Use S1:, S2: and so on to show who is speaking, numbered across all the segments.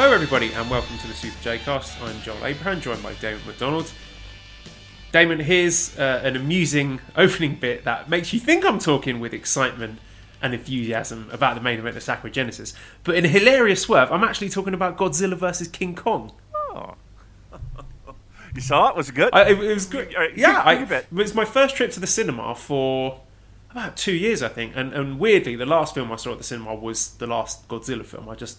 S1: Hello, everybody, and welcome to the Super J Cast. I'm Joel Abraham, joined by Damon McDonald. Damon, here's uh, an amusing opening bit that makes you think I'm talking with excitement and enthusiasm about the main event of Sakura Genesis, but in a hilarious swerve, I'm actually talking about Godzilla versus King Kong.
S2: Oh. you saw it? Was it good?
S1: I, it, it was good.
S2: Right,
S1: yeah, I,
S2: it.
S1: it was my first trip to the cinema for about two years, I think. And, and weirdly, the last film I saw at the cinema was the last Godzilla film. I just,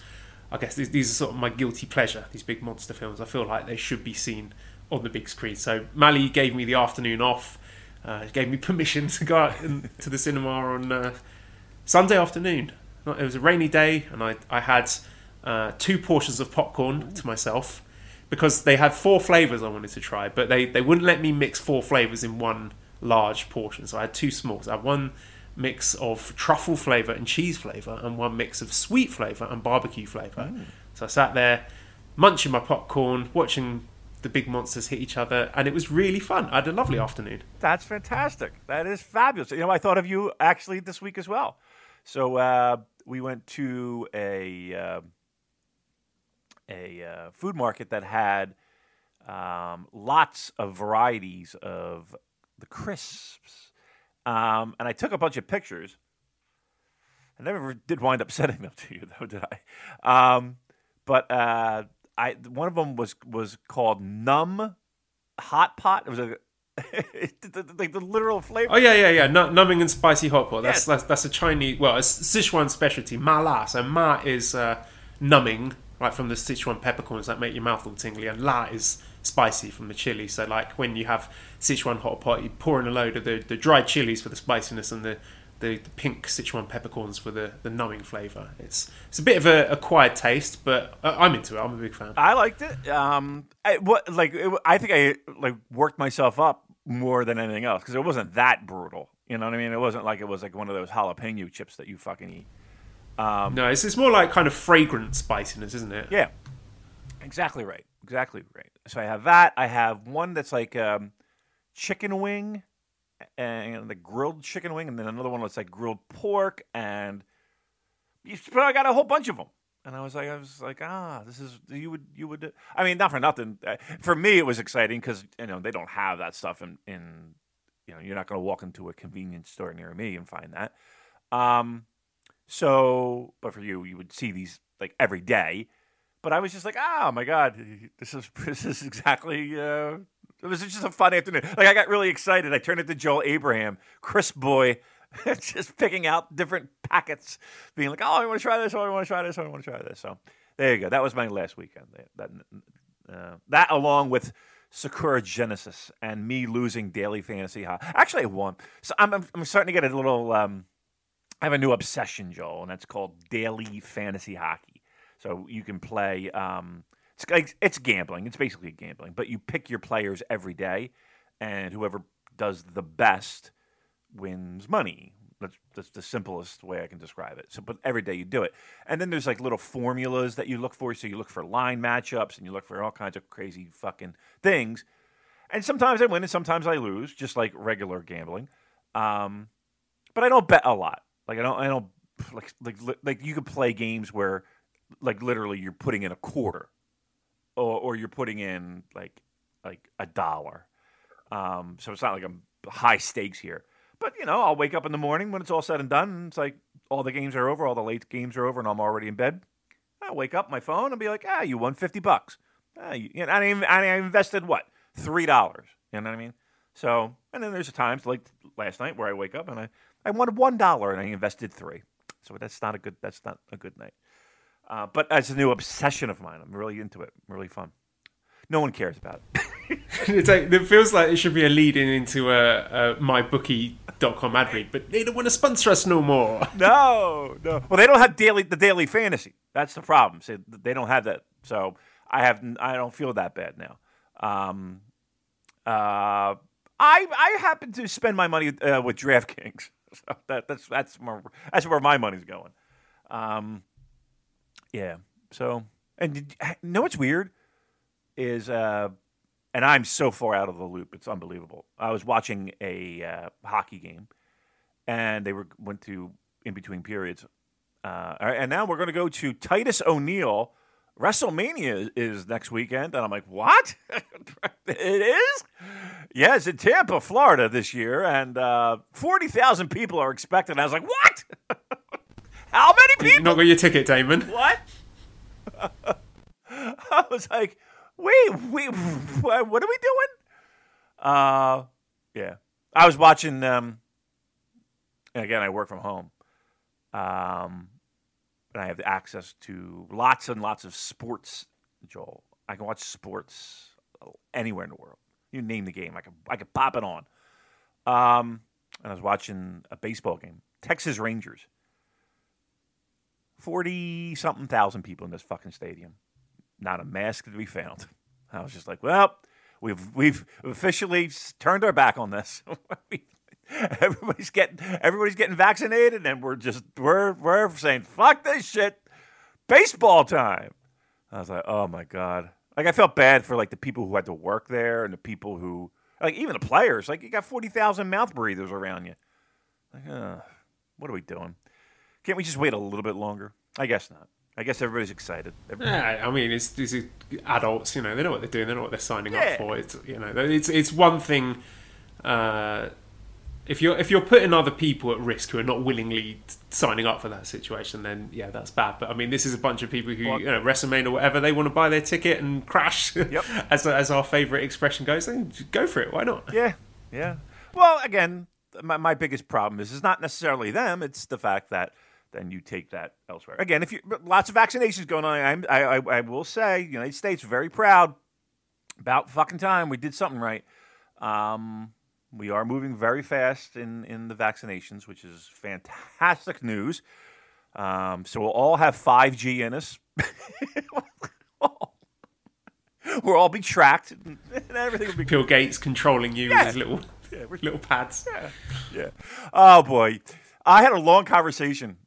S1: I guess these, these are sort of my guilty pleasure. These big monster films. I feel like they should be seen on the big screen. So Mally gave me the afternoon off. Uh, gave me permission to go out in, to the cinema on uh, Sunday afternoon. It was a rainy day, and I I had uh, two portions of popcorn to myself because they had four flavors I wanted to try, but they, they wouldn't let me mix four flavors in one large portion. So I had two smalls. I had one mix of truffle flavor and cheese flavor, and one mix of sweet flavor and barbecue flavor. So I sat there munching my popcorn, watching the big monsters hit each other, and it was really fun. I had a lovely afternoon.
S2: That's fantastic. That is fabulous. You know, I thought of you actually this week as well. So uh, we went to a uh, a uh, food market that had um, lots of varieties of the crisps, um, and I took a bunch of pictures. I never did wind up sending them to you, though, did I? Um, but uh, I one of them was was called Numb Hot Pot. It was a the, the, the literal flavor.
S1: Oh yeah, yeah, yeah. Nu- numbing and spicy hot pot. That's,
S2: Yes.
S1: that's that's a Chinese. Well, it's Sichuan specialty. Ma la. So ma is uh, numbing, right from the Sichuan peppercorns that make your mouth all tingly, and la is spicy from the chili. So like when you have Sichuan hot pot, you pour in a load of the, the dried chilies for the spiciness and the, the, the pink Sichuan peppercorns for the, the numbing flavour. It's it's a bit of a acquired taste, but I'm into it. I'm a big fan.
S2: I liked it. Um, I, what like it, I think I like worked myself up more than anything else because it wasn't that brutal. You know what I mean? It wasn't like it was like one of those jalapeno chips that you fucking eat.
S1: Um, no, it's, it's more like kind of fragrant spiciness, isn't it?
S2: Yeah, exactly right. Exactly right. So I have that. I have one that's like um, chicken wing and the grilled chicken wing, and then another one that's like grilled pork, and you, got a whole bunch of them. And I was like, I was like, ah, this is you would you would. I mean, not for nothing. For me, it was exciting because you know they don't have that stuff in in you know you're not going to walk into a convenience store near me and find that. Um, so, but for you, you would see these like every day. But I was just like, oh my god, this is this is exactly. Uh, it was just a fun afternoon. Like I got really excited. I turned it to Joel Abraham, Chris Boy, just picking out different packets, being like, oh, I want to try this. Oh, I want to try this. Oh, I want to try this. So there you go. That was my last weekend. That uh, that along with Sakura Genesis and me losing daily fantasy. Ho- Actually, I won. So I'm, I'm I'm starting to get a little. Um, I have a new obsession, Joel, and that's called daily fantasy hockey. So you can play. Um, it's it's gambling. It's basically gambling, but you pick your players every day, and whoever does the best wins money. That's, that's the simplest way I can describe it. So, but every day you do it, and then there's like little formulas that you look for. So you look for line matchups, and you look for all kinds of crazy fucking things. And sometimes I win, and sometimes I lose, just like regular gambling. Um, but I don't bet a lot. Like I don't, I don't like like like you could play games where like literally you're putting in a quarter, or or you're putting in like like a dollar. Um, so it's not like I'm high stakes here. But you know, I'll wake up in the morning when it's all said and done. And it's like all the games are over, all the late games are over, and I'm already in bed. I'll wake up my phone and be like, ah, you won fifty bucks. Ah, you, know, I, I invested what three dollars. You know what I mean? So, and then there's times like last night where I wake up and I, I won one dollar and I invested three. So that's not a good that's not a good night. Uh, but it's a new obsession of mine. I'm really into it. Really fun. No one cares about it.
S1: it's like, it feels like it should be a lead in into a, a mybookie.com ad read, but they don't want to sponsor us no more.
S2: no, no. Well, they don't have daily the daily fantasy. That's the problem. So they don't have that. So I have I don't feel that bad now. Um, uh, I I happen to spend my money uh, with DraftKings, so that, that's that's more that's where my money's going. Um, yeah. So and did, you know what's weird is uh, and I'm so far out of the loop. It's unbelievable. I was watching a uh, hockey game, and they were went to in between periods, uh, and now we're going to go to Titus O'Neil. WrestleMania is next weekend, and I'm like, what? it is? Yeah, it's in Tampa, Florida this year, and uh, forty thousand people are expected. I was like, what? How many
S1: You
S2: people?
S1: not got your ticket, Damon.
S2: What? I was like, wait, wait, what what are we doing? Uh, yeah. I was watching. Um, and again, I work from home. Um, and I have access to lots and lots of sports. Joel, I can watch sports anywhere in the world. You name the game, I can I can pop it on. Um, and I was watching a baseball game, Texas Rangers. Forty something thousand people in this fucking stadium. Not a mask to be found. I was just like, well, we've we've officially turned our back on this. everybody's getting everybody's getting vaccinated, and we're just we're we're saying fuck this shit. Baseball time. I was like, oh my god. Like I felt bad for like the people who had to work there and the people who like even the players. Like you got forty thousand mouth breathers around you. Like, uh, what are we doing? Can't we just wait a little bit longer? I guess not. I guess everybody's excited. Every-
S1: Yeah, I mean, it's these are adults. You know, they know what they're doing. They know what they're signing
S2: Yeah.
S1: up for. It's you know, it's it's one thing. Uh, if you're if you're putting other people at risk who are not willingly signing up for that situation, then yeah, that's bad. But I mean, this is a bunch of people who
S2: Well-
S1: you know, WrestleMania or whatever, they want to buy their ticket and crash.
S2: Yep.
S1: as as our favorite expression goes, then go for it. Why not?
S2: Yeah, yeah. Well, again, my, my biggest problem is is not necessarily them. It's the fact that then you take that elsewhere. Again, if you lots of vaccinations going on, I'm, I, I I will say, United States very proud. About fucking time we did something right. Um, we are moving very fast in in the vaccinations, which is fantastic news. Um, so we'll all have 5G in us. we'll all be tracked, and everything will be
S1: Bill Gates controlling you
S2: Yeah.
S1: with his little
S2: Yeah,
S1: little pads.
S2: yeah. Oh boy, I had a long conversation.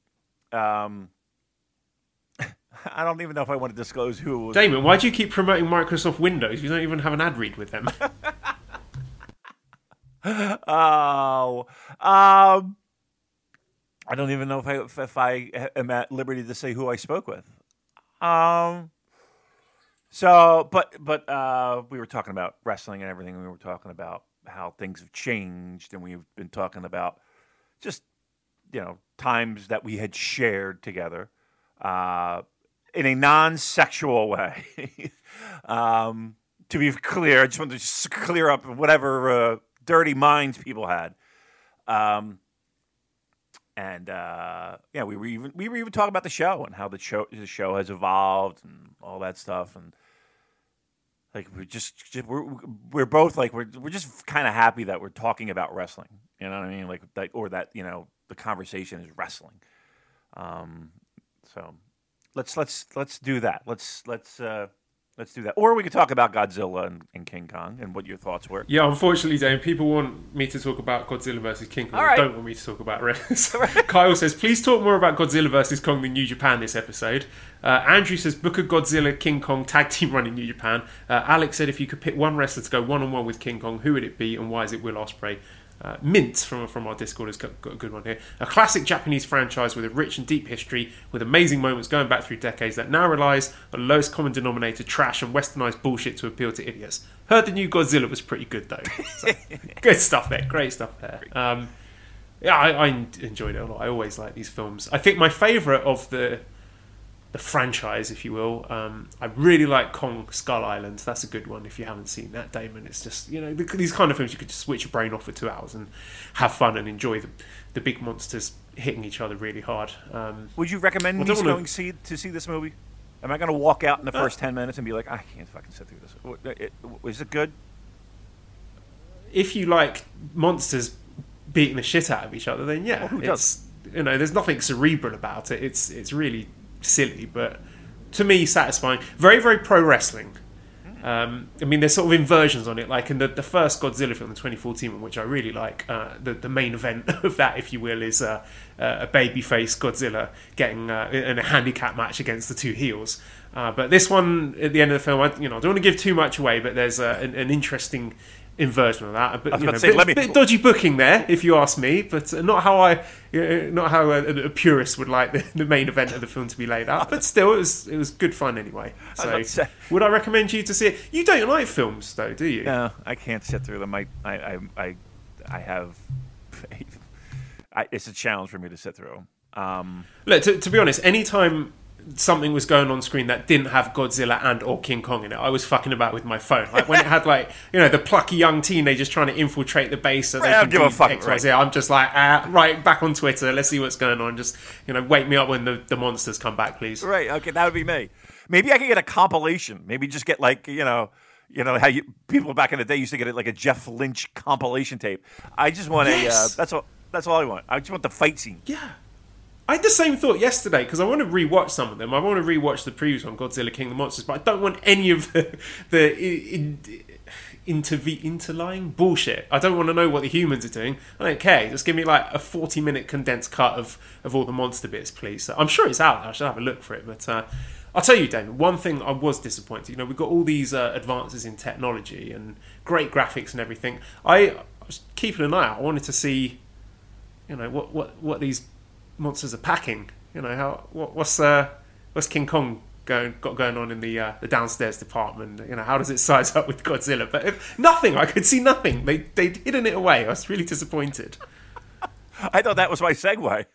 S2: Um, I don't even know if I want to disclose who it was.
S1: Damon, why do you keep promoting Microsoft Windows? You don't even have an ad read with them.
S2: Oh, um, I don't even know if I if, if I am at liberty to say who I spoke with. Um. So, but but uh, we were talking about wrestling and everything. We were talking about how things have changed, and we've been talking about just you know times that we had shared together uh, in a non-sexual way. um, to be clear, I just wanted to just clear up whatever uh, dirty minds people had. Um, and uh, yeah, we were even we were even talking about the show and how the show the show has evolved and all that stuff and like we're just, just we're we're both like we're we're just kind of happy that we're talking about wrestling. You know what I mean? Like that or that you know the conversation is wrestling. Um, so let's let's let's do that. Let's let's uh, let's do that. Or we could talk about Godzilla and, and King Kong and what your thoughts were.
S1: Yeah, unfortunately, Dane, people want me to talk about Godzilla versus King Kong.
S2: All right.
S1: They don't want me to talk about wrestling. Kyle says, please talk more about Godzilla versus Kong than New Japan this episode. Uh, Andrew says, book a Godzilla King Kong tag team run in New Japan. Uh, Alex said, if you could pick one wrestler to go one on one with King Kong, who would it be and why is it Will Ospreay? Uh, Mint from from our Discord has got, got a good one here. A classic Japanese franchise with a rich and deep history, with amazing moments going back through decades that now relies on lowest common denominator trash and westernized bullshit to appeal to idiots. Heard the new Godzilla was pretty good though. So, good stuff there, great stuff there. Um, yeah, I, I enjoyed it a lot. I always like these films. I think my favourite of the the franchise, if you will, um, I really like Kong Skull Island. That's a good one. If you haven't seen that, Damon, it's just you know these kind of films you could just switch your brain off for two hours and have fun and enjoy the the big monsters hitting each other really hard. Um,
S2: Would you recommend me
S1: wanna-
S2: going see to see this movie? Am I going to walk out in the first ten minutes and be like, I can't fucking sit through this? Is it good?
S1: if you like monsters beating the shit out of each other, then yeah,
S2: Well,
S1: you know there's nothing cerebral about it. It's it's really silly, but to me satisfying. Very very pro wrestling. Um, I mean, there's sort of inversions on it, like in the, the first Godzilla film, the 2014 one, which I really like. Uh, the, the main event of that, if you will, is uh, uh, a babyface Godzilla getting uh, in a handicap match against the two heels. Uh, but this one, at the end of the film, I, you know, I don't want to give too much away, but there's uh, an, an interesting inversion of that. But, you know,
S2: say,
S1: bit,
S2: me-
S1: bit dodgy booking there, if you ask me, but not how I, uh, not how a, a purist would like the, the main event of the film to be laid out. But still, it was it was good fun anyway. So,
S2: say-
S1: would I recommend you to see it? You don't like films, though, do you?
S2: No, I can't sit through them. I, I, I, I, I have. I, it's a challenge for me to sit through. Um,
S1: Look, to, to be honest, anytime something was going on screen that didn't have Godzilla and or King Kong in it, I was fucking about with my phone. Like when it had like you know the plucky young teenagers trying to infiltrate the base so they
S2: I
S1: can
S2: don't give a fuck,
S1: X,
S2: right.
S1: I'm just like ah, right back on Twitter. Let's see what's going on. Just you know, wake me up when the, the monsters come back, please.
S2: right. Okay, that would be me. Maybe I could get a compilation. Maybe just get like you know, you know how you people back in the day used to get it like a Jeff Lynch compilation tape. I just want
S1: Yes.
S2: a. Uh, that's all. That's all I want. I just want the fight scene.
S1: Yeah. I had the same thought yesterday because I want to rewatch some of them. I want to rewatch the previous one, Godzilla King of the Monsters, but I don't want any of the the in, interve- interlying bullshit. I don't want to know what the humans are doing. I don't care. Just give me like a forty minute condensed cut of of all the monster bits, please. So I'm sure it's out. I should have a look for it. But uh, I'll tell you, Damon. One thing I was disappointed. You know, we've got all these uh, advances in technology and great graphics and everything. I, I was keeping an eye out. I wanted to see you know what what what these monsters are packing. You know how what, what's uh what's King Kong going got going on in the uh, the downstairs department? You know how does it size up with Godzilla? But if, nothing. I could see nothing. They they'd hidden it away. I was really disappointed.
S2: I thought that was my segue.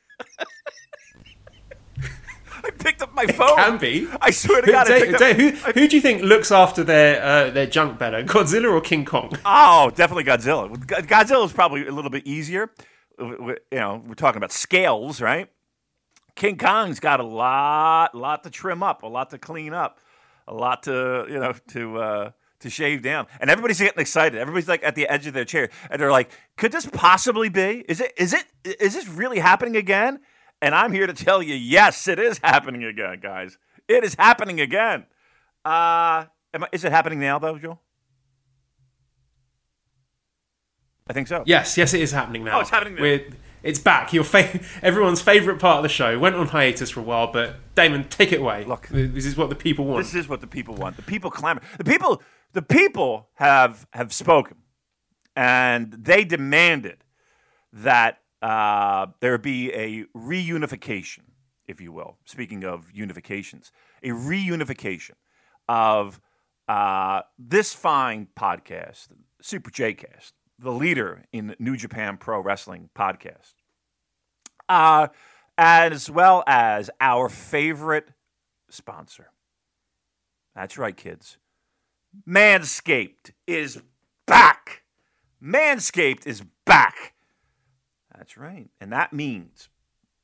S2: I picked up my phone.
S1: It Can be.
S2: I swear to
S1: Who,
S2: God, I
S1: Dave- who, who do you think looks after their uh, their junk better, Godzilla or King Kong?
S2: Oh, definitely Godzilla. Godzilla is probably a little bit easier. You know, we're talking about scales, right? King Kong's got a lot, lot to trim up, a lot to clean up, a lot to you know to uh, to shave down, and everybody's getting excited. Everybody's like at the edge of their chair, and they're like, "Could this possibly be? Is it? Is it? Is this really happening again?" And I'm here to tell you, yes, it is happening again, guys. It is happening again. Uh, I, is it happening now, though, Joel? I think so.
S1: Yes, yes, it is happening now.
S2: Oh, it's happening now.
S1: We're, it's back. Your fa- everyone's favorite part of the show went on hiatus for a while, but Damon, take it away.
S2: Look.
S1: this is what the people want.
S2: This is what the people want. The people clamor. The people, the people have have spoken, and they demanded that uh, there be a reunification, if you will. Speaking of unifications, a reunification of uh, this fine podcast, Super J-Cast, the leader in New Japan Pro Wrestling podcast, uh, as well as our favorite sponsor. That's right, kids. Manscaped is back. Manscaped is back. That's right. And that means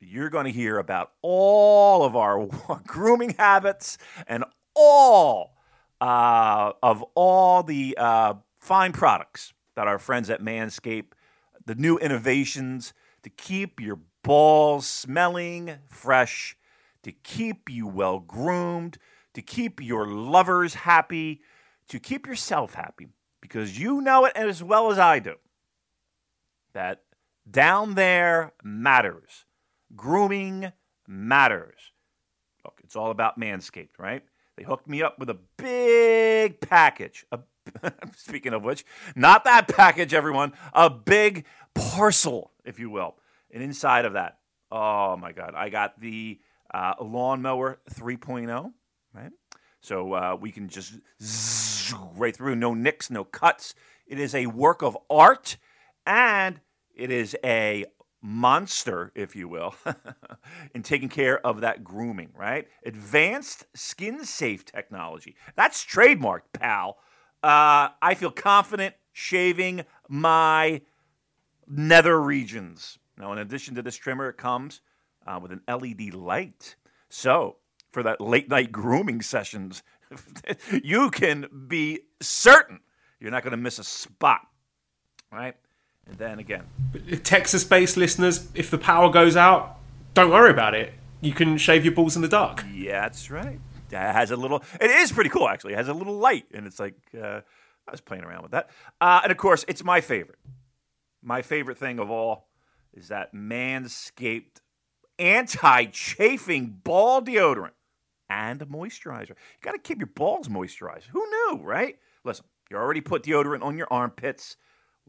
S2: you're going to hear about all of our grooming habits and all uh, of all the uh, fine products that our friends at Manscaped, the new innovations to keep your balls smelling fresh, to keep you well groomed, to keep your lovers happy, to keep yourself happy, because you know it as well as I do that down there matters. Grooming matters. Look, it's all about Manscaped, right? They hooked me up with a big package. A, speaking of which, not that package, everyone, a big parcel, if you will. And inside of that, oh my God, I got the uh, lawnmower 3.0, right? So uh, we can just zzz right through, no nicks, no cuts. It is a work of art, and it is a monster, if you will, in taking care of that grooming, right? Advanced skin safe technology. That's trademarked, pal. Uh, I feel confident shaving my nether regions. Now, in addition to this trimmer, it comes uh, with an LED light. So, for that late night grooming sessions, you can be certain you're not going to miss a spot, right? And then again,
S1: Texas based listeners, if the power goes out, don't worry about it. You can shave your balls in the dark.
S2: yeah, that's right. Has a little. It is pretty cool, actually. It has a little light, and it's like uh, I was playing around with that. Uh, and of course, it's my favorite. My favorite thing of all is that Manscaped anti-chafing ball deodorant and moisturizer. You got to keep your balls moisturized. Who knew, right? Listen, you already put deodorant on your armpits.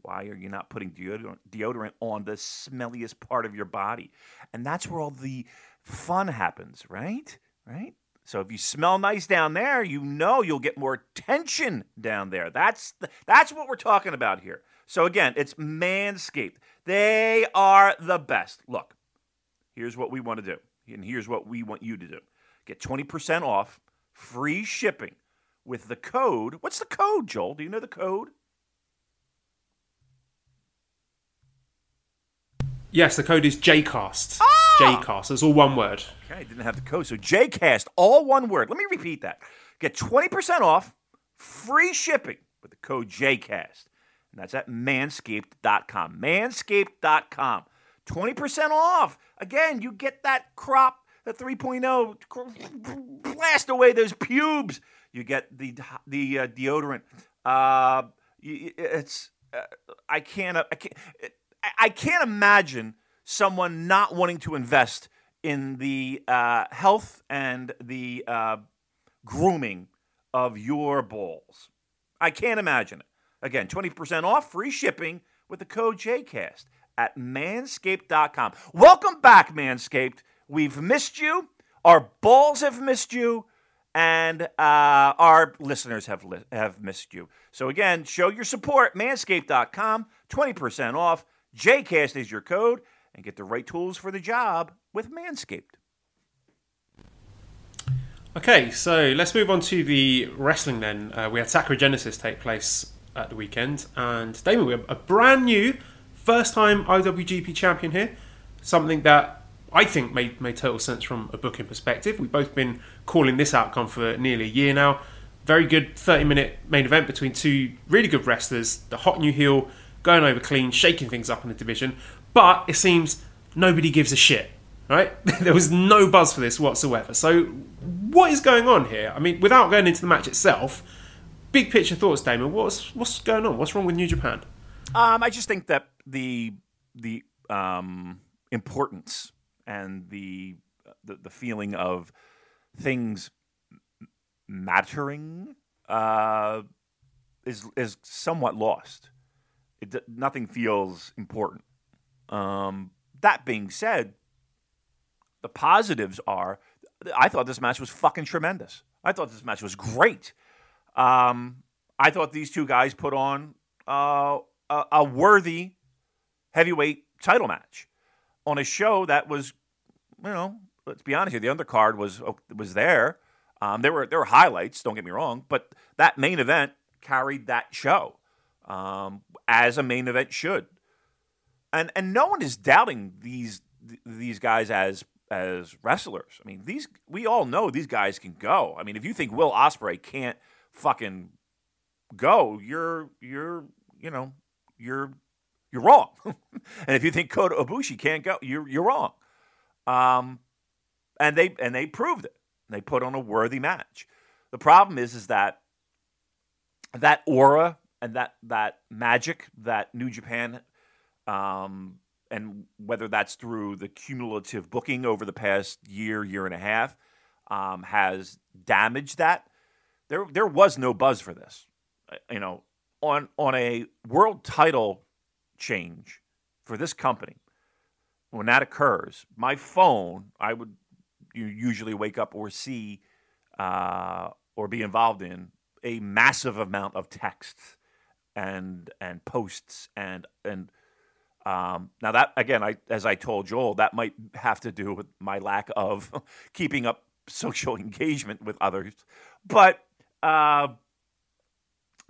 S2: Why are you not putting deodorant on the smelliest part of your body? And that's where all the fun happens, right? Right? So if you smell nice down there, you know you'll get more attention down there. That's the, that's what we're talking about here. So again, it's Manscaped. They are the best. Look, here's what we want to do, and here's what we want you to do. Get 20% off, free shipping with the code. What's the code, Joel? Do you know the code?
S1: Yes, the code is JCast.
S2: Ah!
S1: JCast. It's all one word.
S2: Okay, I didn't have the code. So JCast, all one word. Let me repeat that. Get 20% off, free shipping with the code JCast. And that's at manscaped.com. Manscaped.com. 20% off. Again, you get that crop, the 3.0, blast away those pubes. You get the the uh, deodorant. Uh, it's uh, I can't I can't I can't imagine someone not wanting to invest in the uh, health and the uh, grooming of your balls. I can't imagine it. Again, 20% off, free shipping with the code JCast at manscaped.com. Welcome back, Manscaped. We've missed you. Our balls have missed you. And uh, our listeners have li- have missed you. So again, show your support. Manscaped.com, 20% off. JCast is your code, and get the right tools for the job with Manscaped.
S1: Okay, so let's move on to the wrestling then. Uh, we had Sakura Genesis take place at the weekend, and Damon, we have a brand new first time IWGP champion here. Something that I think made, made total sense from a booking perspective. We've both been calling this outcome for nearly a year now. Very good 30 minute main event between two really good wrestlers. The hot new heel going over clean, shaking things up in the division. But it seems nobody gives a shit, right? there was no buzz for this whatsoever. So, what is going on here? I mean, without going into the match itself, big picture thoughts, Damon. What's what's going on? What's wrong with New Japan?
S2: Um, I just think that the the um, importance and the, the the feeling of things mattering uh, is is somewhat lost. It, nothing feels important. Um, that being said, the positives are I thought this match was fucking tremendous. I thought this match was great. Um, I thought these two guys put on uh, a, a, worthy heavyweight title match on a show that was, you know, let's be honest here, the undercard was was there. Um, there were there were highlights. Don't get me wrong, but that main event carried that show um, as a main event should and and no one is doubting these these guys as as wrestlers. I mean, these we all know these guys can go. I mean, if you think Will Ospreay can't fucking go, you're you're you know you're you're wrong. and if you think Kota Ibushi can't go, you're you're wrong. Um, and they and they proved it. They put on a worthy match. The problem is is that that aura and that that magic that New Japan um, and whether that's through the cumulative booking over the past year, year and a half, um, has damaged that. There, there was no buzz for this. Uh, you know, on on a world title change for this company, when that occurs, my phone, I would usually wake up or see uh, or be involved in a massive amount of texts and and posts and and um, now that again, I as I told Joel, that might have to do with my lack of keeping up social engagement with others, but uh,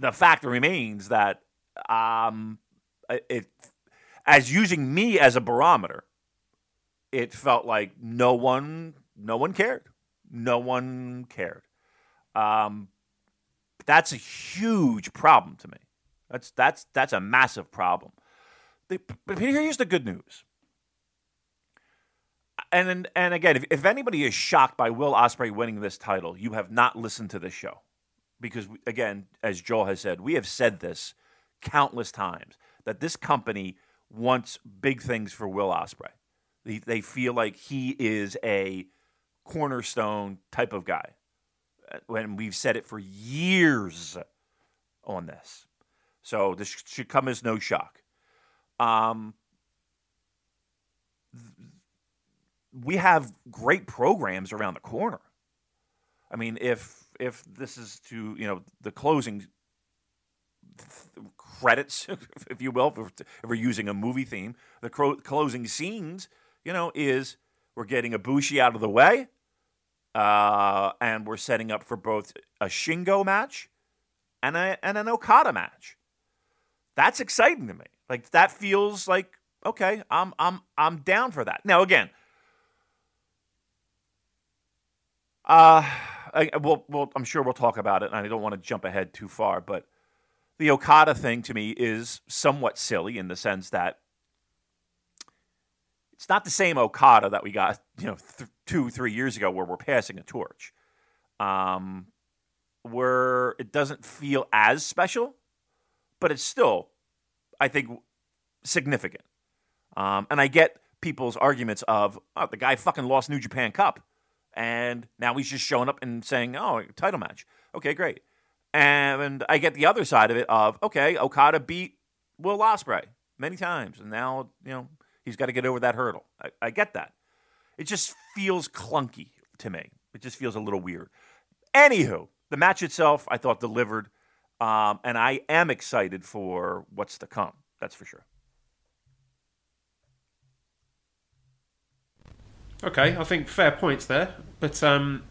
S2: the fact remains that um, it, as using me as a barometer, it felt like no one, no one cared, no one cared. Um, that's a huge problem to me. That's that's that's a massive problem but here's the good news. and and again, if, if anybody is shocked by Will Ospreay winning this title, you have not listened to this show, because again, as Joel has said, we have said this countless times that this company wants big things for Will Ospreay. They, they feel like he is a cornerstone type of guy, uh, when we've said it for years on this. So this should come as no shock. Um, we have great programs around the corner. I mean, if if this is to you know the closing credits, if you will, if we're using a movie theme, the closing scenes, you know, is we're getting Ibushi out of the way, uh, and we're setting up for both a Shingo match and a and an Okada match. That's exciting to me. Like that feels like okay, I'm I'm I'm down for that. Now again, uh, I, well, well, I'm sure we'll talk about it, and I don't want to jump ahead too far, but the Okada thing to me is somewhat silly in the sense that it's not the same Okada that we got, you know, th- two, three years ago, where we're passing a torch. Um, where it doesn't feel as special, but it's still, I think, significant. Um, and I get people's arguments of, oh, the guy fucking lost New Japan Cup and now he's just showing up and saying, "Oh, title match." Okay, great. And I get the other side of it of, okay, Okada beat Will Ospreay many times, and now you know he's got to get over that hurdle. I, I get that. It just feels clunky to me. It just feels a little weird. Anywho, the match itself, I thought delivered, um, and I am excited for what's to come. That's for sure.
S1: Okay, I think fair points there. But um,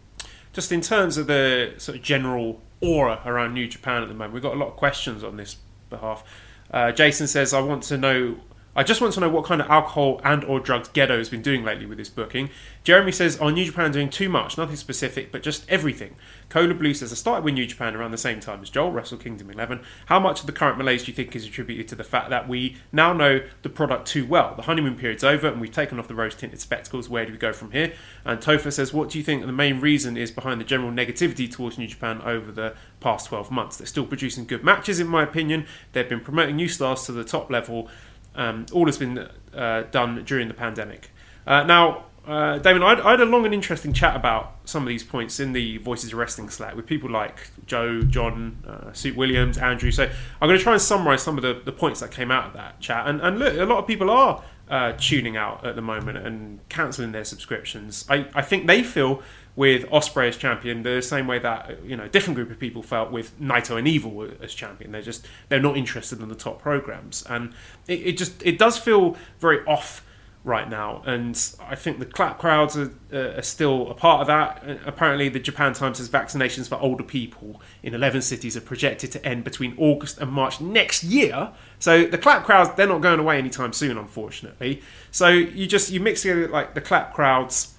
S1: just in terms of the sort of general aura around New Japan at the moment, we've got a lot of questions on this behalf. Uh, Jason says, I want to know I just want to know what kind of alcohol and or drugs Gedo has been doing lately with his booking. Jeremy says, "On New Japan doing too much, nothing specific, but just everything." Cola Blue says, "I started with New Japan around the same time as Joel, Wrestle Kingdom 11. How much of the current malaise do you think is attributed to the fact that we now know the product too well? The honeymoon period's over and we've taken off the rose-tinted spectacles. Where do we go from here?" And Tofa says, "What do you think the main reason is behind the general negativity towards New Japan over the past 12 months? They're still producing good matches, in my opinion. They've been promoting new stars to the top level." Um, all has been uh, done during the pandemic. Uh, now, uh, Damon, I, I, had a long and interesting chat about some of these points in the Voices of Wrestling Slack with people like Joe, John, uh, Suit Williams, Andrew. So I'm going to try and summarise some of the, the points that came out of that chat. And, and look, a lot of people are uh, tuning out at the moment and cancelling their subscriptions. I, I think they feel with Ospreay as champion the same way that you know a different group of people felt with Naito and Evil as champion. They're just they're not interested in the top programs, and it, it just it does feel very off right now. And I think the clap crowds are, uh, are, still a part of that. Uh, apparently, the Japan Times says vaccinations for older people in 11 cities are projected to end between August and March next year. So the clap crowds they're not going away anytime soon, unfortunately. So you just you mix together like the clap crowds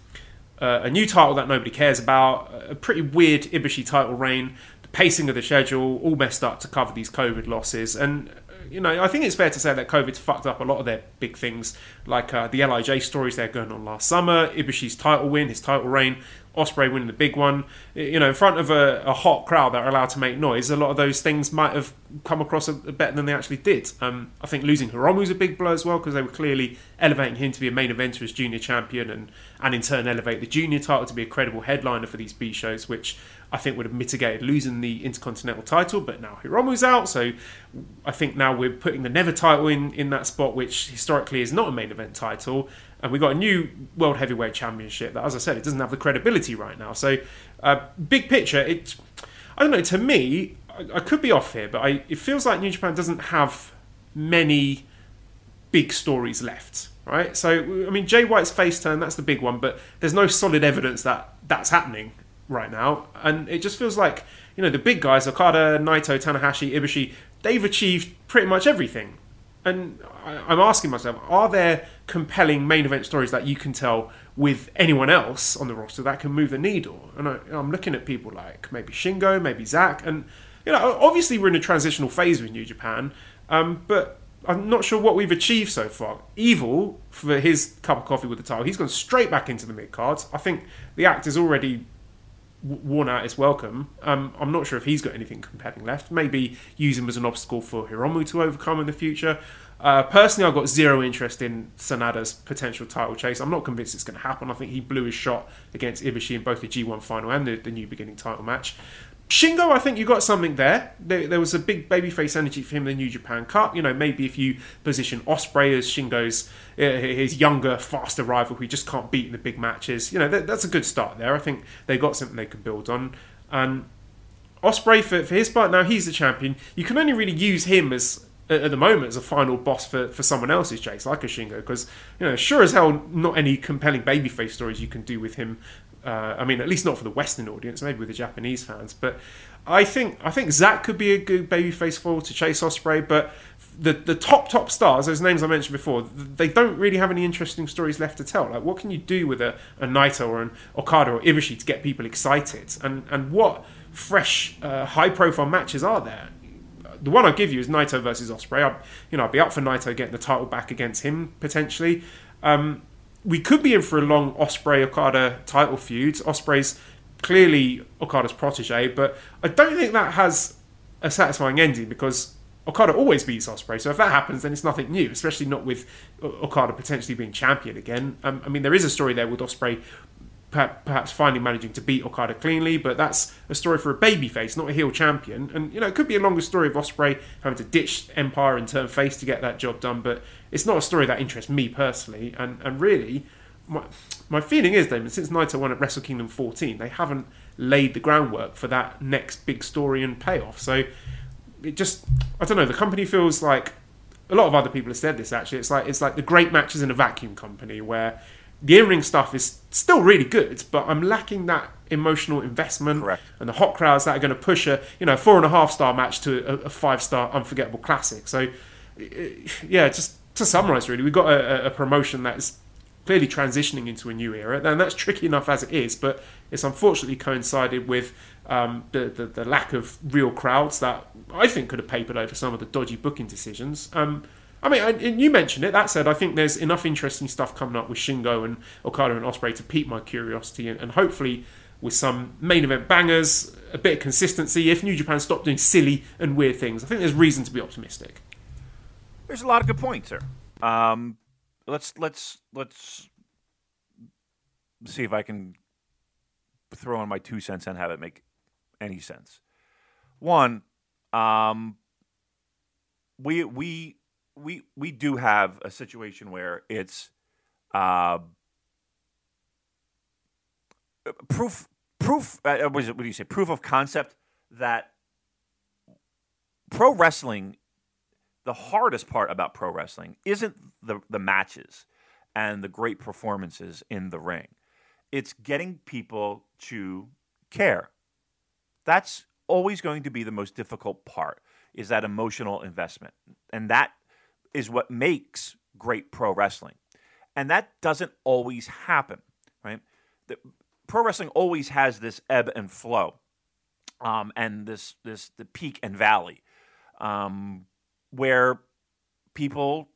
S1: uh, a new title that nobody cares about, a pretty weird Ibushi title reign, the pacing of the schedule, all messed up to cover these COVID losses. And, uh, you know, I think it's fair to say that COVID's fucked up a lot of their big things, like uh, the LIJ stories they are going on last summer, Ibushi's title win, his title reign, Ospreay winning the big one, you know, in front of a, a, hot crowd that are allowed to make noise, a lot of those things might have come across a, a better than they actually did. Um, I think losing Hiromu's a big blow as well because they were clearly elevating him to be a main eventer as junior champion and, and in turn elevate the junior title to be a credible headliner for these B shows, which I think would have mitigated losing the Intercontinental title. But now Hiromu's out, so I think now we're putting the Never title in, in that spot, which historically is not a main event title and we got a new world heavyweight championship that, as I said, it doesn't have the credibility right now. So, uh, big picture, it I don't know. To me, I, I could be off here, but I, it feels like New Japan doesn't have many big stories left. Right, so I mean, Jay White's face turn, that's the big one, but there's no solid evidence that that's happening right now. And it just feels like, you know, the big guys, Okada, Naito, Tanahashi, Ibushi, they've achieved pretty much everything. And I'm asking myself, are there compelling main event stories that you can tell with anyone else on the roster that can move the needle? And I, am looking at people like maybe Shingo, maybe Zack, and you know, obviously we're in a transitional phase with New Japan, um, but I'm not sure what we've achieved so far. Evil, for his cup of coffee with the title, he's gone straight back into the mid cards. I think the act is already worn out its welcome. Um, I'm not sure if he's got anything compelling left. Maybe use him as an obstacle for Hiromu to overcome in the future. Uh, personally, I've got zero interest in Sanada's potential title chase. I'm not convinced it's going to happen. I think he blew his shot against Ibushi in both the G1 final and the, the new beginning title match. Shingo, I think you got something there. there. there. was a big babyface energy for him in the New Japan Cup. You know, maybe if you position Ospreay as Shingo's uh, his younger, faster rival who just can't beat in the big matches, you know, that, that's a good start there. I think they got something they could build on. And Ospreay, for, for his part, now he's the champion. You can only really use him as at the moment as a final boss for, for someone else's chase, like a Shingo, because you know, sure as hell, not any compelling babyface stories you can do with him uh, I mean, at least not for the Western audience, maybe with the Japanese fans. But I think I think Zack could be a good babyface foil to chase Ospreay. But the the top top stars, those names I mentioned before, they don't really have any interesting stories left to tell. Like, what can you do with a, a Naito or an Okada or Ibushi to get people excited? And and what fresh, uh, high profile matches are there? The one I give you is Naito versus Ospreay. I, you know, I'd be up for Naito getting the title back against him potentially. Um, we could be in for a long Ospreay Okada title feud. Ospreay's clearly Okada's protege, but I don't think that has a satisfying ending because Okada always beats Ospreay. So if that happens, then it's nothing new, especially not with Okada potentially being champion again. Um, I mean, there is a story there with Ospreay perhaps finally managing to beat Okada cleanly, but that's a story for a babyface, not a heel champion. And you know, it could be a longer story of Ospreay having to ditch Empire and turn face to get that job done, but it's not a story that interests me personally. And and really, my my feeling is, Damon, since Naito won at Wrestle Kingdom 14, they haven't laid the groundwork for that next big story and payoff. So it just, I don't know, the company feels like a lot of other people have said this actually. It's like it's like the great matches in a vacuum company where the in-ring stuff is still really good, but I'm lacking that emotional investment
S2: Correct.
S1: and the hot crowds that are going to push a you know four and a half star match to a, a five star unforgettable classic. So yeah, just to summarize, really, we've got a, a promotion that is clearly transitioning into a new era, and that's tricky enough as it is, but it's unfortunately coincided with um, the, the, the lack of real crowds that I think could have papered over some of the dodgy booking decisions. Um, I mean, and you mentioned it. That said, I think there's enough interesting stuff coming up with Shingo and Okada and Ospreay to pique my curiosity, and, and hopefully with some main event bangers, a bit of consistency. If New Japan stopped doing silly and weird things, I think there's reason to be optimistic.
S2: There's a lot of good points there. Um, let's let's let's see if I can throw in my two cents and have it make any sense. One, um, we we we we do have a situation where it's uh, proof proof uh, is it, what do you say proof of concept that pro wrestling the hardest part about pro wrestling isn't the the matches and the great performances in the ring. It's getting people to care. That's always going to be the most difficult part is that emotional investment. And that is what makes great pro wrestling. And that doesn't always happen, right? The, pro wrestling always has this ebb and flow, um, and this this the peak and valley, um, where people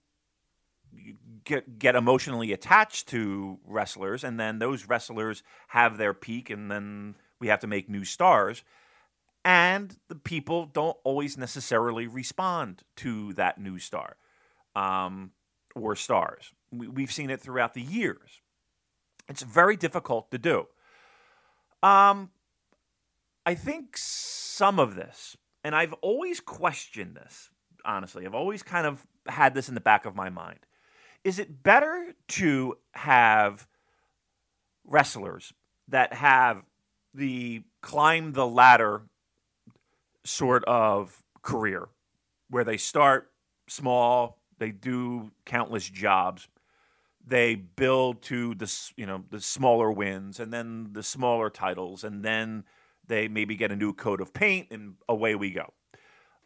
S2: get get emotionally attached to wrestlers, and then those wrestlers have their peak, and then we have to make new stars. And the people don't always necessarily respond to that new star um, or stars. We, have seen it throughout the years. It's very difficult to do. Um, I think some of this, and I've always questioned this, honestly, I've always kind of had this in the back of my mind. Is it better to have wrestlers that have the climb the ladder sort of career where they start small, they do countless jobs. They build to the you know the smaller wins and then the smaller titles, and then they maybe get a new coat of paint, and away we go.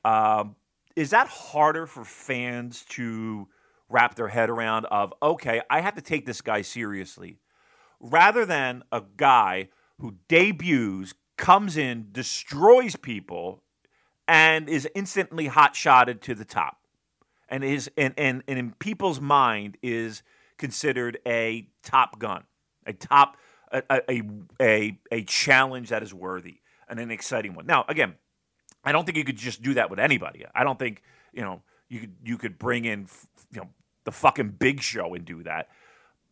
S2: Um, is that harder for fans to wrap their head around? Of okay, I have to take this guy seriously, rather than a guy who debuts, comes in, destroys people, and is instantly hot shotted to the top and is and, and, and in people's mind is considered a top gun, a top a a, a, a challenge that is worthy and an exciting one. Now, again, I don't think you could just do that with anybody. I don't think you know you could you could bring in you know the fucking Big Show and do that.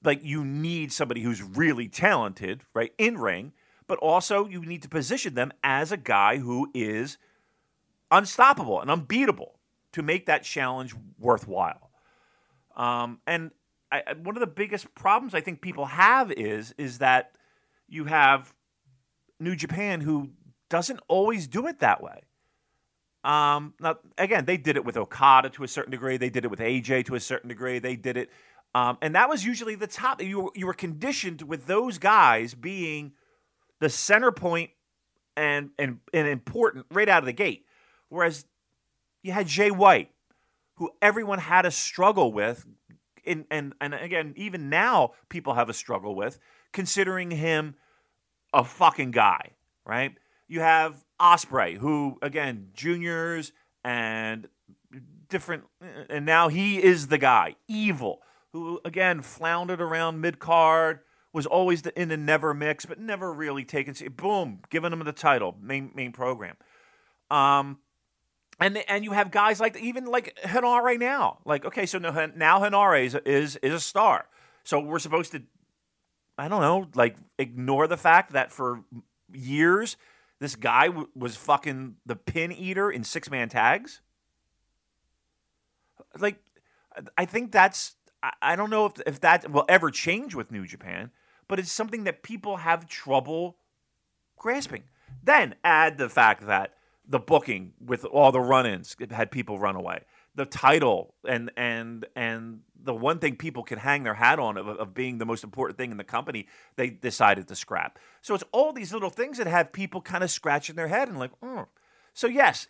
S2: Like you need somebody who's really talented, right, in ring, but also you need to position them as a guy who is unstoppable and unbeatable to make that challenge worthwhile. Um, and I, one of the biggest problems I think people have is is that you have New Japan who doesn't always do it that way. Um, now, again, they did it with Okada to a certain degree. They did it with AJ to a certain degree. They did it, um, and that was usually the top. You were, you were conditioned with those guys being the center point and and and important right out of the gate. Whereas you had Jay White, who everyone had a struggle with, and and and again, even now people have a struggle with considering him a fucking guy, right? You have Ospreay, who again juniors and different, and now he is the guy, evil, who again floundered around mid card, was always in the never mix, but never really taken. Boom, giving him the title, main main program. Um, and and you have guys like even like Henare right now, like okay, so now Henare is is is a star. So we're supposed to, I don't know, like ignore the fact that for years this guy w- was fucking the pin eater in six man tags. Like, I think that's. I, I don't know if if that will ever change with New Japan, but it's something that people have trouble grasping. Then add the fact that the booking with all the run-ins had people run away. The title and and and the one thing people can hang their hat on of, of being the most important thing in the company, they decided to scrap. So it's all these little things that have people kind of scratching their head and like, oh. So yes,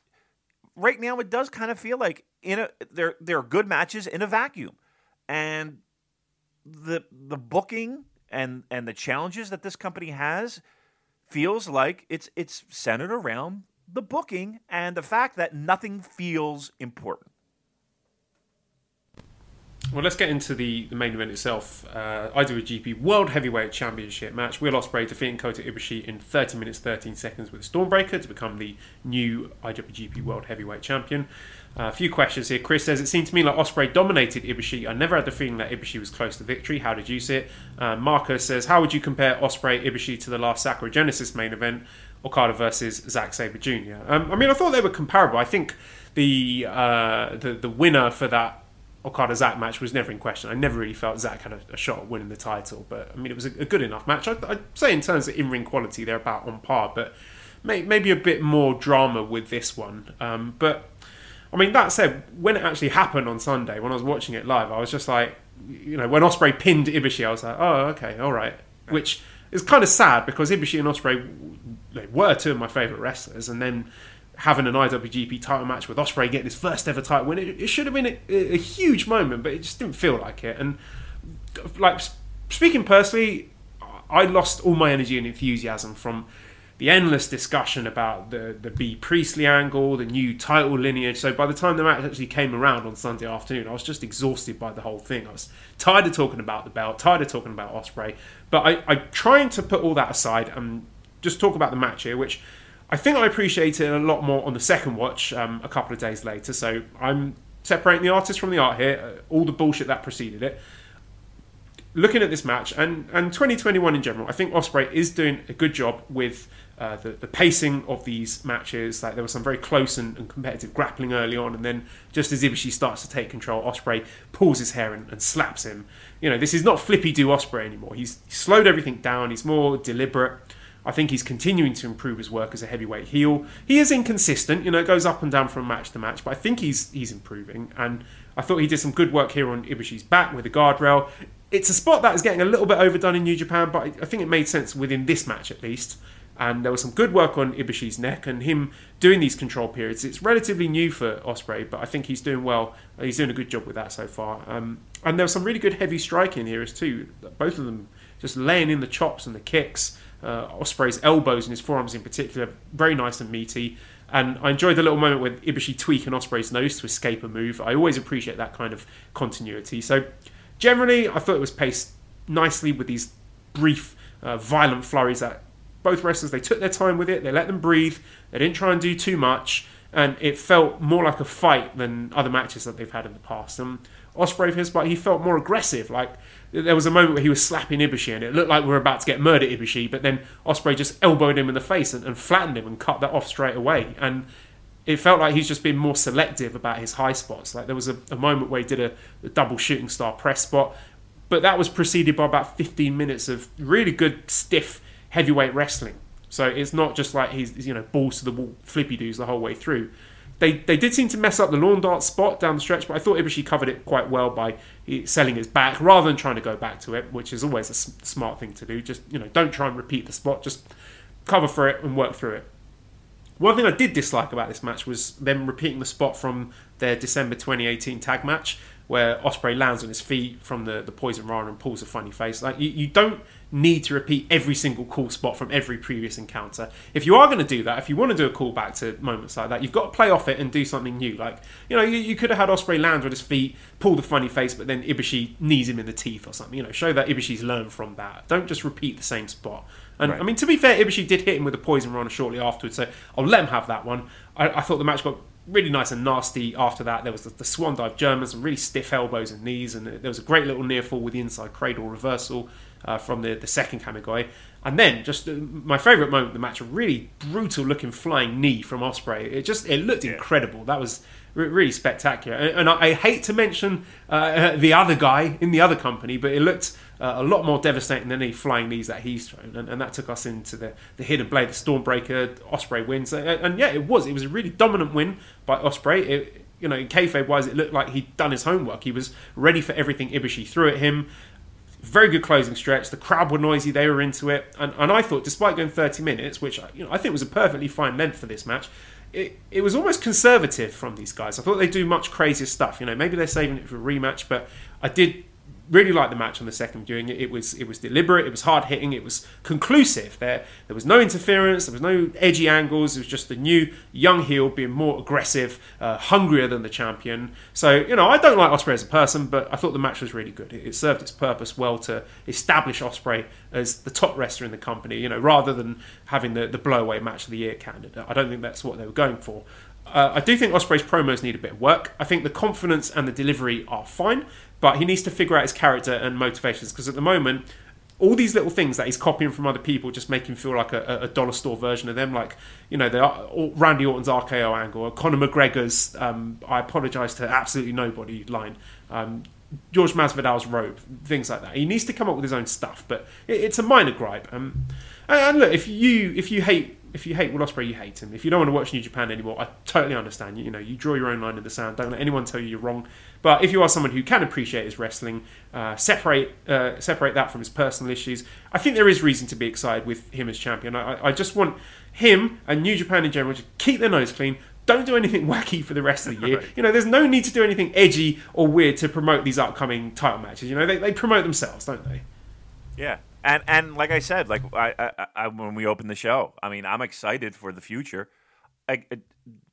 S2: right now it does kind of feel like in a there there are good matches in a vacuum, and the the booking and and the challenges that this company has feels like it's it's centered around the booking and the fact that nothing feels important.
S1: Well, let's get into the, the main event itself. Uh, IWGP World Heavyweight Championship match. Will Ospreay defeating Kota Ibushi in 30 minutes 13 seconds with Stormbreaker to become the new IWGP World Heavyweight Champion. Uh, a few questions here. Chris says it seemed to me like Ospreay dominated Ibushi. I never had the feeling that Ibushi was close to victory. How did you see it? Uh, Marcus says, how would you compare Ospreay Ibushi to the last Sakura Genesis main event? Okada versus Zack Sabre Jr. Um, I mean, I thought they were comparable. I think the uh, the the winner for that Okada Zack match was never in question. I never really felt Zack had a, a shot at winning the title, but I mean, it was a, a good enough match. I'd, I'd, say in terms of in ring quality, they're about on par, but may, maybe a bit more drama with this one. Um, but I mean, that said, when it actually happened on Sunday, when I was watching it live, I was just like, you know, when Ospreay pinned Ibushi, I was like, oh, okay, all right, which is kind of sad because Ibushi and Ospreay they were two of my favourite wrestlers, and then having an IWGP title match with Ospreay getting his first ever title win, it, it should have been a, a, huge moment, but it just didn't feel like it. And like speaking personally, I lost all my energy and enthusiasm from the endless discussion about the the Bea Priestley angle, the new title lineage. So by the time the match actually came around on Sunday afternoon, I was just exhausted by the whole thing. I was tired of talking about the belt, tired of talking about Ospreay. But I, I trying to put all that aside and just talk about the match here, which I think I appreciated a lot more on the second watch um, a couple of days later. So I'm separating the artist from the art here, uh, all the bullshit that preceded it. Looking at this match and, and 2021 in general, I think Ospreay is doing a good job with uh, the, the pacing of these matches. Like there was some very close and, and, competitive grappling early on, and then just as Ibushi starts to take control, Ospreay pulls his hair and, and slaps him. You know, this is not flippy do Ospreay anymore. He's, slowed everything down. He's more deliberate. I think he's continuing to improve his work as a heavyweight heel. He is inconsistent, you know, it goes up and down from match to match, but I think he's he's improving. And I thought he did some good work here on Ibushi's back with the guardrail. It's a spot that is getting a little bit overdone in New Japan, but I think it made sense within this match at least. And there was some good work on Ibushi's neck and him doing these control periods. It's relatively new for Ospreay, but I think he's doing well. He's doing a good job with that so far. Um, and there was some really good heavy striking here as too. Both of them just laying in the chops and the kicks. Uh, Ospreay's elbows and his forearms in particular, very nice and meaty. And I enjoyed the little moment with Ibushi tweaking Ospreay's nose to escape a move. I always appreciate that kind of continuity. So generally, I thought it was paced nicely with these brief, uh, violent flurries that both wrestlers they took their time with it. They let them breathe. They didn't try and do too much, and it felt more like a fight than other matches that they've had in the past. And Ospreay, for his part, he felt more aggressive. Like there was a moment where he was slapping Ibushi, and it looked like we were about to get murdered Ibushi, but then Ospreay just elbowed him in the face and, and flattened him and cut that off straight away. And it felt like he's just been more selective about his high spots. Like there was a, a moment where he did a, a, double shooting star press spot, but that was preceded by about 15 minutes of really good stiff heavyweight wrestling. So it's not just like he's you know balls to the wall flippy doos the whole way through. They, they did seem to mess up the lawn dart spot down the stretch, but I thought Ibushi covered it quite well by selling his back rather than trying to go back to it, which is always a smart thing to do. Just you know, don't try and repeat the spot. Just cover for it and work through it. One thing I did dislike about this match was them repeating the spot from their December 2018 tag match where Ospreay lands on his feet from the, the poison rana and pulls a funny face. Like you, you don't need to repeat every single cool spot from every previous encounter. If you are going to do that, if you want to do a callback to moments like that, you've got to play off it and do something new. Like you know, you, you could have had Ospreay land on his feet, pull the funny face, but then Ibushi knees him in the teeth or something. You know, show that Ibushi's learned from that. Don't just repeat the same spot. And right. I mean, to be fair, Ibushi did hit him with a poison rana shortly afterwards, so I'll let him have that one. I, I thought the match got really nice and nasty after that. There was the, the swan dive Germans and really stiff elbows and knees, and there was a great little near fall with the inside cradle reversal uh, from the, the second Kamigoye. And then, just uh, my favourite moment of the match, a really brutal looking flying knee from Ospreay. It just it looked yeah. incredible. That was really spectacular. And, and I, I, hate to mention uh, the other guy in the other company, but it looked uh, a lot more devastating than any flying knees that he's thrown. And, and, that took us into the, the hidden blade, the Stormbreaker. Ospreay wins, and, and, yeah, it was. It was a really dominant win by Ospreay. It, you know, in kayfabe wise, it looked like he'd done his homework. He was ready for everything Ibushi threw at him. Very good closing stretch. The crowd were noisy; they were into it, and, and I thought, despite going 30 minutes, which you know I think was a perfectly fine length for this match, it, it was almost conservative from these guys. I thought they'd do much crazier stuff. You know, maybe they're saving it for a rematch, but I did really liked the match on the second viewing. It, it was it was deliberate, it was hard hitting, it was conclusive. There there was no interference, there was no edgy angles. It was just the new young heel being more aggressive, uh, hungrier than the champion. So you know I don't like Ospreay as a person, but I thought the match was really good. It, it served its purpose well to establish Ospreay as the top wrestler in the company. You know rather than having the the blowaway match of the year candidate. I don't think that's what they were going for. Uh, I do think Ospreay's promos need a bit of work. I think the confidence and the delivery are fine, but he needs to figure out his character and motivations because at the moment, all these little things that he's copying from other people just make him feel like a, a dollar store version of them. Like, you know, the Randy Orton's RKO angle, or Conor McGregor's um, I apologise to absolutely nobody line. Um, George Masvidal's robe, things like that. He needs to come up with his own stuff, but it, it's a minor gripe. Um, and, and look, if you if you hate if you hate Will Ospreay, you hate him. If you don't want to watch New Japan anymore, I totally understand. You, you know, you draw your own line in the sand. Don't let anyone tell you you're wrong. But if you are someone who can appreciate his wrestling, uh, separate uh, separate that from his personal issues, I think there is reason to be excited with him as champion. I, I just want him and New Japan in general to keep their nose clean. Don't do anything wacky for the rest of the year. You know, there's no need to do anything edgy or weird to promote these upcoming title matches. You know, they, they promote themselves, don't they?
S2: Yeah, and and like I said, like I, I, I, when we opened the show, I mean, I'm excited for the future. I,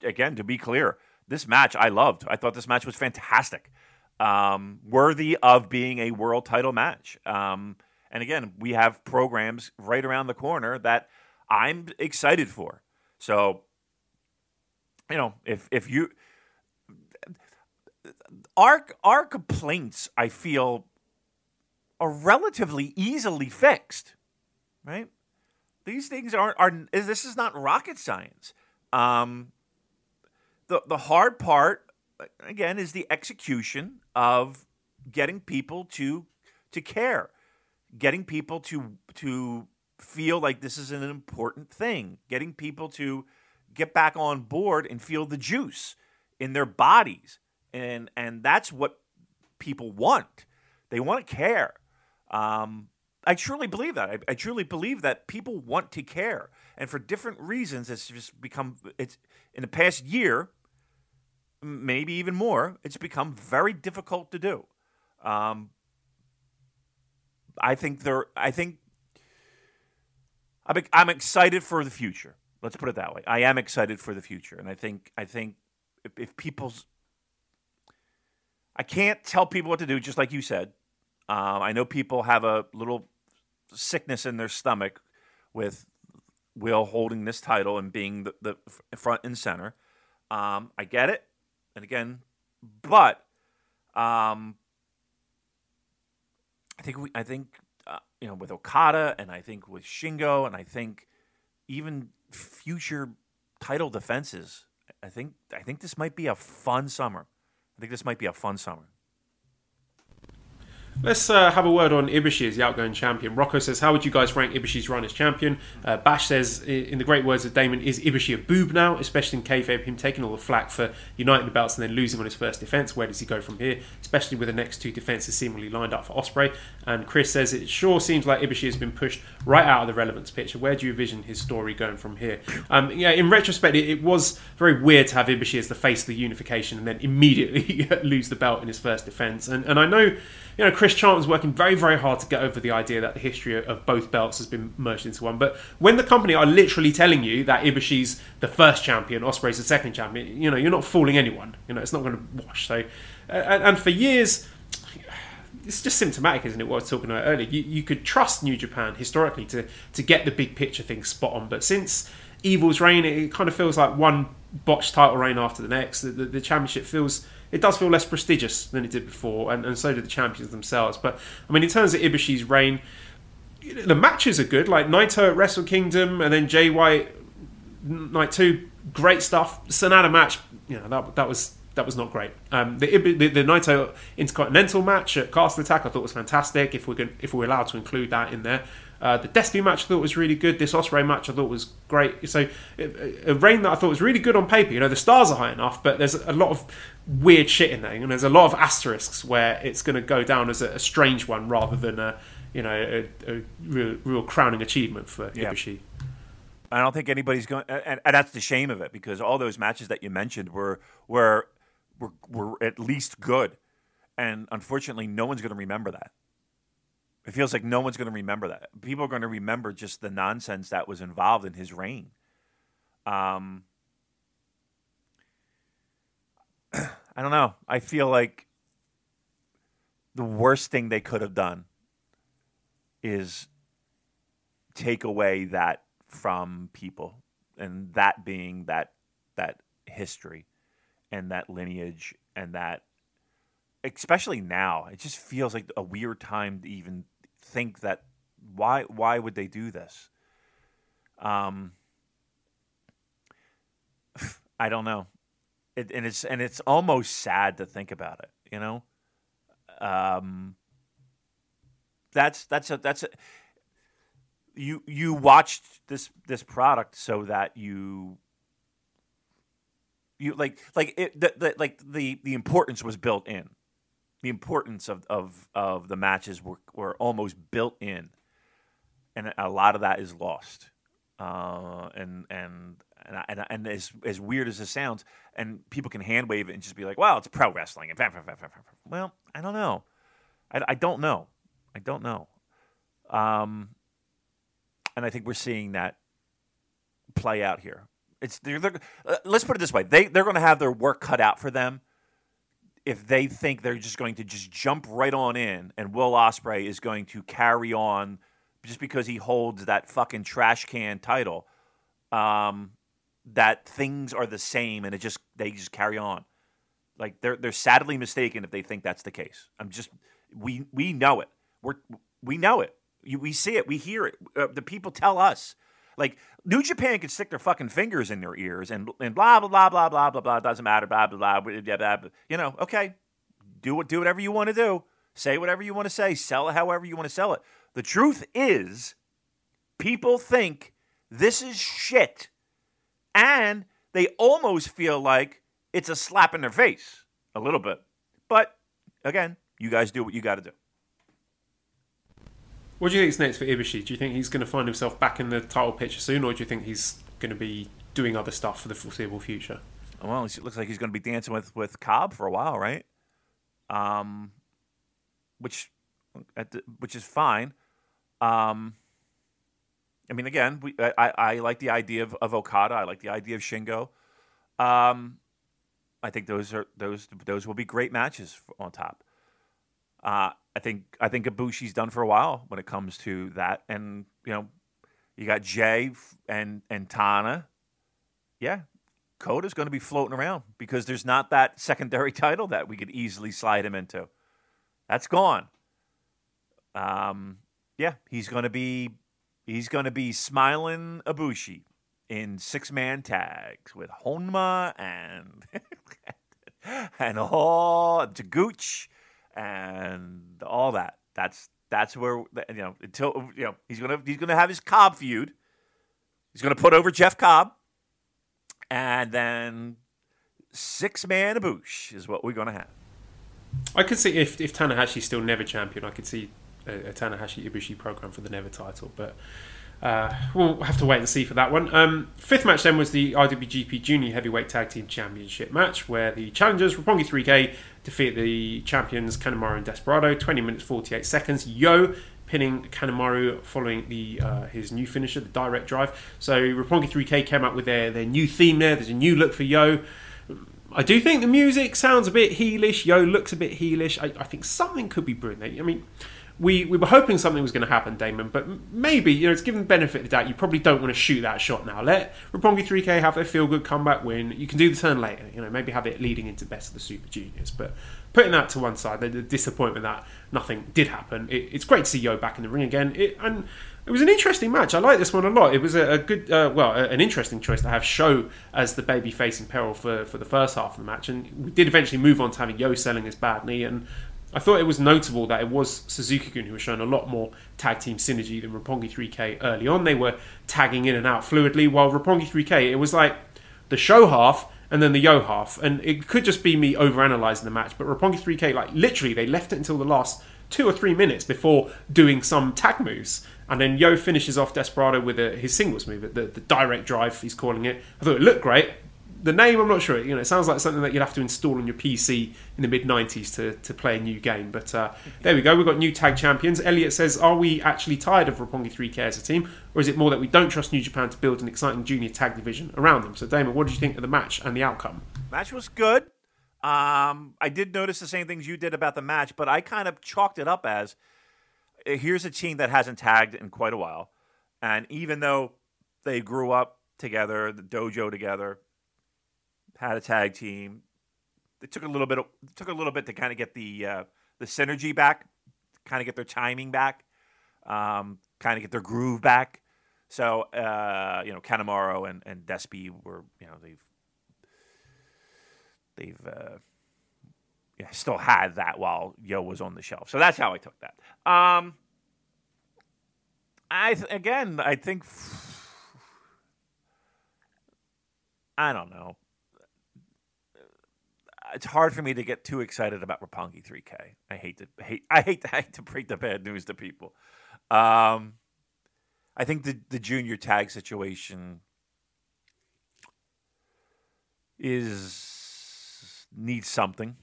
S2: again, to be clear, this match I loved. I thought this match was fantastic, um, worthy of being a world title match. Um, and again, we have programs right around the corner that I'm excited for. So, you know, if if you our our complaints, I feel are relatively easily fixed, right? These things aren't are this is not rocket science. Um, the the hard part again is the execution of getting people to to care, getting people to to feel like this is an important thing, getting people to get back on board and feel the juice in their bodies, and and that's what people want. They want to care. Um, I truly believe that. I, I, truly believe that people want to care, and for different reasons, it's just become it's in the past year, maybe even more. It's become very difficult to do. Um, I think there. I think I'm, excited for the future. Let's put it that way. I am excited for the future, and I think I think if, if people's I can't tell people what to do, just like you said. Um, I know people have a little sickness in their stomach with Will holding this title and being the, the front and center. Um, I get it, and again, but um, I think we, I think uh, you know with Okada, and I think with Shingo, and I think even future title defenses. I think I think this might be a fun summer. I think this might be a fun summer.
S1: Let's uh, have a word on Ibushi as the outgoing champion. Rocco says, "How would you guys rank Ibushi's run as champion?" Uh, Bash says, "In the great words of Damon, is Ibushi a boob now? Especially in kayfabe, him taking all the flack for uniting the belts and then losing on his first defense. Where does he go from here? Especially with the next two defenses seemingly lined up for Ospreay? And Chris says, "It sure seems like Ibushi has been pushed right out of the relevance picture. Where do you envision his story going from here?" Um, yeah, in retrospect, it, it, was very weird to have Ibushi as the face of the unification and then immediately lose the belt in his first defense. And and I know." You know, Chris Charlton was working very, very hard to get over the idea that the history of both belts has been merged into one. But when the company are literally telling you that Ibushi's the first champion, Ospreay's the second champion, you know, you're not fooling anyone. You know, it's not going to wash. So, and, for years, it's just symptomatic, isn't it? What I was talking about earlier. You, you could trust New Japan historically to to get the big picture things spot on, but since Evil's reign, it, it kind of feels like one botched title reign after the next. The, the, the championship feels it does feel less prestigious than it did before, and, and so do the champions themselves. But I mean, in terms of Ibushi's reign, the matches are good. Like Naito at Wrestle Kingdom, and then Jay White night two, great stuff. Sanada match, you know that that was that was not great. Um, the, the, the Naito Intercontinental match at Castle Attack I thought was fantastic. If we can, if we're allowed to include that in there, uh, the Despy match I thought was really good. This Ospreay match I thought was great. So a reign that I thought was really good on paper. You know the stars are high enough, but there's a lot of weird shit in there, and there's a lot of asterisks where it's going to go down as a, a, strange one rather than a you know a, a real, real, crowning achievement for yeah. Ibushi.
S2: I don't think anybody's going, and, and that's the shame of it because all those matches that you mentioned were were were, were at least good, and unfortunately, no one's going to remember that. It feels like no one's going to remember that. People are going to remember just the nonsense that was involved in his reign. Um, I don't know. I feel like the worst thing they could have done is take away that from people, and that being that that history and that lineage and that especially now it just feels like a weird time to even think that why why would they do this? Um, I don't know. It, and it's and it's almost sad to think about it. You know, um, that's that's a that's a you you watched this this product so that you you like like it the, the, like the the importance was built in the importance of, of, of the matches were, were almost built in, and a lot of that is lost. Uh, and and and, and, and as, as weird as this sounds, and people can hand wave it and just be like, "Well, it's pro wrestling." And well, I don't know. I, I don't know. I don't know. Um, and I think we're seeing that play out here. It's they're, they're, uh, let's put it this way: they they're going to have their work cut out for them if they think they're just going to just jump right on in and Will Ospreay is going to carry on just because he holds that fucking trash can title, um, that things are the same and it just they just carry on. Like they're they're sadly mistaken if they think that's the case. I'm just we we know it. We're we know it. we see it. We hear it. Uh, the people tell us. Like New Japan could stick their fucking fingers in their ears and and blah blah blah blah blah blah blah. Doesn't matter. Blah blah blah. blah, blah, blah. You know, okay. Do what do whatever you want to do. Say whatever you want to say. Sell it however you want to sell it. The truth is, people think this is shit, and they almost feel like it's a slap in their face a little bit. But again, you guys do what you got to do.
S1: What do you think is next for Ibushi? Do you think he's going to find himself back in the title picture soon, or do you think he's going to be doing other stuff for the foreseeable future?
S2: Well, it looks like he's going to be dancing with with Cobb for a while, right? Um, which the, which is fine. Um, I mean, again, we, I, I like the idea of, of Okada. I like the idea of Shingo. Um, I think those are those those will be great matches on top. Uh, I think I think Ibushi's done for a while when it comes to that, and you know, you got Jay and and Tana. Yeah, Kota's going to be floating around because there's not that secondary title that we could easily slide him into. That's gone. Um, yeah, he's going to be he's going to be smiling Ibushi in six man tags with Honma and and all Taguchi and all that. That's that's where you know until you know he's gonna he's gonna have his Cobb feud. He's gonna put over Jeff Cobb, and then six man a Ibushi is what we're gonna have.
S1: I could see if if Tanahashi's still never champion, I could see a, a Tanahashi Ibushi program for the never title, but. Uh, we'll have to wait and see for that one. Um, fifth match then was the IWGP Junior Heavyweight Tag Team Championship match, where the challengers Roppongi 3K defeat the champions Kanemaru and Desperado, 20 minutes 48 seconds. Yo pinning Kanemaru following the uh, his new finisher, the direct drive. So Roppongi 3K came up with their, their new theme there. There's a new look for Yo. I do think the music sounds a bit heelish. Yo looks a bit heelish. I, I think something could be brewing there. I mean, we, we were hoping something was going to happen, Damon, but maybe, you know, it's given benefit of the doubt. You probably don't want to shoot that shot now. Let Roppongi 3K have their feel good comeback win. You can do the turn later, you know, maybe have it leading into best of the Super Juniors. But putting that to one side, the, the disappointment that nothing did happen, it, it's great to see Yo back in the ring again. It, and it was an interesting match. I like this one a lot. It was a, a good, uh, well, a, an interesting choice to have Sho as the baby face in peril for, for the first half of the match. And we did eventually move on to having Yo selling his bad knee. And I thought it was notable that it was Suzuki-gun who was showing a lot more tag team synergy than Roppongi 3K early on. They were tagging in and out fluidly, while Roppongi 3K, it was like the Sho half and then the yo half. And it could just be me overanalyzing the match, but Roppongi 3K, like literally, they left it until the last two or three minutes before doing some tag moves. And then Yo finishes off Desperado with a, his singles move, the, the direct drive, he's calling it. I thought it looked great the name, I'm not sure. You know, it sounds like something that you'd have to install on your PC in the mid 90s to, to play a new game. But uh, there we go. We've got new tag champions. Elliot says, Are we actually tired of Roppongi 3K as a team? Or is it more that we don't trust New Japan to build an exciting junior tag division around them? So, Damon, what did you think of the match and the outcome?
S2: Match was good. Um, I did notice the same things you did about the match, but I kind of chalked it up as here's a team that hasn't tagged in quite a while. And even though they grew up together, the dojo together, had a tag team. It took a little bit. Of, took a little bit to kind of get the uh, the synergy back, kind of get their timing back, um, kind of get their groove back. So uh, you know, Kanemaru and and Despy were you know they've they've uh, yeah, still had that while Yo was on the shelf. So that's how I took that. Um, I th- again, I think I don't know it's hard for me to get too excited about Roppongi 3K. I hate to hate I hate to, hate to break the bad news to people. Um, I think the the junior tag situation is needs something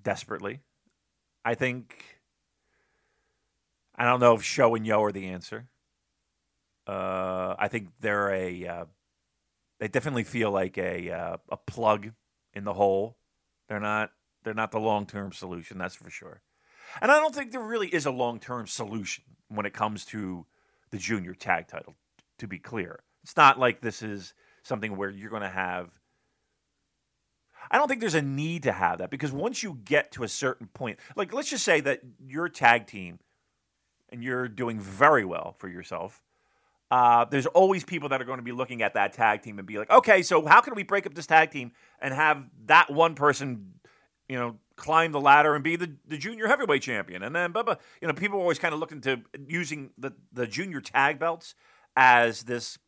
S2: desperately. I think I don't know if Sho and Yo are the answer. Uh, I think they're a uh, they definitely feel like a uh, a plug in the hole they're not they're not the long term solution, that's for sure. And I don't think there really is a long term solution when it comes to the junior tag title, to be clear. It's not like this is something where you're going to have. I don't think there's a need to have that because once you get to a certain point, like let's just say that your tag team and you're doing very well for yourself, uh, there's always people that are going to be looking at that tag team and be like, okay, so how can we break up this tag team and have that one person, you know, climb the ladder and be the, the junior heavyweight champion? And then, blah, blah. you know, people are always kind of looking to using the, the junior tag belts as this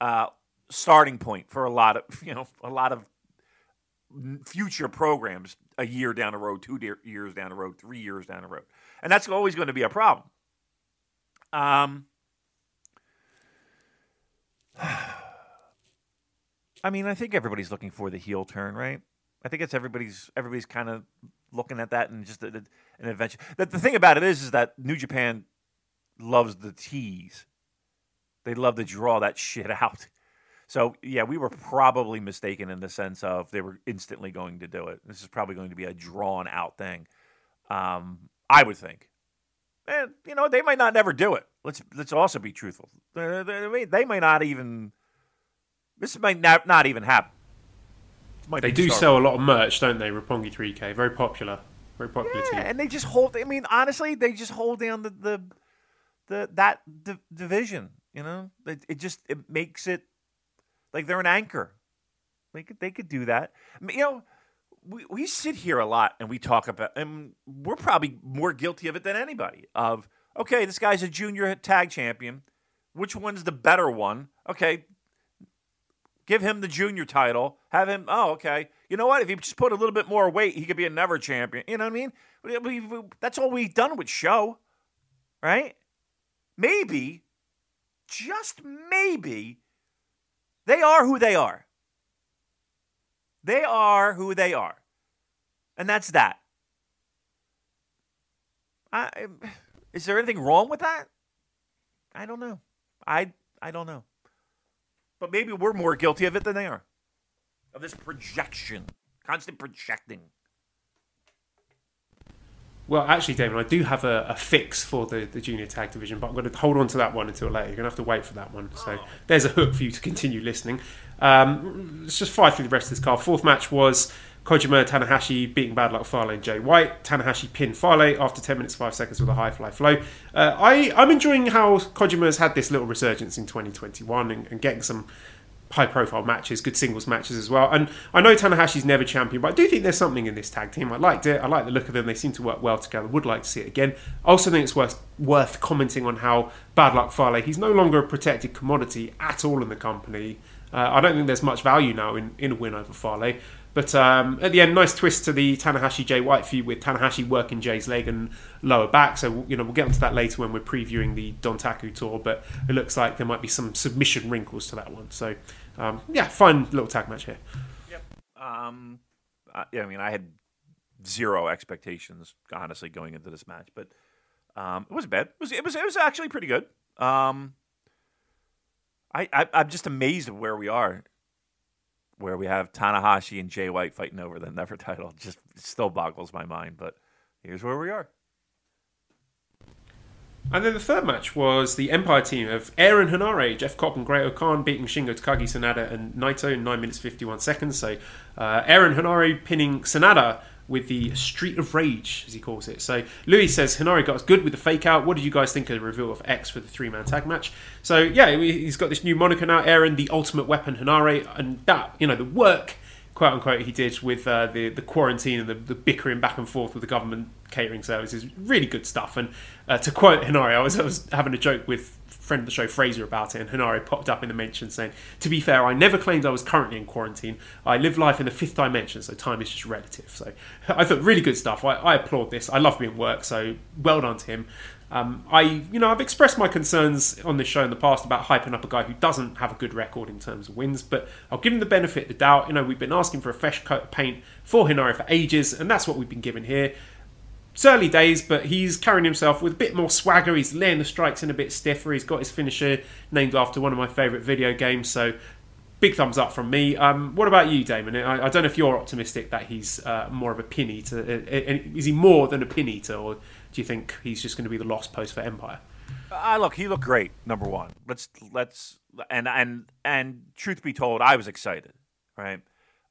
S2: uh, starting point for a lot of, you know, a lot of future programs a year down the road, two years down the road, three years down the road. And that's always going to be a problem. Um, I mean, I think everybody's looking for the heel turn, right? I think it's everybody's everybody's kind of looking at that and just a, an adventure. The, the thing about it is, is that New Japan loves the tease, They'd love to draw that shit out. So yeah, we were probably mistaken in the sense of they were instantly going to do it. This is probably going to be a drawn out thing. Um, I would think. And you know, they might not never do it. Let's let's also be truthful. They, they, they might not even. This might not, not even happen.
S1: They do sell a lot of merch, don't they? Roppongi 3K, very popular, very popular
S2: Yeah,
S1: team.
S2: and they just hold. I mean, honestly, they just hold down the the, the that di- division. You know, it, it just it makes it like they're an anchor. They could they could do that. I mean, you know, we we sit here a lot and we talk about, and we're probably more guilty of it than anybody. Of okay, this guy's a junior tag champion. Which one's the better one? Okay, give him the junior title. Have him. Oh, okay. You know what? If he just put a little bit more weight, he could be a never champion. You know what I mean? That's all we've done with Sho, right? Maybe, just maybe, they are who they are. They are who they are, and that's that. I, is there anything wrong with that? I don't know. I I don't know. But maybe we're more guilty of it than they are. Of this projection, constant projecting.
S1: Well, actually, David, I do have a, a fix for the, the junior tag division, but I'm going to hold on to that one until later. You're going to have to wait for that one. So there's a hook for you to continue listening. Um, let's just fly through the rest of this card. Fourth match was Kojima Tanahashi beating Bad Luck Fale and Jay White. Tanahashi pinned Fale after 10 minutes 5 seconds with a high fly flow. Uh, I, I'm enjoying how Kojima has had this little resurgence in 2021 and, and getting some high profile matches, good singles matches as well. And I know Tanahashi's never champion, but I do think there's something in this tag team. I liked it. I like the look of them. They seem to work well together. Would like to see it again. I also think it's worth worth commenting on how Bad Luck Fale, he's no longer a protected commodity at all in the company. Uh, I don't think there's much value now in, in a win over Fale. But um, at the end, nice twist to the Tanahashi Jay White feud with Tanahashi working Jay's leg and lower back. So you know we'll get onto that later when we're previewing the Dontaku tour. But it looks like there might be some submission wrinkles to that one. So um, yeah, fine little tag match here.
S2: Um, I, I mean, I had zero expectations, honestly, going into this match, but um, it wasn't bad. It was, it was, it was actually pretty good. Um, I, I, I'm just amazed at where we are, where we have Tanahashi and Jay White fighting over the Never title. Just still boggles my mind, but here's where we are.
S1: And then the third match was the Empire team of Aaron Henare, Jeff Cobb, and Great O-Khan beating Shingo Takagi, Sanada, and Naito in 9 minutes 51 seconds. So uh, Aaron Henare pinning Sanada with the Street of Rage, as he calls it. So Louis says Henare got us good with the fake out. What did you guys think of the reveal of X for the three man tag match? So yeah, he's got this new moniker now, Aaron, the Ultimate Weapon Henare, and that you know the work quote unquote he did with uh, the the quarantine and the, the bickering back and forth with the government catering services really good stuff and uh, to quote Henare I was, I was having a joke with friend of the show Fraser about it and Henare popped up in the mention saying to be fair I never claimed I was currently in quarantine. I live life in the fifth dimension so time is just relative. So I thought really good stuff. I, I applaud this. I love being work so well done to him. Um, I, you know, I've expressed my concerns on this show in the past about hyping up a guy who doesn't have a good record in terms of wins, but I'll give him the benefit of the doubt. You know, we've been asking for a fresh coat of paint for Henare for ages, and that's what we've been given here. It's early days, but he's carrying himself with a bit more swagger. He's laying the strikes in a bit stiffer. He's got his finisher named after one of my favourite video games, so big thumbs up from me. Um, what about you, Damon? I, I, don't know if you're optimistic that he's uh, more of a pin eater. Uh, is he more than a pin eater, or do you think he's just going to be the lost post for Empire?
S2: Uh, look, he looked great. Number one, let's let's and and and truth be told, I was excited. Right,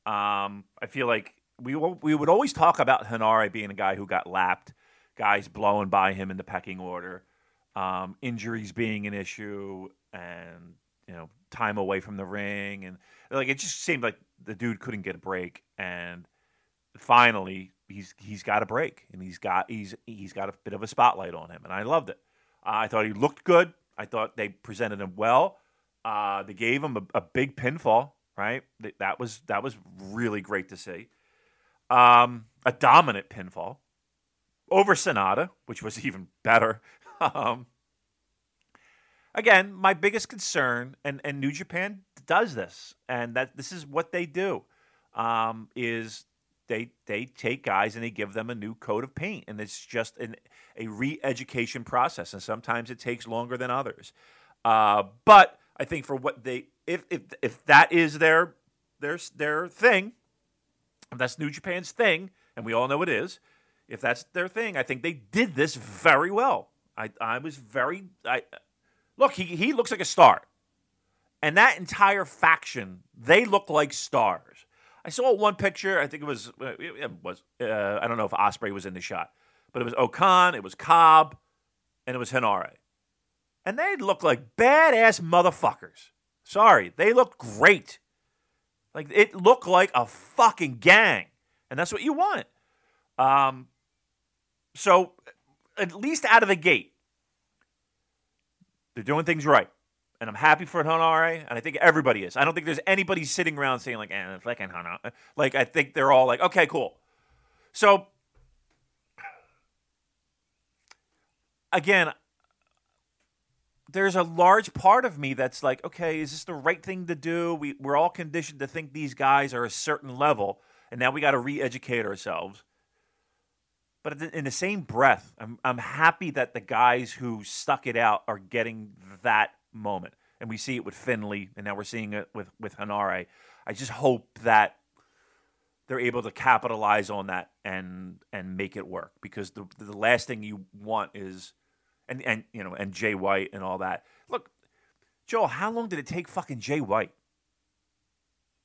S2: um, I feel like we we would always talk about Henare being a guy who got lapped, guys blowing by him in the pecking order, um, injuries being an issue, and you know time away from the ring, and like it just seemed like the dude couldn't get a break, and finally he's he's got a break, and he's got he's he's got a bit of a spotlight on him, and I loved it. I thought he looked good. I thought they presented him well. Uh, they gave him a, a big pinfall, right? That was that was really great to see. Um, a dominant pinfall over Sanada, which was even better. um, again, my biggest concern, and, and New Japan does this, and that this is what they do, um, is they they take guys and they give them a new coat of paint, and it's just an, a re-education process, and sometimes it takes longer than others. Uh, but I think for what they if if if that is their their their thing, if that's New Japan's thing, and we all know it is, if that's their thing, I think they did this very well. I I was very I look he he looks like a star, and that entire faction they look like stars. I saw one picture. I think it was uh, it was uh, I don't know if Ospreay was in the shot, but it was O-Khan, it was Cobb, and it was Henare, and they look like badass motherfuckers. Sorry, they looked great. Like it looked like a fucking gang, and that's what you want. Um, so at least out of the gate, they're doing things right and I'm happy for Henare, and I think everybody is. I don't think there's anybody sitting around saying like, "Eh, fucking Henare." Like, I think they're all like, "Okay, cool." So, again, there's a large part of me that's like, "Okay, is this the right thing to do?" We we're all conditioned to think these guys are a certain level, and now we got to re-educate ourselves. But in the same breath, I'm I'm happy that the guys who stuck it out are getting that moment. And we see it with Finley, and now we're seeing it with, with Henare. I just hope that they're able to capitalize on that and and make it work because the the last thing you want is and and you know and Jay White and all that. Look, Joel, how long did it take fucking Jay White?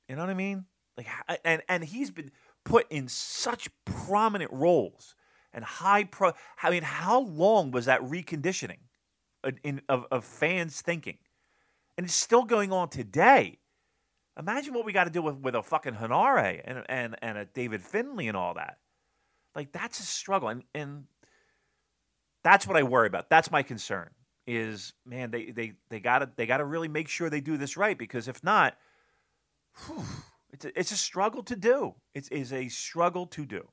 S2: You know what I mean? Like and and he's been put in such prominent roles and high pro. I mean, how long was that reconditioning? in, of, of fans thinking. And it's still going on today. Imagine what we got to do with, with a fucking Henare and, and, and a David Finley and all that. Like, that's a struggle. And, and that's what I worry about. That's my concern is, man, they, they, they got to they gotta really make sure they do this right because if not, whew, it's, a, it's a struggle to do. It is a struggle to do.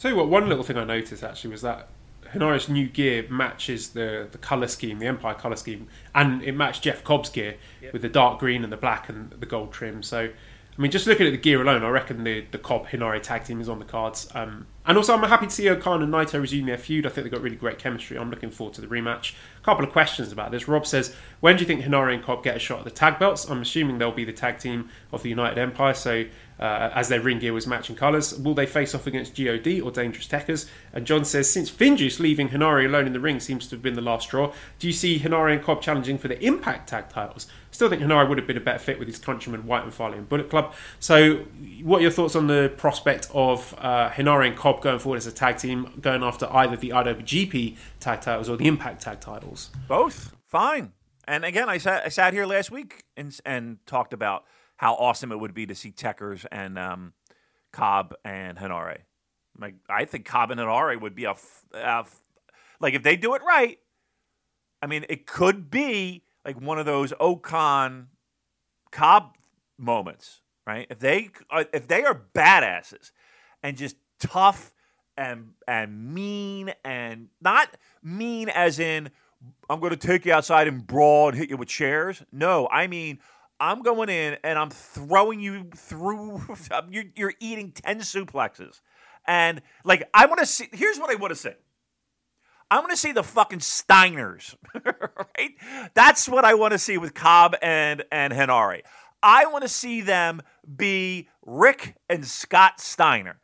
S1: Tell you what, one little thing I noticed actually was that Henare's new gear matches the, the colour scheme, the Empire colour scheme, and it matched Jeff Cobb's gear yep. with the dark green and the black and the gold trim. So, I mean, just looking at the gear alone, I reckon the, the Cobb Henare tag team is on the cards. Um, and also, I'm happy to see O-Khan and Naito resume their feud. I think they've got really great chemistry. I'm looking forward to the rematch. A couple of questions about this. Rob says, when do you think Henare and Cobb get a shot at the tag belts? I'm assuming they'll be the tag team of the United Empire. So uh, as their ring gear was matching colours. Will they face off against GOD or Dangerous Tekkers? And John says, since Finjuice leaving Henare alone in the ring seems to have been the last straw, do you see Henare and Cobb challenging for the Impact Tag titles? Still think Henare would have been a better fit with his countrymen White and Fale and Bullet Club. So, what are your thoughts on the prospect of uh, Henare and Cobb going forward as a tag team, going after either the IWGP Tag titles or the Impact Tag titles?
S2: Both. Fine. And again, I sat, I sat here last week and, and talked about how awesome it would be to see Tekkers and um, Cobb and Henare. Like I think Cobb and Henare would be a, a like if they do it right. I mean, it could be like one of those O-Khan Cobb moments, right? If they are, if they are badasses and just tough and and mean and not mean as in I'm going to take you outside and brawl and hit you with chairs. No, I mean I'm going in and I'm throwing you through. You're, you're eating 10 suplexes. And, like, I want to see. Here's what I want to see. I want to see the fucking Steiners, right? That's what I want to see with Cobb and, and Henare. I want to see them be Rick and Scott Steiner.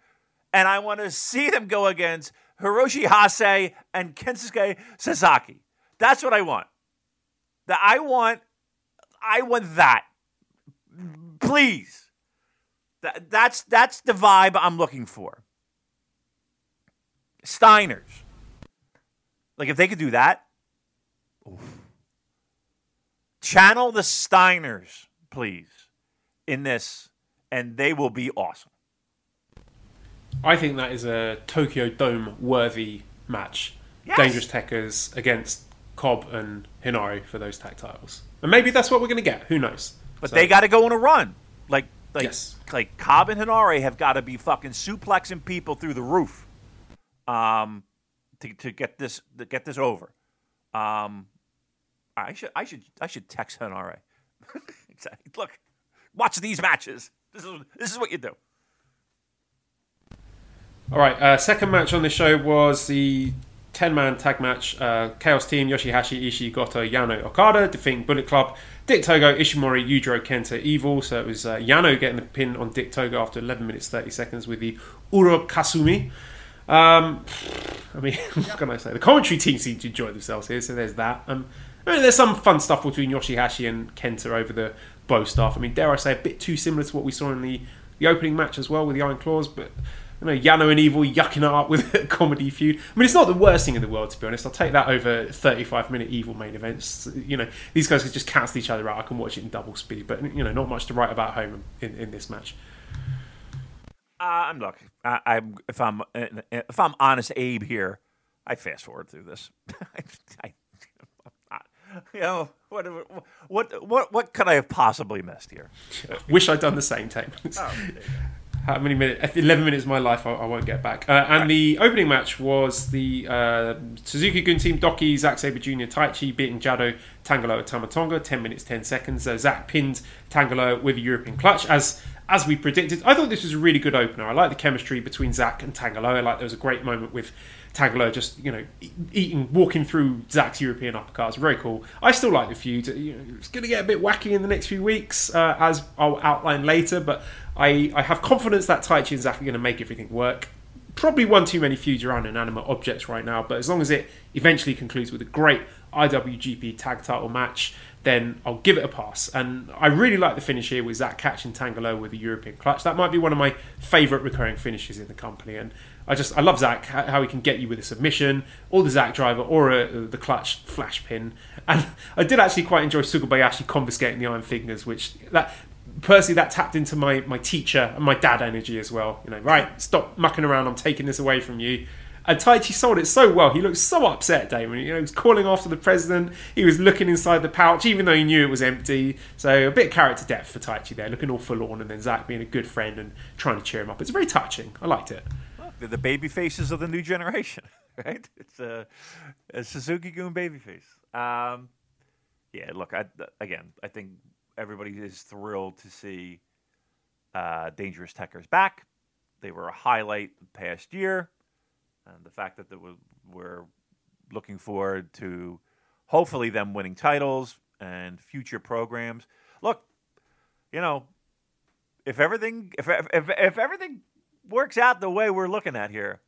S2: And I want to see them go against Hiroshi Hase and Kensuke Sasaki. That's what I want. That I want I want that. Please. That, that's that's the vibe I'm looking for. Steiners. Like if they could do that, oof. channel the Steiners, please, in this, and they will be awesome.
S1: I think that is a Tokyo Dome worthy match. Yes. Dangerous Tekkers against Cobb and Henare for those tag titles. And maybe that's what we're going to get. Who knows?
S2: But so. they got to go on a run. Like, like, yes. like Cobb and Henare have got to be fucking suplexing people through the roof, um, to, to get this to get this over. Um, I should I should I should text Henare. Look, watch these matches. This is this is what you do.
S1: All right. Uh, second match on the show was the 10 man tag match. Uh, Chaos Team, Yoshihashi, Ishii, Goto, Yano, Okada defeating Bullet Club. Dick Togo, Ishimori, Yujiro, Kenta, Evil. So it was uh, Yano getting the pin on Dick Togo after 11 minutes 30 seconds with the Ura-Gasumi. Um, I mean, what can I say? The commentary team seemed to enjoy themselves here, so there's that. Um, I mean, there's some fun stuff between Yoshihashi and Kenta over the bow stuff. I mean, dare I say, a bit too similar to what we saw in the, the opening match as well with the Iron Claws, but you know, Yano and Evil yucking it up with a comedy feud. I mean, it's not the worst thing in the world, to be honest. I'll take that over 35 minute Evil main events. You know, these guys could just cancel each other out. I can watch it in double speed, but, you know, not much to write about home in, in this match.
S2: Uh, I'm look. I, I'm if I'm if I'm honest, Abe here. I fast forward through this. I, I, you know what what what what could I have possibly missed here?
S1: Wish I'd done the same tape. Oh, How many minutes? Eleven minutes of my life I, I won't get back. Uh, and right. the opening match was the uh, Suzuki Gun team Doki, Zack Sabre Jr., Taichi beating Jado, Tangaloa, Tama Tonga. Ten minutes, ten seconds. Uh, Zack pinned Tangaloa with a European clutch as as we predicted. I thought this was a really good opener. I like the chemistry between Zack and Tangaloa. Like there was a great moment with Tangaloa just you know eating, walking through Zack's European uppercuts. Very cool. I still like the feud. It's going to get a bit wacky in the next few weeks, uh, as I'll outline later. But I, I have confidence that Taichi and Zack are going to make everything work. Probably one too many feuds around inanimate objects right now, but as long as it eventually concludes with a great IWGP tag title match, then I'll give it a pass. And I really like the finish here with Zack catching Tangaloa with a European clutch. That might be one of my favourite recurring finishes in the company. And I just I love Zack how he can get you with a submission or the Zack driver or a, uh, the clutch flash pin. And I did actually quite enjoy Sugabayashi confiscating the iron fingers, which that personally that tapped into my my teacher and my dad energy as well. You know, right? Stop mucking around. I'm taking this away from you. And Taichi sold it so well. He looked so upset, Damon. You know, he was calling after the president. He was looking inside the pouch, even though he knew it was empty. So a bit of character depth for Taichi there, looking all forlorn, and then Zack being a good friend and trying to cheer him up. It's very touching. I liked it.
S2: they're the baby faces of the new generation, right? It's a, a Suzuki Gun baby face. Um, yeah, look, I, again, I think everybody is thrilled to see uh, Dangerous Tekkers back. They were a highlight the past year and the fact that we're looking forward to hopefully them winning titles and future programs. Look, you know, if everything if if if everything works out the way we're looking at here,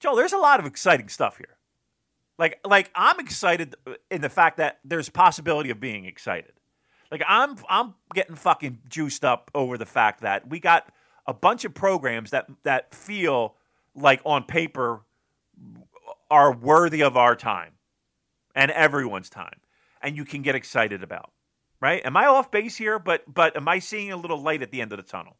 S2: Joe, there's a lot of exciting stuff here. Like like I'm excited in the fact that there's possibility of being excited. Like I'm I'm getting fucking juiced up over the fact that we got a bunch of programs that that feel like on paper are worthy of our time and everyone's time and you can get excited about right? Am i off base here? But but am i seeing a little light at the end of the tunnel?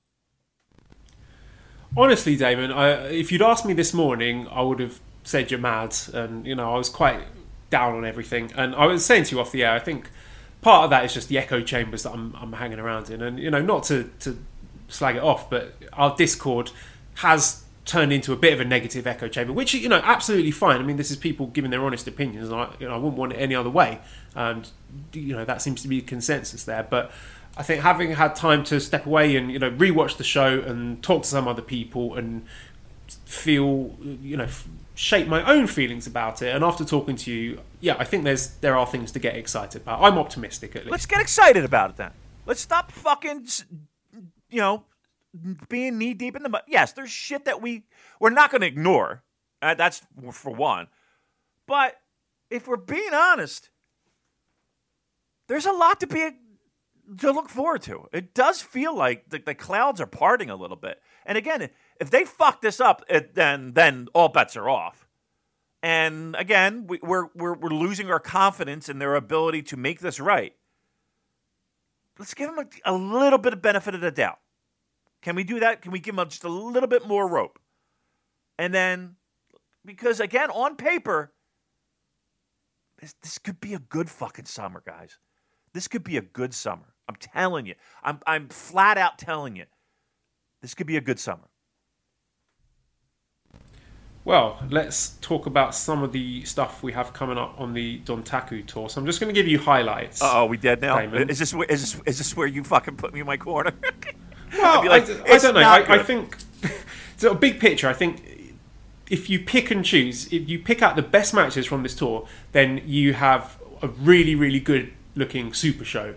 S1: Honestly damon I, if you'd asked me this morning i would have said you're mad. And you know i was quite down on everything. And i was saying to you off the air i think part of that is just the echo chambers that i'm, I'm hanging around in. And you know not to, to slag it off but our discord has turned into a bit of a negative echo chamber, which you know absolutely fine. I mean, this is people giving their honest opinions, and I, you know, I wouldn't want it any other way. And you know that seems to be consensus there. But I think having had time to step away and you know rewatch the show and talk to some other people and feel you know shape my own feelings about it. And after talking to you, yeah, I think there's there are things to get excited about. I'm optimistic at least.
S2: Let's get excited about it then. Let's stop fucking you know being knee deep in the mud. Yes, there's shit that we we're not going to ignore. Uh, that's for one. But if we're being honest, there's a lot to be to look forward to. It does feel like the, the clouds are parting a little bit. And again, if they fuck this up, it, then then all bets are off. And again, we, we're, we're we're losing our confidence in their ability to make this right. Let's give them a, a little bit of benefit of the doubt. Can we do that? Can we give them just a little bit more rope? And then, because again, on paper, this, this could be a good fucking summer, guys. This could be a good summer. I'm telling you. I'm, I'm flat out telling you. This could be a good summer.
S1: Well, let's talk about some of the stuff we have coming up on the Dontaku tour. So I'm just going to give you highlights.
S2: Oh, we dead now? Is this, is this is this where you fucking put me in my corner?
S1: Well, like, I, I, don't know. I, I, think so. Big picture. I think if you pick and choose, if you pick out the best matches from this tour, then you have a really, really good looking super show.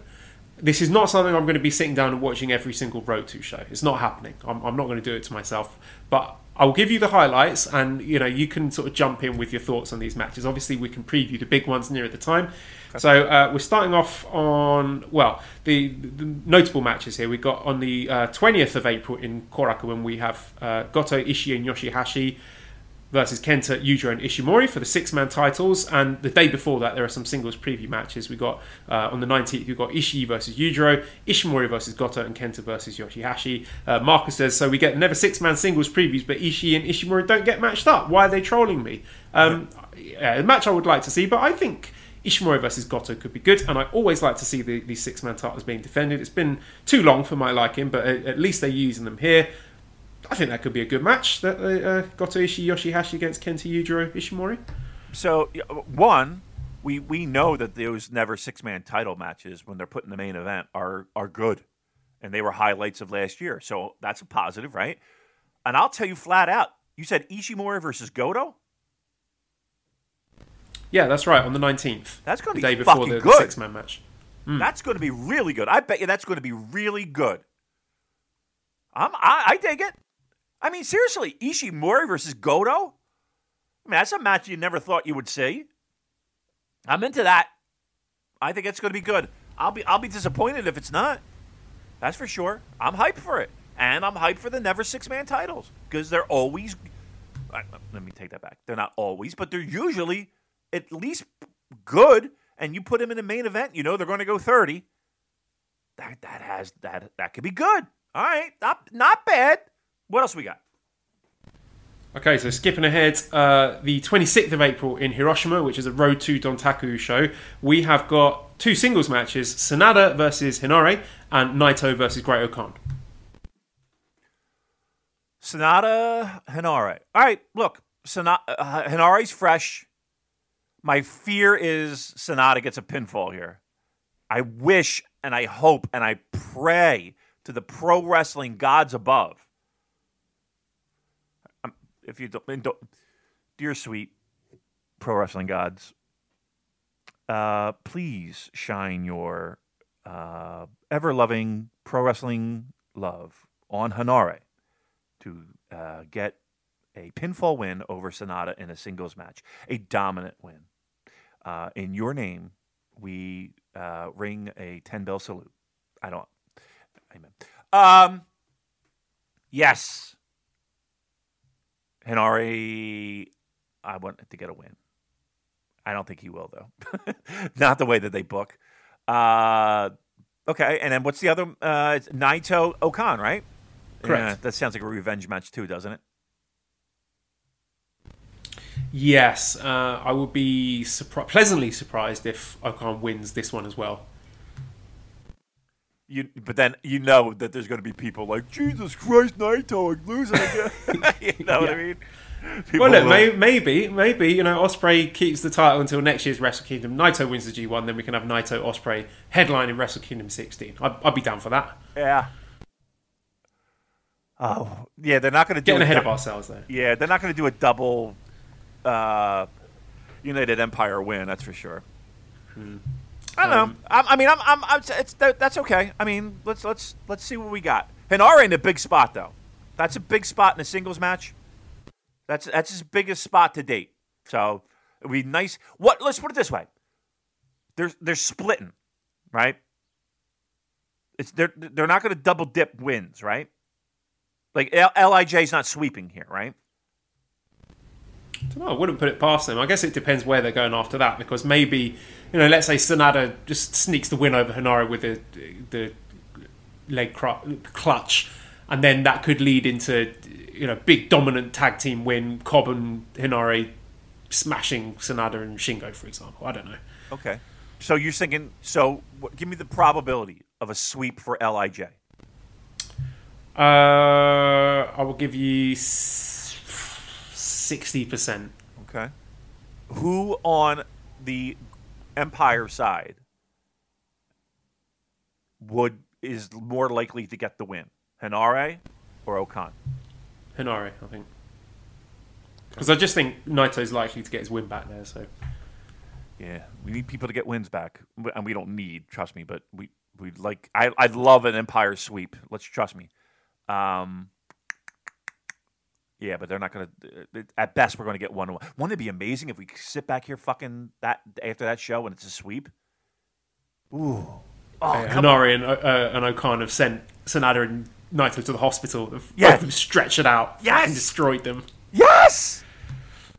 S1: This is not something I'm going to be sitting down and watching every single Road to show. It's not happening. I'm, I'm not going to do it to myself. But I'll give you the highlights, and you know you can sort of jump in with your thoughts on these matches. Obviously, we can preview the big ones near at the time. So uh, we're starting off on well the, the notable matches here. We got on the uh, twentieth of April in Korakuen we have uh, Goto Ishii and Yoshihashi versus Kenta, Yujiro, and Ishimori for the six man titles. And the day before that, there are some singles preview matches. We got uh, on the 19th, we've got Ishii versus Yujiro, Ishimori versus Goto, and Kenta versus Yoshihashi. Uh, Marcus says, So we get never six man singles previews, but Ishii and Ishimori don't get matched up. Why are they trolling me? Um, yeah, a match I would like to see, but I think. Ishimori versus Goto could be good, and I always like to see the, these six man titles being defended. It's been too long for my liking, but at, at least they're using them here. I think that could be a good match. That uh, Goto Ishii Yoshihashi against Kenta Yujiro Ishimori.
S2: So one, we we know that those never six man title matches when they're put in the main event are are good, and they were highlights of last year. So that's a positive, right? And I'll tell you flat out, you said Ishimori versus Goto.
S1: Yeah, that's right. On the nineteenth,
S2: That's going to be
S1: day before the,
S2: good.
S1: six man match.
S2: That's going to be really good. I bet you that's going to be really good. I'm, I, I dig it. I mean, seriously, Ishimori versus Goto. I mean, that's a match you never thought you would see. I'm into that. I think it's going to be good. I'll be I'll be disappointed if it's not. That's for sure. I'm hyped for it, and I'm hyped for the never six man titles because they're always. Let me take that back. They're not always, but they're usually at least good. And you put them in the main event, you know they're going to go thirty. That that has that that could be good. All right, not not bad. What else we got?
S1: Okay, so skipping ahead, uh, the 26th of April in Hiroshima, which is a Road to Dontaku show, we have got two singles matches Sanada versus Henare and Naito versus Great O-Khan.
S2: Sanada Henare. All right, look, Sanada, uh, Henare's fresh. My fear is Sanada gets a pinfall here. I wish and I hope and I pray to the pro wrestling gods above. If you don't, don't dear sweet pro wrestling gods, uh, please shine your uh, ever loving pro wrestling love on Henare to uh, get a pinfall win over Sanada in a singles match, a dominant win. Uh, in your name, we uh, ring a 10 bell salute. I don't. Amen. Um, yes. Henare, I want to get a win. I don't think he will, though. Not the way that they book. Uh, okay, and then what's the other? Uh, it's Naito O-Khan, right?
S1: Correct.
S2: Yeah, that sounds like a revenge match too, doesn't it?
S1: Yes, uh, I would be surpri- pleasantly surprised if O-Khan wins this one as well.
S2: You, but then you know that there's going to be people like Jesus Christ, Naito, I'm losing again. you know what I mean? People
S1: Well, look, may- maybe, maybe you know, Ospreay keeps the title until next year's Wrestle Kingdom. Naito wins the G1, then we can have Naito Ospreay headline in Wrestle Kingdom 16. I'd, I'd be down for that.
S2: yeah. Oh, yeah. They're not going to do
S1: Getting
S2: a
S1: ahead
S2: dou-
S1: of ourselves there.
S2: Yeah, they're not going to do a double uh, United Empire win. That's for sure. I don't
S1: Um,
S2: know. I, I mean, I'm, I'm, I'm it's that, that's okay. I mean, let's let's let's see what we got. Henare in a big spot though. That's a big spot in a singles match. That's that's his biggest spot to date. So it'd be nice. What? Let's put it this way. They're they're splitting, right? It's they're they're not going to double dip wins, right? Like L- Lij's not sweeping here, right?
S1: I know, I wouldn't put it past them. I guess it depends where they're going after that because maybe, you know, let's say Sanada just sneaks the win over Henare with the the leg clutch, and then that could lead into, you know, big dominant tag team win. Cobb and Henare smashing Sanada and Shingo, for example. I don't know.
S2: Okay. So you're thinking? So what, give me the probability of a sweep for Lij.
S1: Uh, I will give you sixty percent.
S2: Okay. Who on the Empire side would is more likely to get the win? Henare or O-Khan?
S1: Henare, I think. Because I just think Naito's likely to get his win back there. So
S2: Yeah, we need people to get wins back, and we don't need. Trust me, but we we like. I I'd love an Empire sweep. Let's trust me. Um. Yeah, but they're not going to. At best, we're going to get one. One. Wouldn't it be amazing if we sit back here, fucking that after that show, and it's a sweep? Ooh. Oh,
S1: uh,
S2: come
S1: Henare and, uh, and O-Khan have sent Sanada and Naito to the hospital.
S2: Yes.
S1: both of them stretched it out.
S2: Yes.
S1: fucking destroyed them.
S2: Yes!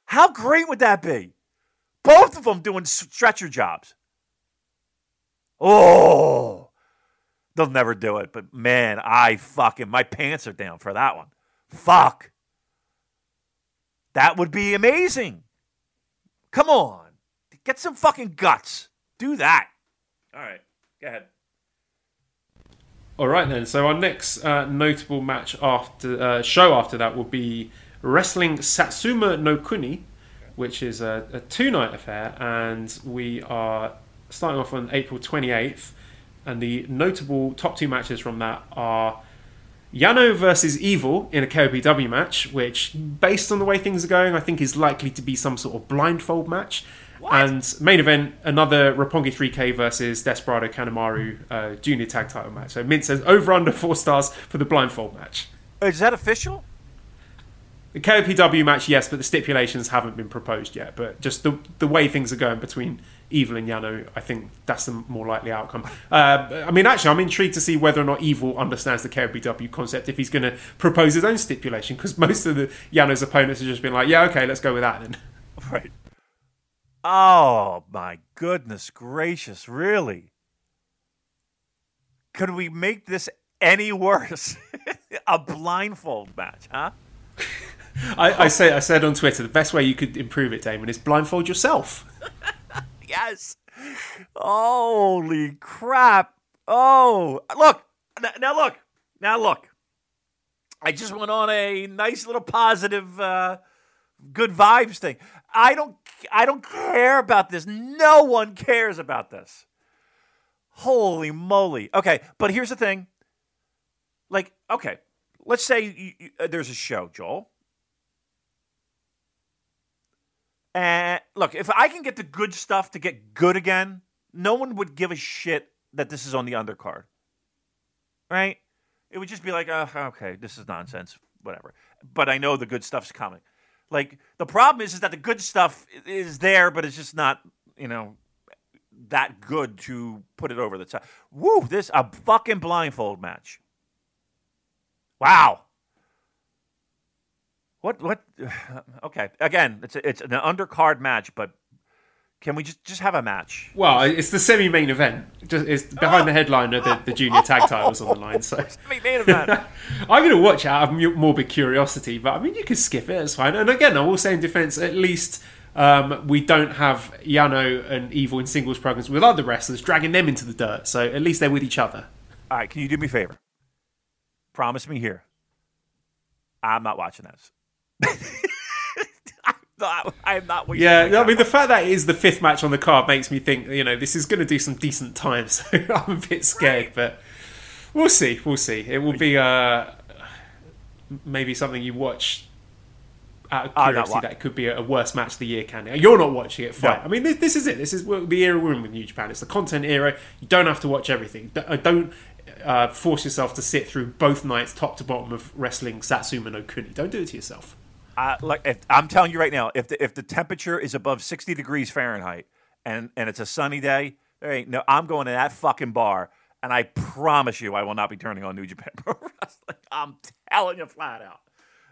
S2: How great would that be? Both of them doing stretcher jobs. Oh, they'll never do it. But man, I fucking, my pants are down for that one. Fuck. That would be amazing. Come on. Get some fucking guts. Do that. All right. Go ahead.
S1: All right then. So our next uh, notable match after uh, show after that will be wrestling Satsuma no Kuni, which is a, a two night affair, and we are starting off on April twenty eighth. And the notable top two matches from that are Yano versus Evil in a KOPW match, which, based on the way things are going, I think is likely to be some sort of blindfold match. And main event, another Roppongi 3K versus Desperado Kanemaru uh, junior tag title match. So Mint says over under four stars for the blindfold match.
S2: Is that official?
S1: The KOPW match, yes, but the stipulations haven't been proposed yet. But just the the way things are going between Evil and Yano, I think that's the more likely outcome. Uh, I mean, actually, I'm intrigued to see whether or not Evil understands the KOPW concept if he's going to propose his own stipulation, because most of the Yano's opponents have just been like, yeah, okay, let's go with that then.
S2: Right. Oh my goodness gracious! Really? Could we make this any worse? a blindfold match, huh?
S1: I, I say I said on Twitter the best way you could improve it, Damon, is blindfold yourself.
S2: Yes. Holy crap! Oh, look now, look now, look. I just went on a nice little positive, uh, good vibes thing. I don't, I don't care about this. No one cares about this. Holy moly! Okay, but here's the thing. Like, okay, let's say you, you, uh, there's a show, Joel. And look, if I can get the good stuff to get good again, no one would give a shit that this is on the undercard. Right? It would just be like, oh, okay, this is nonsense, whatever. But I know the good stuff's coming. Like the problem is, is that the good stuff is there, but it's just not, you know, that good to put it over the top. Woo! This a fucking blindfold match. Wow. What? What? Okay. Again, it's a, it's an undercard match, but can we just just have a match?
S1: Well, it's the semi-main event. Just it's behind the headliner, the, the junior tag titles on the line. So
S2: Main event.
S1: I'm going to watch out of morbid curiosity. But I mean, you could skip it. It's fine. And again, I will say in defense, at least um, we don't have Yano and Evil in singles programs with other wrestlers dragging them into the dirt. So at least they're with each other.
S2: All right, can you do me a favor? Promise me here. I'm not watching this. I'm not. I'm not
S1: Yeah, I mean, the fact that it is the fifth match on the card makes me think, you know, this is going to do some decent time. So I'm a bit scared, but we'll see. We'll see. It will be uh, maybe something you watch out of curiosity that could be a, worst match of the year, can it? You're not watching it, fine.
S2: No.
S1: I mean, this, this is it. This is the era we're in with New Japan. It's the content era. You don't have to watch everything. Uh, Don't uh, force yourself to sit through both nights, top to bottom, of wrestling Satsuma no Kuni. Don't do it to yourself.
S2: I, like if, I'm telling you right now, if the if the temperature is above 60 degrees Fahrenheit and and it's a sunny day, there ain't no. I'm going to that fucking bar, and I promise you, I will not be turning on New Japan Pro Wrestling. I'm telling you flat out,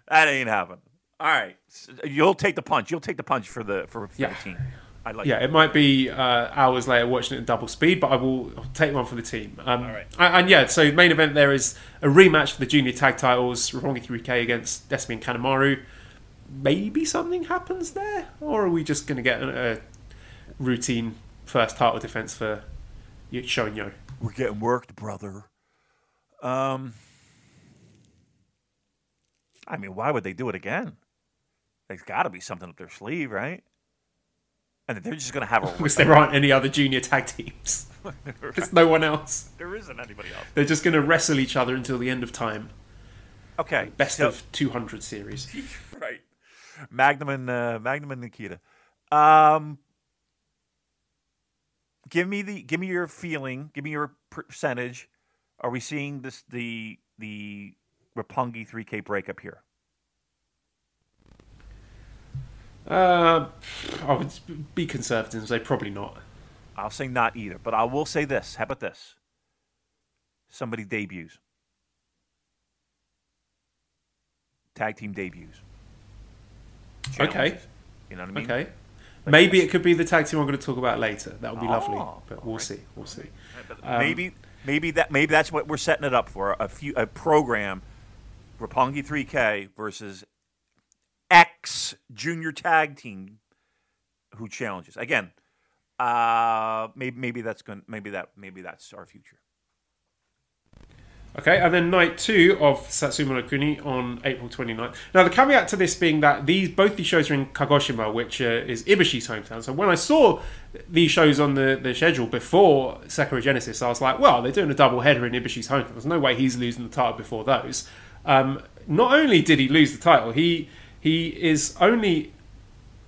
S2: that ain't happening. All right, S- you'll take the punch. You'll take the punch for the for
S1: Yeah.
S2: 15. I like.
S1: Yeah,
S2: it.
S1: might be uh, hours later watching it in double speed, but I will take one for the team. Um,
S2: All right.
S1: And, and yeah, so main event there is a rematch for the junior tag titles, Roppongi 3K against Despy and Kanemaru. Maybe something happens there, or are we just going to get a, routine first title defense for Yo- Sho?
S2: We're getting worked, brother. Um, I mean, why would they do it again? There's got to be something up their sleeve, right? And they're just going to have a.
S1: Because there aren't any other junior tag teams. There's no one else.
S2: there isn't anybody else.
S1: They're just going to wrestle each other until the end of time.
S2: Okay,
S1: Best
S2: so-
S1: of 200 series.
S2: Magnum and uh, Magnum and Nikita. Um, give me the give me your feeling. Give me your percentage. Are we seeing this the the Roppongi 3K breakup here?
S1: Uh, I would be conservative and say probably not.
S2: I'll say not either, but I will say this. How about this? Somebody debuts. Tag team debuts.
S1: Okay.
S2: You know what I mean?
S1: Okay.
S2: Like
S1: Maybe it could be the tag team I'm going to talk about later. That would be lovely,
S2: Oh,
S1: but we'll see. We'll see. Um,
S2: maybe maybe that maybe that's what we're setting it up for a few a program Roppongi 3K versus X junior tag team who challenges. Again, uh maybe maybe that's going maybe that maybe that's our future.
S1: Okay, and then night two of Satsuma no Kuni on April 29th. Now, the caveat to this being that these both these shows are in Kagoshima, which uh, is Ibushi's hometown. So when I saw these shows on the, the schedule before Sakura Genesis, I was like, well, they're doing a double header in Ibushi's hometown. There's no way he's losing the title before those. Um, not only did he lose the title, he he is only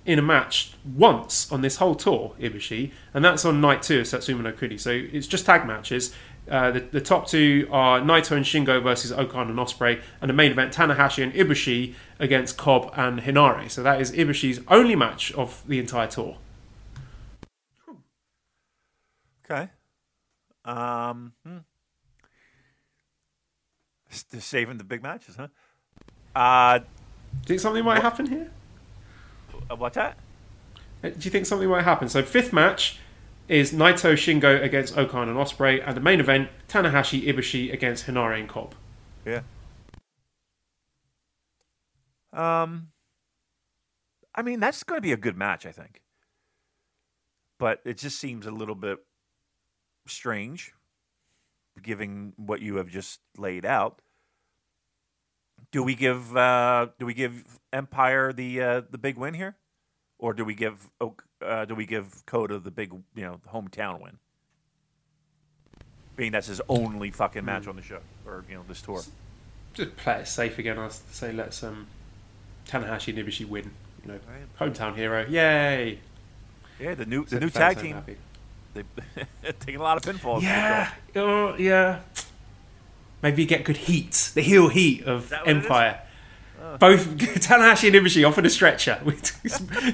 S1: in a match once on this whole tour, Ibushi, and that's on night two of Satsuma no Kuni. So it's just tag matches. Uh, the, the top two are Naito and Shingo versus O-Khan and Ospreay, and the main event Tanahashi and Ibushi against Cobb and Henare. So that is Ibushi's only match of the entire tour.
S2: Okay. Um hmm. Saving the big matches, huh? Uh
S1: Do you think something might happen here?
S2: what's that?
S1: Uh, Do you think something might happen? So fifth match is Naito Shingo against O-Khan and Ospreay, and the main event Tanahashi Ibushi against Henare and Cobb.
S2: Yeah. Um, I mean, that's going to be a good match, I think. But it just seems a little bit strange, given what you have just laid out. Do we give uh, Do we give Empire the uh, the big win here, or do we give Oak, uh, Do we give Kota the big you know hometown win? Being that's his only fucking match on the show, or you know this tour.
S1: just play it safe again. I say let's um, Tanahashi and Ibushi win. You know, hometown hero, yay!
S2: Yeah, the new the new tag team.
S1: happy.
S2: They taking a lot of pinfalls.
S1: Yeah, oh yeah. Maybe you get good heat, the heel heat of
S2: that what it is?
S1: Empire. Both Tanahashi and Ibushi offered a stretcher.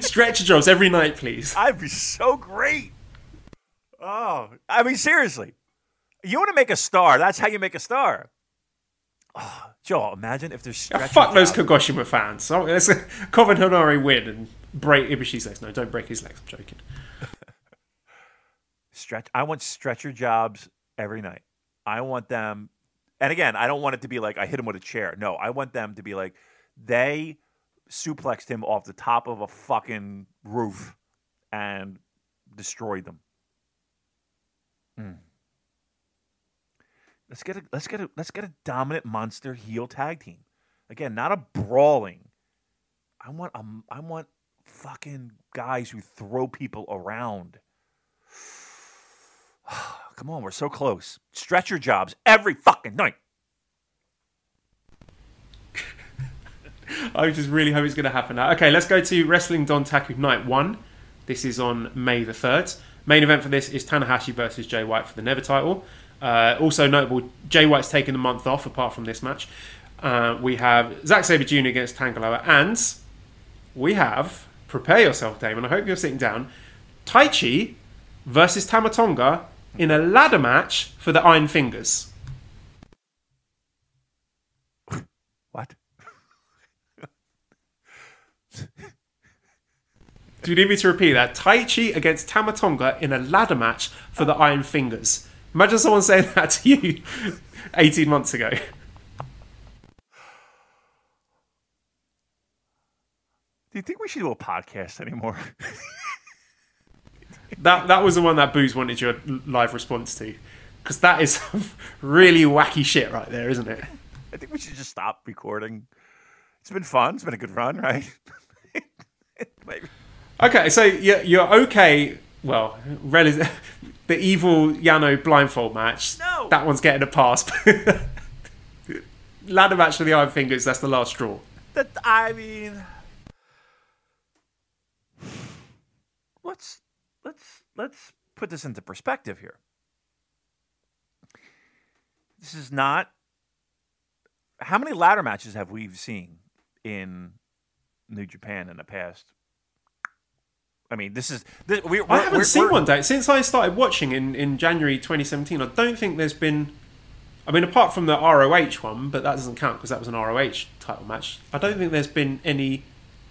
S1: stretcher jobs every night, please.
S2: I'd be so great. Oh, I mean, seriously, you want to make a star? That's how you make a star. Ah, oh, Joel, imagine if there's
S1: Yeah,
S2: stretcher
S1: fuck those. Kagoshima fans. So let's Cobb and Henare win and break Ibushi's legs. No, don't break his legs. I'm joking.
S2: stretch. I want stretcher jobs every night. I want them, and again, I don't want it to be like I hit him with a chair. No, I want them to be like they suplexed him off the top of a fucking roof and destroyed them. Hmm. Let's get a let's get a let's get a dominant monster heel tag team. Again, not a brawling. I want a, I want fucking guys who throw people around. Come on, we're so close. Stretcher jobs every fucking night.
S1: I just really hope it's going to happen now. Okay, let's go to Wrestling Dontaku Night 1. This is on May the 3rd. Main event for this is Tanahashi versus Jay White for the Never title. Uh, also notable, Jay White's taken a month off apart from this match. Uh, we have Zack Sabre Jr. against Tangaloa, and we have, prepare yourself, Damon, I hope you're sitting down, Taichi versus Tama Tonga in a ladder match for the Iron Fingers.
S2: What?
S1: Do you need me to repeat that? Taichi against Tama Tonga in a ladder match for the Iron Fingers. Imagine someone saying that to you 18 months ago.
S2: Do you think we should do a podcast anymore?
S1: That that was the one that Booze wanted your live response to. Because that is really wacky shit right there, isn't it?
S2: I think we should just stop recording. It's been fun. It's been a good run, right? maybe.
S1: Okay, so you're, you're okay. Well, rel- the evil Yano blindfold match.
S2: No.
S1: That one's getting a pass. Ladder match for the Iron Fingers, that's the last straw.
S2: That I mean let's let's let's put this into perspective here. This is not how many ladder matches have we seen in New Japan in the past I mean, this is. This, we,
S1: I haven't seen one day since I started watching in, in January 2017. I don't think there's been. I mean, apart from the ROH one, but that doesn't count because that was an ROH title match. I don't think there's been any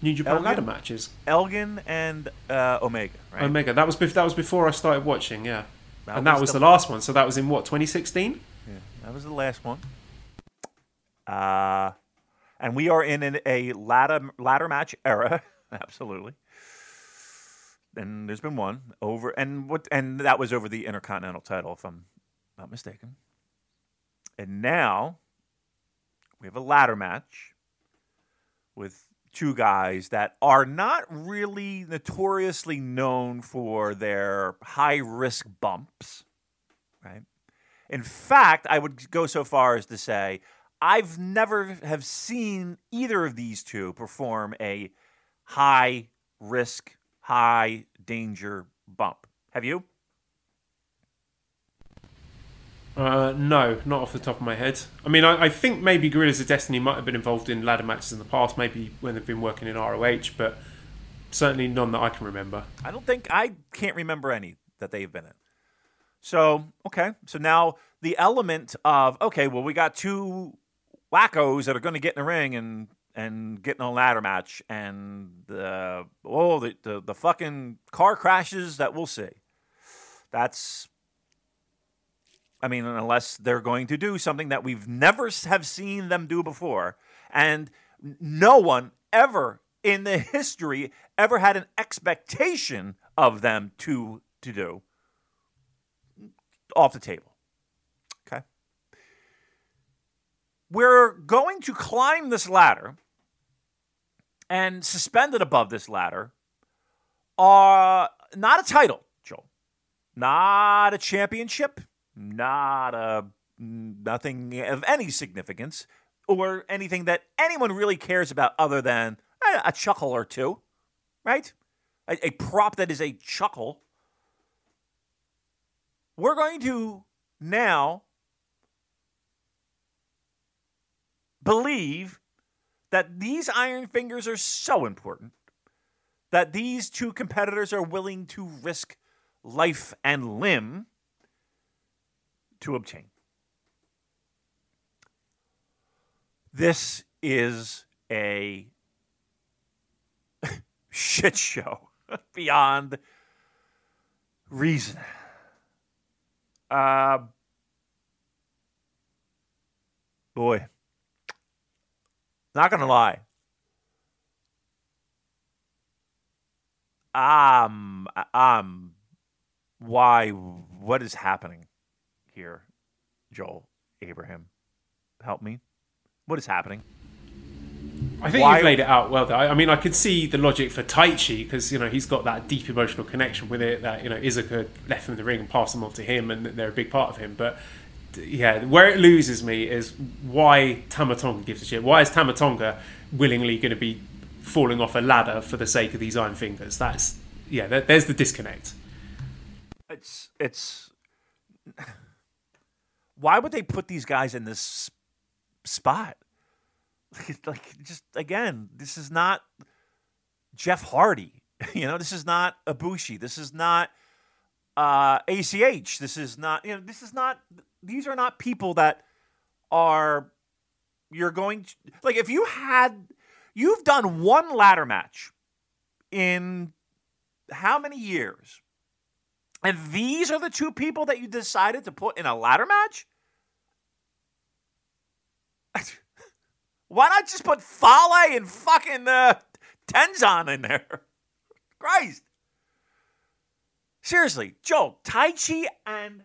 S1: New Japan
S2: Elgin?
S1: ladder matches.
S2: Elgin and uh, Omega, right?
S1: Omega. That was bef- that was before I started watching. Yeah,
S2: That
S1: and that
S2: was
S1: was
S2: the-
S1: the last one. So that was in what 2016.
S2: Yeah, that was the last one. Uh, and we are in an, a ladder ladder match era, absolutely. And there's been one over, and what, and that was over the Intercontinental title, if I'm not mistaken. And now we have a ladder match with two guys that are not really notoriously known for their high risk bumps, right? In fact, I would go so far as to say I've never have seen either of these two perform a high risk, high danger bump. Have you?
S1: Uh, no, not off the top of my head. I mean, I, I think maybe Gorillas of Destiny might have been involved in ladder matches in the past, maybe when they've been working in ROH, but certainly none that I can remember.
S2: I don't think I can't remember any that they've been in. So, okay. So now the element of okay, well we got two wackos that are going to get in the ring and and get in a ladder match and uh, oh the, the the fucking car crashes that we'll see. That's I mean, unless they're going to do something that we've never have seen them do before, and no one ever in the history ever had an expectation of them to to do off the table. Okay. We're going to climb this ladder and suspended above this ladder are not a title, Joel. Not a championship, not a nothing of any significance or anything that anyone really cares about other than a, a chuckle or two, right? A, a prop that is a chuckle. We're going to now believe that these iron fingers are so important that these two competitors are willing to risk life and limb to obtain. This is a shit show beyond reason. Uh, boy, not gonna lie. Um, um, why? What is happening here, Joel Abraham? Help me. What is happening?
S1: I think
S2: Why-
S1: you've laid it out well. There. I, mean, I could see the logic for Taichi because you know he's got that deep emotional connection with it. That you know Iizuka left him in the ring and passed them on to him, and they're a big part of him. But yeah, where it loses me is why Tama Tonga gives a shit. Why is Tama Tonga willingly going to be falling off a ladder for the sake of these iron fingers? That's yeah. There, there's the disconnect.
S2: It's it's. Why would they put these guys in this spot? Like, like just again, this is not Jeff Hardy. You know, this is not Ibushi. This is not uh, ACH. This is not. You know, this is not. These are not people that are. You're going to like if you had. You've done one ladder match in how many years? And these are the two people that you decided to put in a ladder match? Why not just put Fale and fucking uh, Tenzan in there? Christ. Seriously, Joe, Taichi and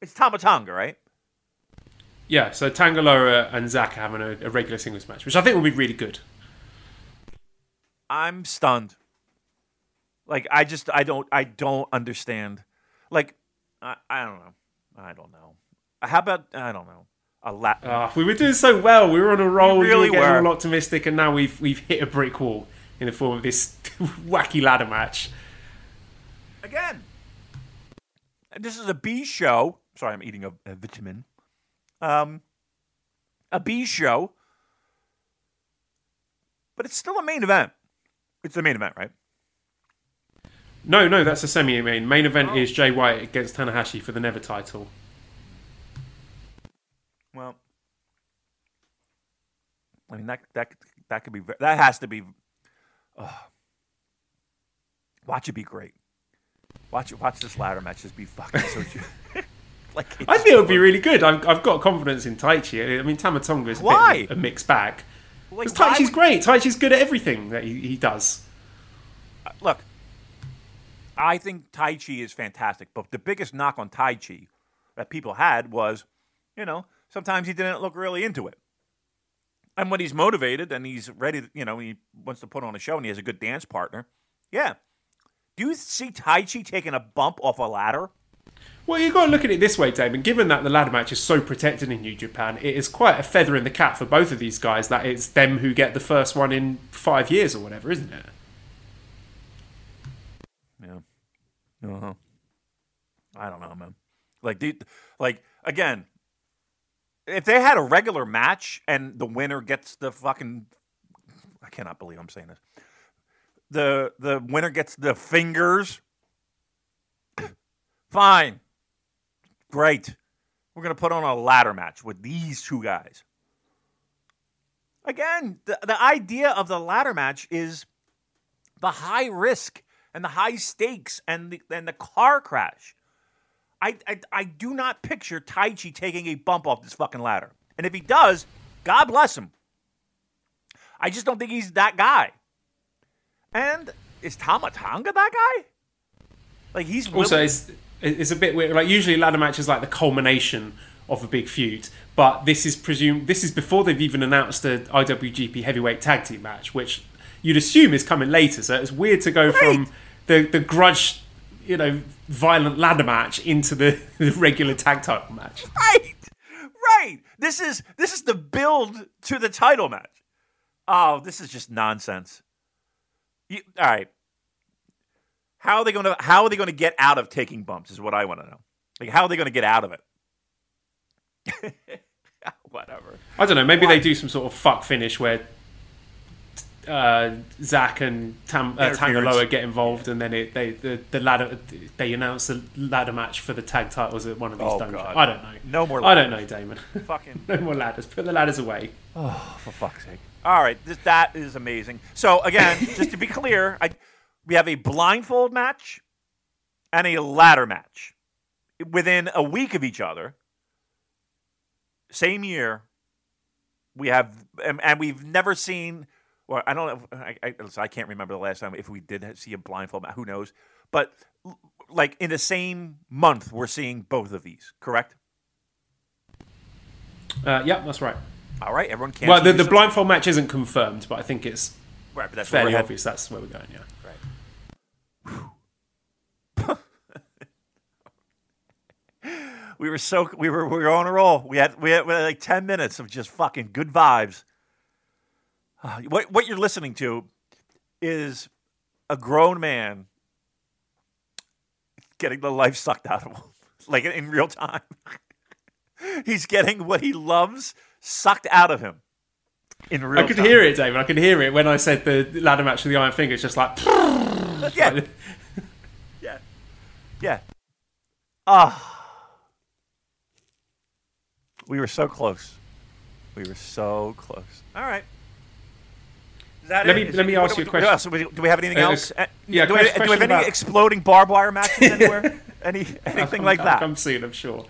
S2: it's Tama Tonga, right?
S1: Yeah. So Tangaloa and Zack are having a, a regular singles match, which I think will be really good.
S2: I'm stunned. Like I just I don't I don't understand. Like I, I don't know. I don't know. How about I don't know. A la-
S1: Ah, we were doing so well. We were on a roll.
S2: We
S1: We
S2: really
S1: were getting
S2: were.
S1: optimistic, and now we've we've hit a brick wall in the form of this wacky ladder match.
S2: again, this is a B show. Sorry, I'm eating a, a vitamin. Um, a B show, but it's still a main event. It's the main event, right?
S1: No, no, that's a semi-main. Main event
S2: Oh.
S1: is Jay White against Tanahashi for the Never title.
S2: Well, I mean that that that could be that has to be. Uh, watch it be great. Watch it. Watch this ladder match just be fucking so. like
S1: I think it would be really good. I've, I've got confidence in Taichi. I mean, Tama Tonga is a
S2: Why?
S1: bit of a, mixed bag.
S2: like,
S1: Because Taichi's
S2: would-
S1: great. Taichi's good at everything that he, he does.
S2: Uh, look, I think Taichi is fantastic, but the biggest knock on Taichi that people had was, you know, sometimes he didn't look really into it. And when he's motivated and he's ready, to, you know, he wants to put on a show and he has a good dance partner, yeah. Do you see Taichi taking a bump off a ladder?
S1: Well, you've got to look at it this way, Damon. Given that the ladder match is so protected in New Japan, it is quite a feather in the cap for both of these guys that it's them who get the first one in five years or whatever, isn't it?
S2: Yeah. Uh-huh. I don't know, man. Like, dude, like again, if they had a regular match and the winner gets the fucking, I cannot believe I'm saying this. The the winner gets the fingers. Fine, great. We're gonna put on a ladder match with these two guys. Again, the, the idea of the ladder match is the high risk and the high stakes and the and the car crash. I, I I do not picture Taichi taking a bump off this fucking ladder. And if he does, God bless him. I just don't think he's that guy. And is Tama Tonga that guy? Like he's
S1: Also,
S2: willing-
S1: it's, a bit weird. Like usually, ladder match is like the culmination of a big feud, but this is presumed. This is before they've even announced the IWGP Heavyweight Tag Team match, which you'd assume is coming later. So it's weird to go from the the grudge, you know, violent ladder match into the, the regular tag title match.
S2: right, right. This is this is the build to the title match. Oh, this is just nonsense. You, all right. How are they going to How are they going to get out of taking bumps? Is what I want to know. Like, how are they going to get out of it? Whatever.
S1: I don't know. Maybe they do some sort of fuck finish where uh, Zack and Tam, uh, Tangaloa get involved, and then it, they the, the ladder they announce the ladder match for the tag titles at one of these.
S2: Oh,
S1: dungeons.
S2: God.
S1: I don't know.
S2: No more Ladders.
S1: I don't know, Damon.
S2: Fucking.
S1: no more ladders. Put the ladders away.
S2: For fuck's sake. All right, this, that is amazing. So again, just to be clear, I, we have a blindfold match and a ladder match within a week of each other. Same year, we have, and, and we've never seen. Well, I don't know. I, I, I can't remember the last time if we did see a blindfold match. Who knows? But like in the same month, we're seeing both of these. Correct?
S1: Uh, yeah, that's right.
S2: All right, everyone
S1: well, the, the blindfold match isn't confirmed, but I think it's
S2: right, but that's
S1: fairly obvious that's where we're going. Yeah.
S2: We were so we were we were on a roll. We had we had, we had like ten minutes of just fucking good vibes. Uh, what what you're listening to is a grown man getting the life sucked out of him, like in real time. He's getting what he loves sucked out of him in real
S1: I could
S2: time.
S1: hear it, David. I could hear it when I said the ladder match with the Iron Finger. It's just like
S2: Yeah, yeah, yeah. Ah, we were so close. We were so close. All right.
S1: Let
S2: it?
S1: me-
S2: Is
S1: let
S2: it-
S1: me ask
S2: do-
S1: you a question.
S2: Do we, do we have anything
S1: Uh,
S2: else? Uh,
S1: yeah,
S2: Do we, do we have any
S1: about-
S2: exploding barbed wire matches anywhere? any anything like that?
S1: come soon, I'm sure.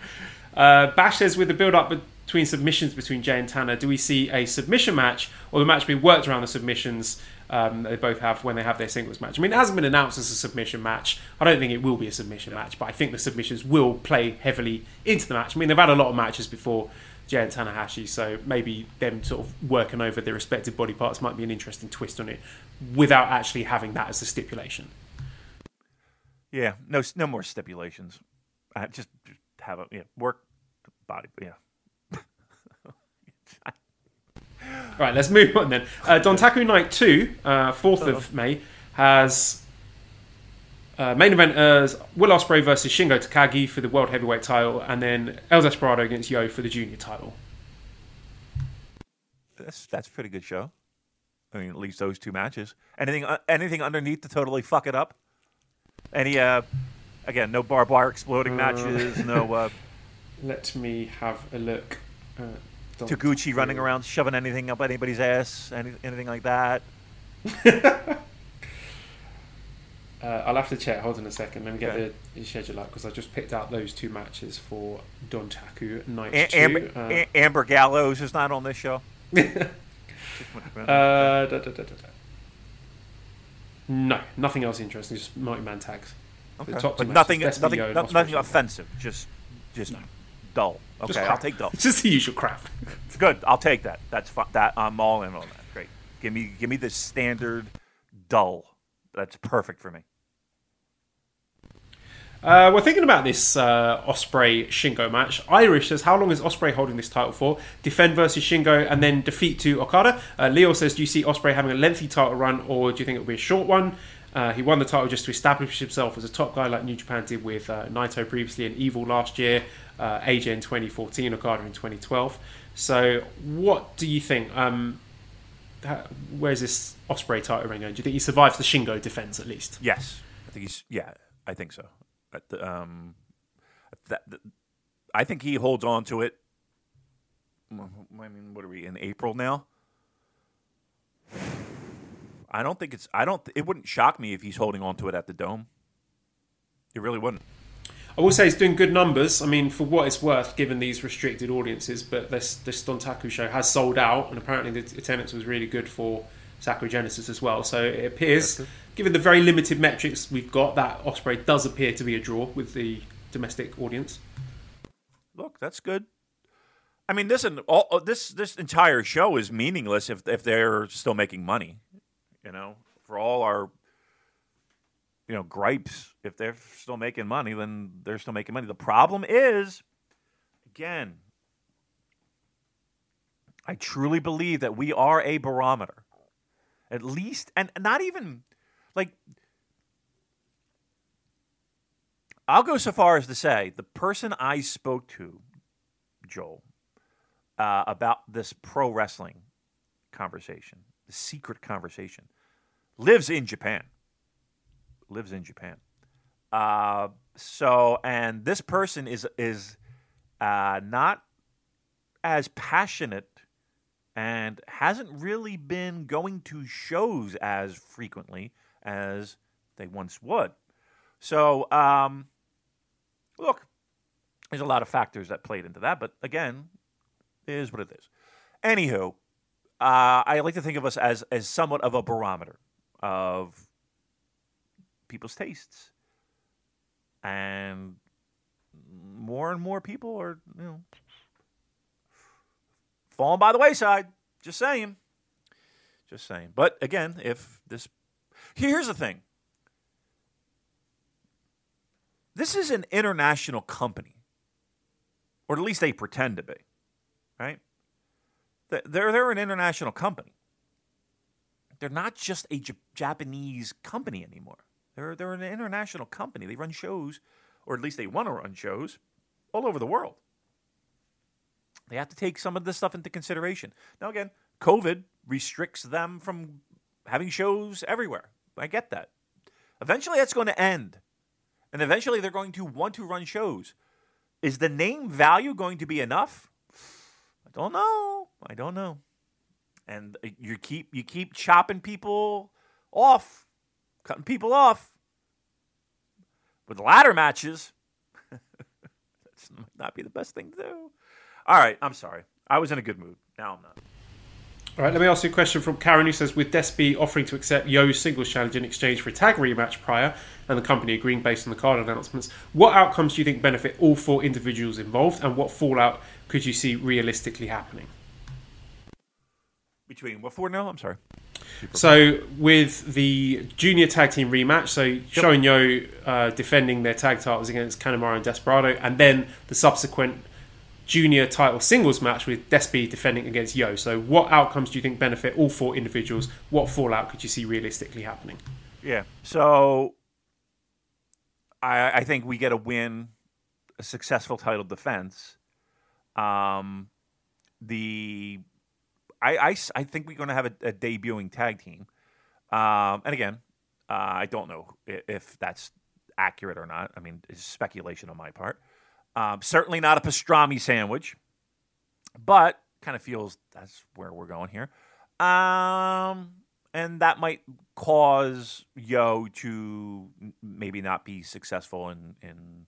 S1: Uh, Bash says, with the build up between submissions between Jay and Tanner, do we see a submission match or the match being worked around the submissions um, they both have when they have their singles match? I mean, it hasn't been announced as a submission match. I don't think it will be a submission match, but I think the submissions will play heavily into the match. I mean, they've had a lot of matches before. Jay and Tanahashi, so maybe them sort of working over their respective body parts might be an interesting twist on it, without actually having that as a stipulation.
S2: Yeah, no, no more stipulations. I just, just have a yeah, work body. Yeah,
S1: Right, let's move on then. Uh, Dontaku Night 2, uh, 4th of May, has Uh, main event is Will Ospreay versus Shingo Takagi for the World Heavyweight title, and then El Desperado against Yo for the Junior title.
S2: That's that's a pretty good show. I mean, at least those two matches. Anything uh, anything underneath to totally fuck it up? Any uh, again, no barbed wire exploding matches, no uh,
S1: Let me have a look. Uh, Don
S2: Taguchi running around shoving anything up anybody's ass, any, anything like that.
S1: Uh, I'll have to check. Hold on a second. Let me get
S2: Okay.
S1: the schedule up because I just picked out those two matches for Dontaku night
S2: A-
S1: two.
S2: Amber,
S1: Uh,
S2: A- Amber Gallows is not on this show.
S1: Uh, da, da, da, da, da. No, nothing else interesting. Just multi-man tags. The
S2: Okay.
S1: top
S2: but nothing,
S1: Despy,
S2: nothing, no- nothing offensive. Just, just dull. Okay, I'll take dull.
S1: It's just the usual crap.
S2: It's good, I'll take that. That's fine. That I'm all in on that. Great. Give me, give me the standard dull. That's perfect for me.
S1: Uh, we're thinking about this uh, Ospreay Shingo match. Irish says, "How long is Ospreay holding this title for? Defend versus Shingo, and then defeat to Okada." Uh, Leo says, "Do you see Ospreay having a lengthy title run, or do you think it'll be a short one?" Uh, he won the title just to establish himself as a top guy, like New Japan did with uh, Naito previously and Evil last year, uh, AJ in 2014, Okada in 2012. So, what do you think? Um, where's this Ospreay title ring going? Do you think he survives the Shingo defense at least?
S2: Yes, I think he's. Yeah, I think so. The, um, that, that- I think he holds on to it. I mean, what are we in April now? I don't think it's. I don't. It wouldn't shock me if he's holding on to it at the dome. It really wouldn't.
S1: I will say he's doing good numbers. I mean, for what it's worth, given these restricted audiences, but this this Dontaku show has sold out, and apparently the attendance was really good for Sakura Genesis as well. So it appears, given the very limited metrics we've got, that Ospreay does appear to be a draw with the domestic audience.
S2: Look, that's good. I mean, this and all uh, this this entire show is meaningless if if they're still making money. You know, for all our you know gripes, if they're still making money, then they're still making money. The problem is, again, I truly believe that we are a barometer, at least, and not even like I'll go so far as to say the person I spoke to, Joel, uh, about this pro wrestling conversation, the secret conversation, lives in Japan. Lives in Japan. Uh, so, and this person is is uh, not as passionate and hasn't really been going to shows as frequently as they once would. So, um, look, there's a lot of factors that played into that, but again, is what it is. Anywho, uh, I like to think of us as as somewhat of a barometer of people's tastes, and more and more people are you know falling by the wayside. Just saying, just saying. But again, if this here's the thing. This is an international company, or at least they pretend to be, right? They're, they're an international company. They're not just a J- Japanese company anymore. They're, they're an international company. They run shows, or at least they want to run shows, all over the world. They have to take some of this stuff into consideration. Now, again, COVID restricts them from having shows everywhere. I get that. Eventually, that's going to end. And eventually, they're going to want to run shows. Is the name value going to be enough? I don't know. I don't know. And uh, you keep you keep chopping people off, cutting people off. With ladder matches, that might not be the best thing to do. All right, I'm sorry. I was in a good mood. Now I'm not.
S1: All right, let me ask you a question from Karen who says With Despy offering to accept Yo's singles challenge in exchange for a tag rematch prior, and the company agreeing based on the card announcements, what outcomes do you think benefit all four individuals involved, and what fallout could you see realistically happening?
S2: Between what four now? I'm sorry.
S1: So, with the junior tag team rematch, so and Yo uh, defending their tag titles against Kanemaru and Desperado, and then the subsequent junior title singles match with Despy defending against Yo. So, what outcomes do you think benefit all four individuals? What fallout could you see realistically happening?
S2: Yeah. So I, I think we get a win, a successful title defense. Um, the I, I, I think we're going to have a, a, debuting tag team. Um, and again, uh, I don't know if that's accurate or not. I mean, it's speculation on my part. Um, certainly not a pastrami sandwich, but kind of feels that's where we're going here. Um, and that might cause Yo to maybe not be successful in in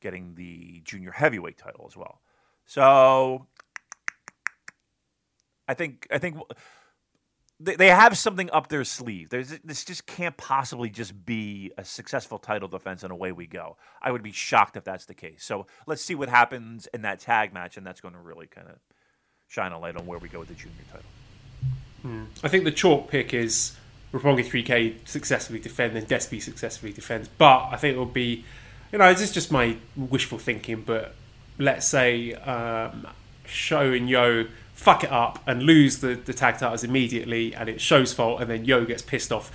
S2: getting the junior heavyweight title as well. So I think I think they, they have something up their sleeve. There's, this just can't possibly just be a successful title defense and away we go. I would be shocked if that's the case. So let's see what happens in that tag match, and that's going to really kind of shine a light on where we go with the junior title.
S1: Hmm. I think the chalk pick is Roppongi 3K successfully defend and Despy successfully defends, but I think it will be, you know, this is just my wishful thinking, but let's say um, Sho and Yo fuck it up and lose the, the tag titles immediately, and it's Sho's fault, and then Yo gets pissed off,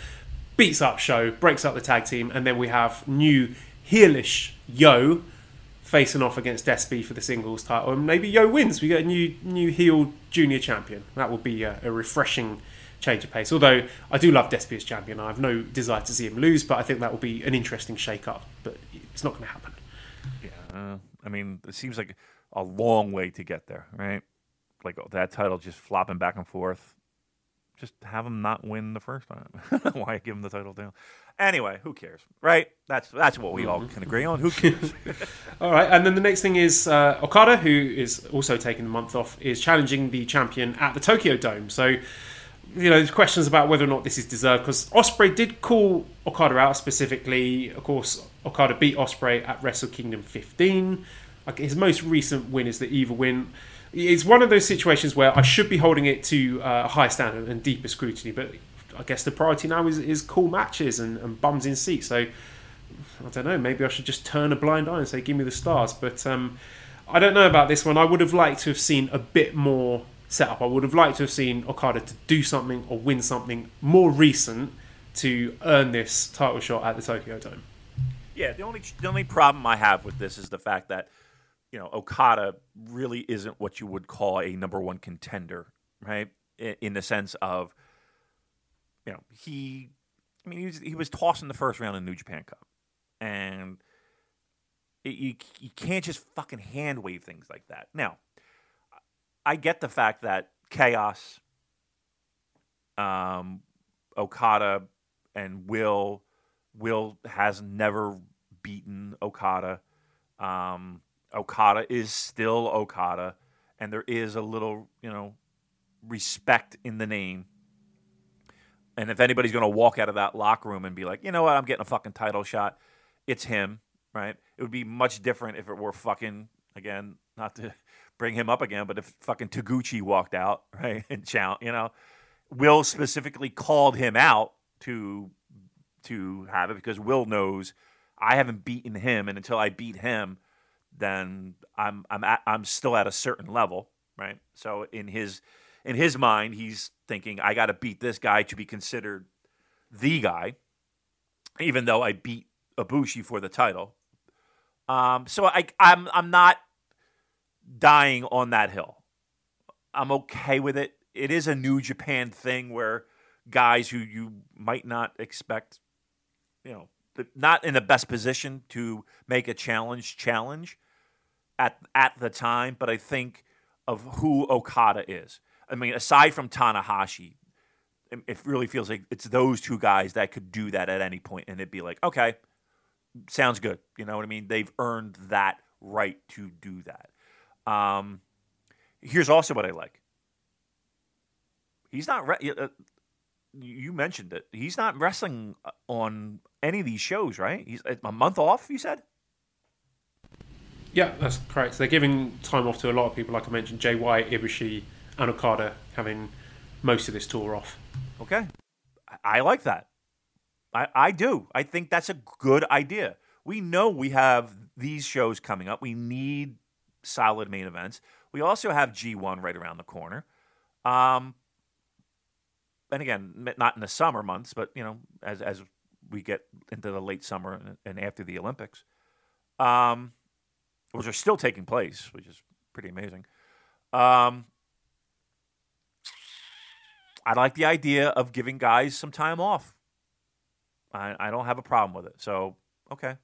S1: beats up Sho, breaks up the tag team, and then we have new heelish Yo facing off against Despy for the singles title, and maybe Yo wins. We get a new new heel junior champion. That would be a, a refreshing change of pace. Although I do love Despy as champion, I have no desire to see him lose, but I think that will be an interesting shake up. But it's not going to happen.
S2: Yeah, uh, I mean, it seems like a long way to get there, right? Like that title just flopping back and forth. Just have him not win the first time. Why give him the title down? Anyway, who cares, right? That's that's what we all can agree on. Who cares?
S1: all right, and then the next thing is uh, Okada, who is also taking the month off, is challenging the champion at the Tokyo Dome. So, you know, there's questions about whether or not this is deserved because Ospreay did call Okada out specifically. Of course, Okada beat Ospreay at Wrestle Kingdom 15. His most recent win is the Evil win it's one of those situations where I should be holding it to uh, a high standard and deeper scrutiny, but I guess the priority now is, is cool matches and, and bums in seats. So I don't know. Maybe I should just turn a blind eye and say, "Give me the stars." But um, I don't know about this one. I would have liked to have seen a bit more setup. I would have liked to have seen Okada to do something or win something more recent to earn this title shot at the Tokyo Dome.
S2: Yeah, the only the only problem I have with this is the fact that you know, Okada really isn't what you would call a number one contender, right? In the sense of, you know, he, I mean, he was, he was tossed in the first round in the New Japan Cup, and it, you you can't just fucking hand wave things like that. Now, I get the fact that chaos, um, Okada, and Will, Will has never beaten Okada. Um, Okada is still Okada, and there is a little, you know, respect in the name. And if anybody's going to walk out of that locker room and be like, you know what, I'm getting a fucking title shot, it's him, right? It would be much different if it were fucking, again, not to bring him up again, but if fucking Taguchi walked out, right, and challenge, you know, Will specifically called him out to to have it because Will knows I haven't beaten him, and until I beat him, then I'm I'm at, I'm still at a certain level, right? So in his in his mind, he's thinking I got to beat this guy to be considered the guy, even though I beat Ibushi for the title. Um, so I I'm I'm not dying on that hill. I'm okay with it. It is a New Japan thing where guys who you might not expect, you know, not in the best position to make a challenge challenge at at the time, but I think of who Okada is. I mean, aside from Tanahashi, it really feels like it's those two guys that could do that at any point, and it'd be like, okay, sounds good. You know what I mean? They've earned that right to do that. Um, here's also what I like. He's not. Re- uh, you mentioned it. He's not wrestling uh, on any of these shows, right? He's a month off. You said.
S1: Yeah, that's correct. They're giving time off to a lot of people, like I mentioned, White, Ibushi, and Okada having most of this tour off.
S2: Okay, I like that. I, I do. I think that's a good idea. We know we have these shows coming up. We need solid main events. We also have G1 right around the corner. Um, and again, not in the summer months, but you know, as as we get into the late summer and, and after the Olympics, um, which are still taking place, which is pretty amazing. Um, I like the idea of giving guys some time off. I, I don't have a problem with it. So, okay.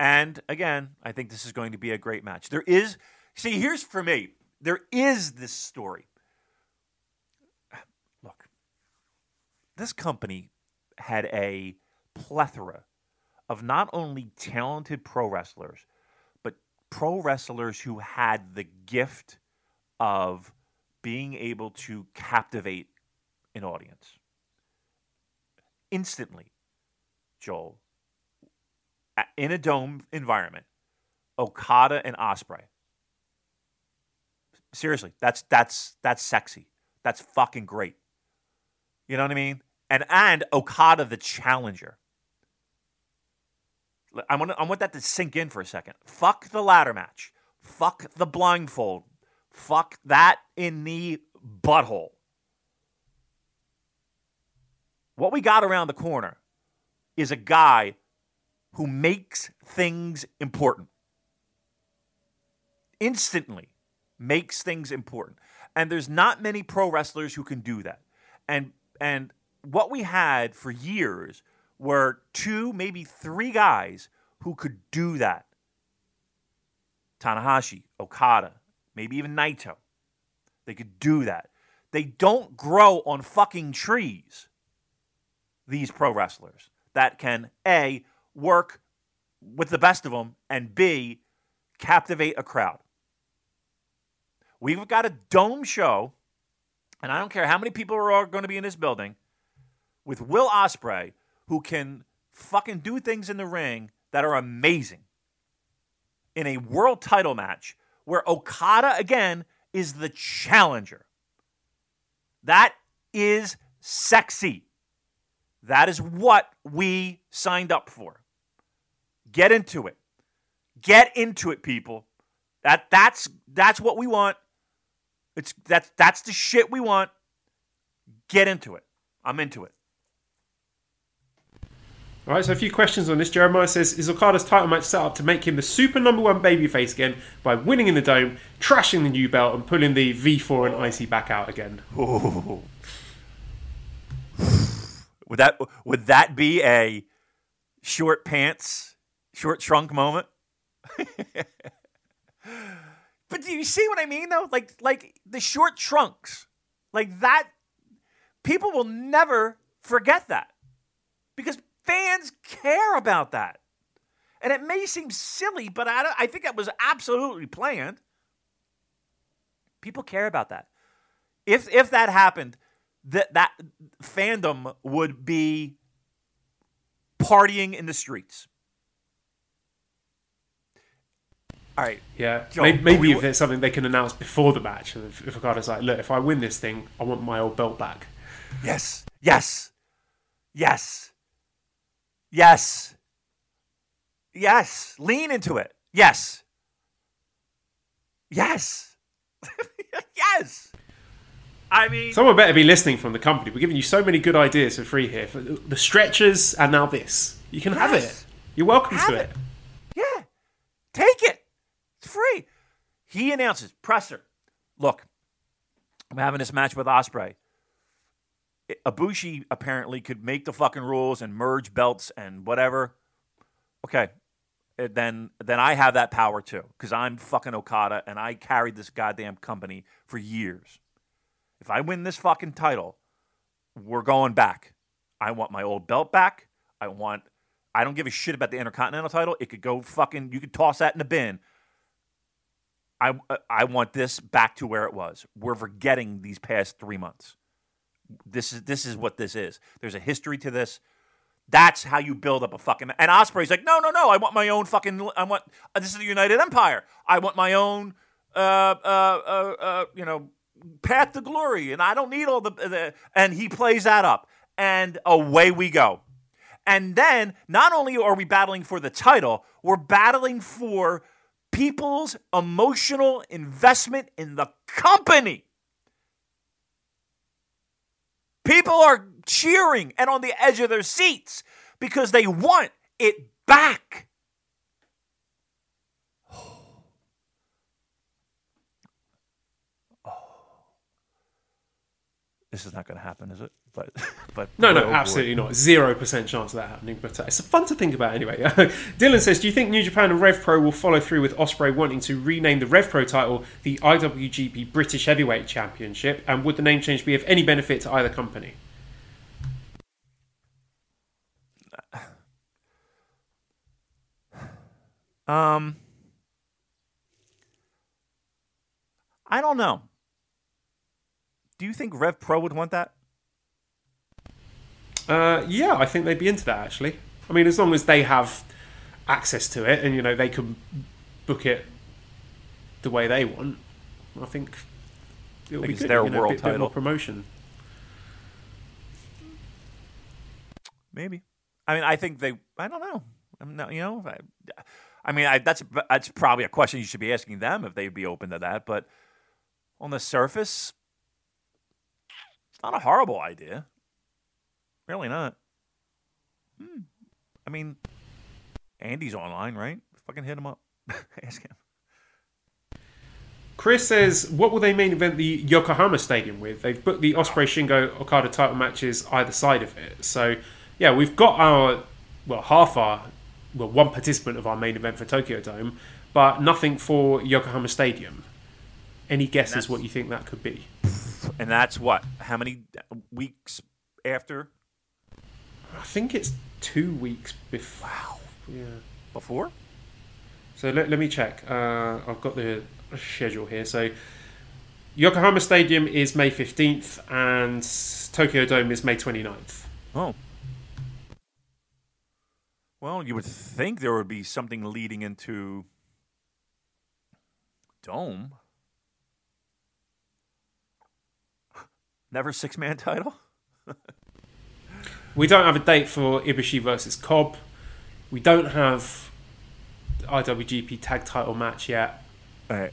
S2: And again, I think this is going to be a great match. There is, see, here's for me, there is this story. Look, this company had a plethora of not only talented pro wrestlers, pro wrestlers who had the gift of being able to captivate an audience instantly. Joel, in a dome environment, Okada and Ospreay. Seriously, that's that's that's sexy. That's fucking great. You know what I mean? And and Okada the challenger. I want I want that to sink in for a second. Fuck the ladder match. Fuck the blindfold. Fuck that in the butthole. What we got around the corner is a guy who makes things important. Instantly makes things important. And there's not many pro wrestlers who can do that. And and what we had for years were two, maybe three guys who could do that. Tanahashi, Okada, maybe even Naito. They could do that. They don't grow on fucking trees, these pro wrestlers that can A, work with the best of them, and B, captivate a crowd. We've got a dome show, and I don't care how many people are going to be in this building, with Will Ospreay, who can fucking do things in the ring that are amazing. In a world title match where Okada, again, is the challenger. That is sexy. That is what we signed up for. Get into it. Get into it, people. That that's that's what we want. It's that's that's the shit we want. Get into it. I'm into it.
S1: All right, so a few questions on this. Jeremiah says, "Is Okada's title match set up to make him the super number one babyface again by winning in the dome, trashing the new belt, and pulling the V4 and IC back out again?"
S2: Would that would that be a short pants, short trunk moment? but do you see what I mean though? Like like the short trunks. Like that people will never forget that. Because fans care about that. And it may seem silly, but I, I think that was absolutely planned. People care about that. If if that happened, that that fandom would be partying in the streets. All right.
S1: Yeah,
S2: Joe,
S1: maybe, maybe
S2: we-
S1: if there's something they can announce before the match, and if, if Okada's like, "Look, if I win this thing, I want my old belt back."
S2: Yes. Yes. Yes. Yes. Yes. Lean into it. Yes. Yes. yes. I mean,
S1: Someone better be listening from the company. We're giving you so many good ideas for free here. For the stretchers and now this. You can have it. You're welcome
S2: Have
S1: to
S2: it.
S1: it.
S2: Yeah. Take it. It's free. He announces, presser. Look, I'm having this match with Ospreay. Ibushi apparently could make the fucking rules and merge belts and whatever. Okay. Then then I have that power too because I'm fucking Okada and I carried this goddamn company for years. If I win this fucking title, we're going back. I want my old belt back. I want I don't give a shit about the Intercontinental title. It could go fucking. You could toss that in the bin. I I want this back to where it was. We're forgetting these past three months. This is this is what this is. There's a history to this. That's how you build up a fucking. And Ospreay's like, no, no, no. I want my own fucking. I want. uh, this is the United Empire. I want my own. Uh, uh, uh, uh, you know, path to glory, and I don't need all the, the. And he plays that up, and away we go. And then not only are we battling for the title, we're battling for people's emotional investment in the company. People are cheering and on the edge of their seats because they want it back. Oh. This is not going to happen, is it? But, but
S1: No, no,
S2: oh, boy.
S1: absolutely not. Zero percent chance of that happening. But uh, it's fun to think about anyway. Dylan says, "Do you think New Japan and Rev Pro will follow through with Ospreay wanting to rename the Rev Pro title the IWGP British Heavyweight Championship? And would the name change be of any benefit to either company?"
S2: Um, I don't know. Do you think Rev Pro would want that?
S1: Uh, yeah, I think they'd be into that actually. I mean, as long as they have access to it and you know they can book it the way they want, I think it'll
S2: Like
S1: be
S2: it's
S1: good.
S2: their
S1: you know,
S2: world
S1: bit, bit more
S2: title.
S1: promotion.
S2: Maybe. I mean, I think they. I don't know. I'm not. You know. I, I mean, I, that's that's probably a question you should be asking them if they'd be open to that. But on the surface, it's not a horrible idea. Really not. Hmm. I mean, Andy's online, right? Fucking hit him up. Ask him.
S1: Chris says, "What will they main event the Yokohama Stadium with? They've booked the Ospreay Shingo Okada title matches either side of it. So, yeah, we've got our well half our well one participant of our main event for Tokyo Dome, but nothing for Yokohama Stadium. Any guesses what you think that could be?
S2: And that's what? How many weeks after?
S1: I think it's two weeks before. Wow. Yeah.
S2: Before?
S1: So let, let me check. Uh, I've got the schedule here. So Yokohama Stadium is May 15th and Tokyo Dome is May 29th.
S2: Oh. Well, you would think there would be something leading into Dome. Never six man title?
S1: We don't have a date for Ibushi versus Cobb. We don't have the IWGP tag title match yet.
S2: Right.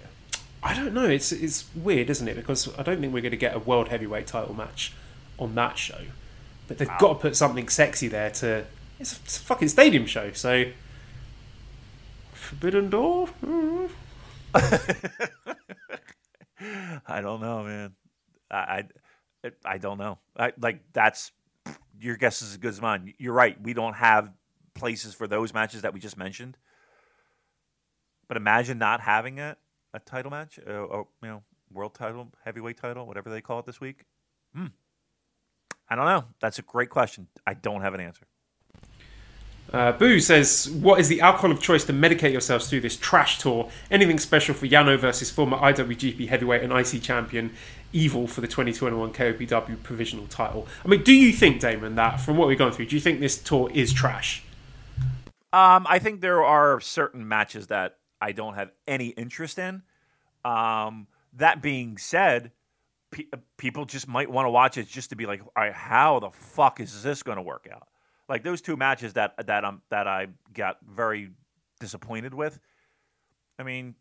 S1: I don't know. It's it's weird, isn't it? Because I don't think we're going to get a world heavyweight title match on that show. But they've got to put something sexy there to. It's a, it's a fucking stadium show, so. Forbidden Door. Mm.
S2: I don't know, man. I, I, I don't know. I, like that's your guess is as good as mine. You're right. We don't have places for those matches that we just mentioned. But imagine not having a, a title match, a, or you know, world title, heavyweight title, whatever they call it this week. Hmm. I don't know. That's a great question. I don't have an answer.
S1: Uh, Boo says, "What is the alcohol of choice to medicate yourselves through this trash tour? Anything special for Yano versus former IWGP Heavyweight and IC Champion Evil for the 2021 KOPW Provisional Title? I mean, do you think, Damon, that from what we've gone through, do you think this tour is trash?
S2: Um, I think there are certain matches that I don't have any interest in. Um, that being said, pe- people just might want to watch it just to be like, how the fuck is this going to work out? Like those two matches that that um that I got very disappointed with. I mean,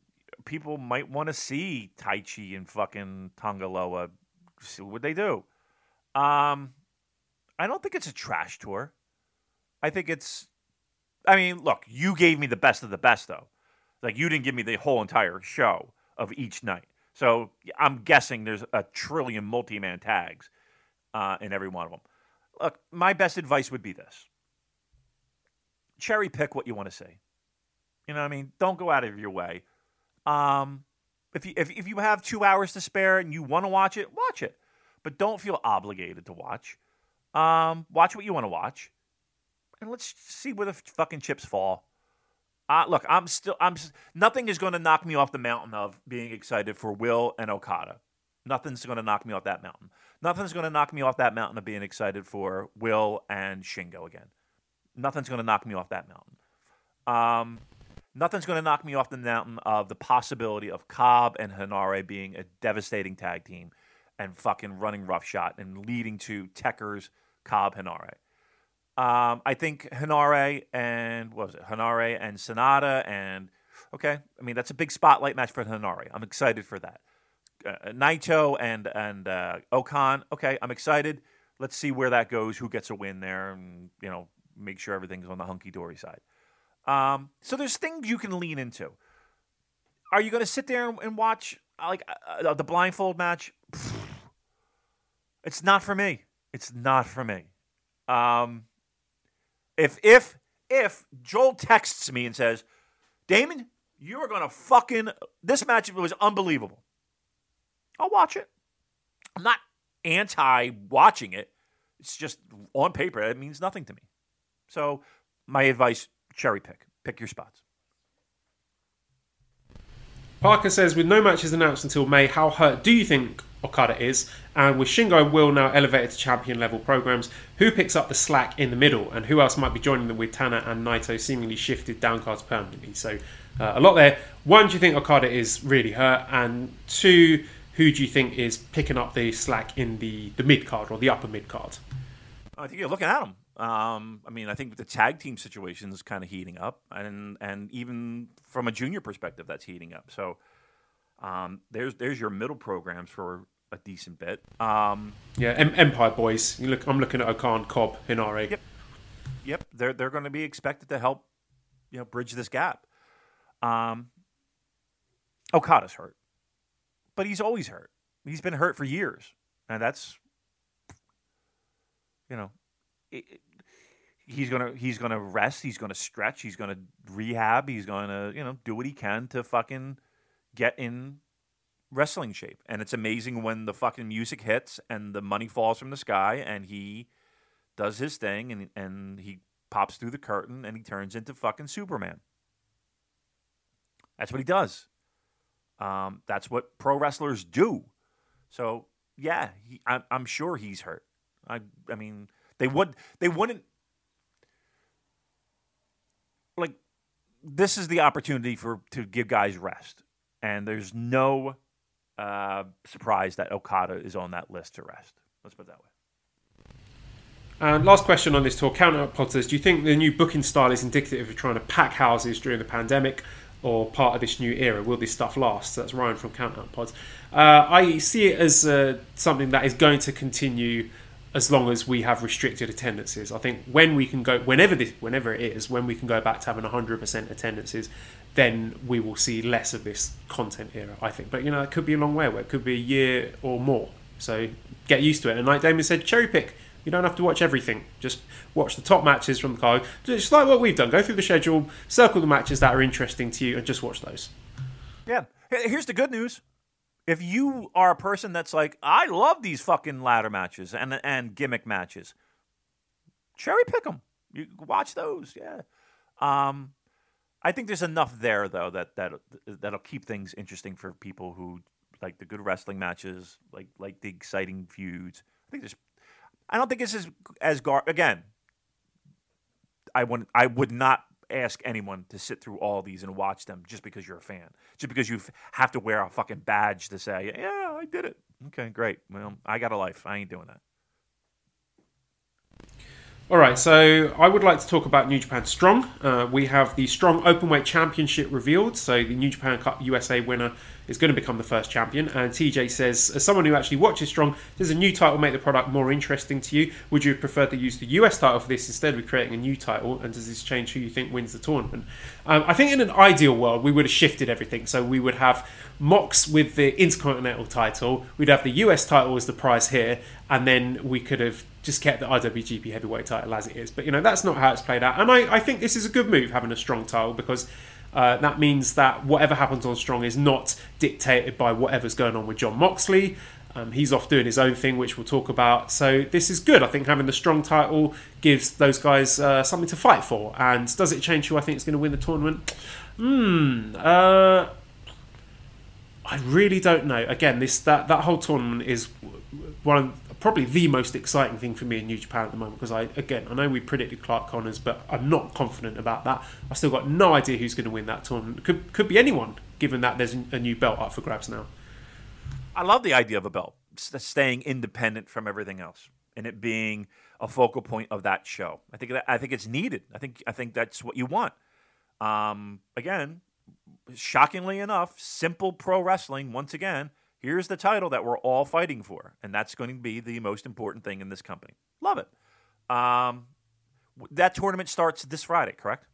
S2: people might want to see Taichi and fucking Tanga Loa. See what they do. Um, I don't think it's a trash tour. I think it's I mean, look, you gave me the best of the best, though. Like, you didn't give me the whole entire show of each night. So I'm guessing there's a trillion multi man tags uh, in every one of them. Look, my best advice would be this cherry pick what you want to see. You know what I mean? Don't go out of your way. Um, if, you, if, if you have two hours to spare and you want to watch it, watch it. But don't feel obligated to watch. Um, watch what you want to watch and let's see where the fucking chips fall. Uh, look, I'm still, I'm. Nothing is going to knock me off the mountain of being excited for Will and Okada. Nothing's going to knock me off that mountain. Nothing's going to knock me off that mountain of being excited for Will and Shingo again. Nothing's going to knock me off that mountain. Um, nothing's going to knock me off the mountain of the possibility of Cobb and Henare being a devastating tag team and fucking running roughshod and leading to Tekker's Cobb Henare. Um, I think Henare and what was it? Henare and Sanada and okay. I mean that's a big spotlight match for Henare. I'm excited for that. Uh, Naito and and uh, O-Khan. Okay, I'm excited. Let's see where that goes. Who gets a win there? And you know make sure everything's on the hunky dory side. Um, so there's things you can lean into. Are you going to sit there and, watch uh, like uh, uh, the blindfold match? It's not for me. It's not for me. Um, if if if Joel texts me and says, "Damon, you are going to fucking this match was unbelievable," I'll watch it. I'm not anti watching it. It's just on paper, it means nothing to me. So, my advice cherry pick. Pick your spots.
S1: Parker says, with no matches announced until May, how hurt do you think Okada is? And with Shingo and Will now elevated to champion level programs, who picks up the slack in the middle? And who else might be joining them with Tana and Naito seemingly shifted down cards permanently? So, uh, a lot there. One, do you think Okada is really hurt? And two, who do you think is picking up the slack in the, the mid card or the upper mid card?
S2: I think you're looking at them. Um, I mean, I think the tag team situation is kind of heating up, and and even from a junior perspective, that's heating up. So um, there's there's your middle programs for a decent bit. Um,
S1: yeah, Empire Boys. You look, I'm looking at O-Khan, Cobb, Henare.
S2: Yep, yep. They're they're going to be expected to help, you know, bridge this gap. Um, Okada's hurt, but he's always hurt. He's been hurt for years, and that's you know, it, he's gonna he's gonna rest. He's gonna stretch. He's gonna rehab. He's gonna you know do what he can to fucking get in wrestling shape. And it's amazing when the fucking music hits and the money falls from the sky and he does his thing and and he pops through the curtain and he turns into fucking Superman. That's what he does. Um, that's what pro wrestlers do. So yeah, he, I'm, I'm sure he's hurt. I I mean they would they wouldn't like this is the opportunity for to give guys rest, and there's no uh, surprise that Okada is on that list to rest. Let's put it that way.
S1: And last question on this tour, counter says, do you think the new booking style is indicative of trying to pack houses during the pandemic or part of this new era? Will this stuff last? So that's Ryan from Counter Pods. Uh, I see it as uh, something that is going to continue as long as we have restricted attendances. I think when we can go, whenever this, whenever it is, when we can go back to having 100% attendances, then we will see less of this content era. I think, but you know, it could be a long way away. It could be a year or more. So get used to it. And like Damon said, cherry pick. You don't have to watch everything. Just watch the top matches from the card. Just like what we've done. Go through the schedule, circle the matches that are interesting to you, and just watch those.
S2: Yeah. Here's the good news if you are a person that's like, I love these fucking ladder matches and and gimmick matches, cherry pick them. You watch those, yeah. Um, I think there's enough there though that that that'll keep things interesting for people who like the good wrestling matches, like like the exciting feuds. I think there's. I don't think this is as gar again. I would I would not ask anyone to sit through all these and watch them just because you're a fan. Just because you have to wear a fucking badge to say, yeah, I did it. Okay, great. Well, I got a life. I ain't doing that.
S1: All right, so I would like to talk about New Japan Strong. Uh, we have the Strong Openweight Championship revealed. So the New Japan Cup USA winner is going to become the first champion. And TJ says, as someone who actually watches Strong, does a new title make the product more interesting to you? Would you prefer to use the US title for this instead of creating a new title? And does this change who you think wins the tournament? Um, I think in an ideal world, we would have shifted everything. So we would have Mox with the Intercontinental title, we'd have the US title as the prize here, and then we could have just kept the IWGP Heavyweight title as it is. But you know that's not how it's played out, and I, I think this is a good move having a strong title because uh, that means that whatever happens on Strong is not dictated by whatever's going on with Jon Moxley. Um, he's off doing his own thing, which we'll talk about. So this is good. I think having the strong title gives those guys uh, something to fight for. And does it change who I think is going to win the tournament? Hmm. Uh, I really don't know. Again, this that that whole tournament is one of probably the most exciting thing for me in New Japan at the moment because I again I know we predicted Clark Connors, but I'm not confident about that. I've still got no idea who's going to win that tournament. Could could be anyone, given that there's a new belt up for grabs now.
S2: I love the idea of a belt staying independent from everything else and it being a focal point of that show. I think that, I think it's needed. I think I think that's what you want. Um, again, shockingly enough, simple pro wrestling once again Here's the title that we're all fighting for, and that's going to be the most important thing in this company. Love it. Um, That tournament starts this Friday, correct?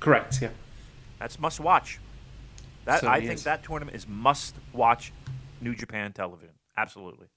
S1: Correct. Yeah.
S2: That's must watch. That I think
S1: is.
S2: that tournament is must watch New Japan television. Absolutely.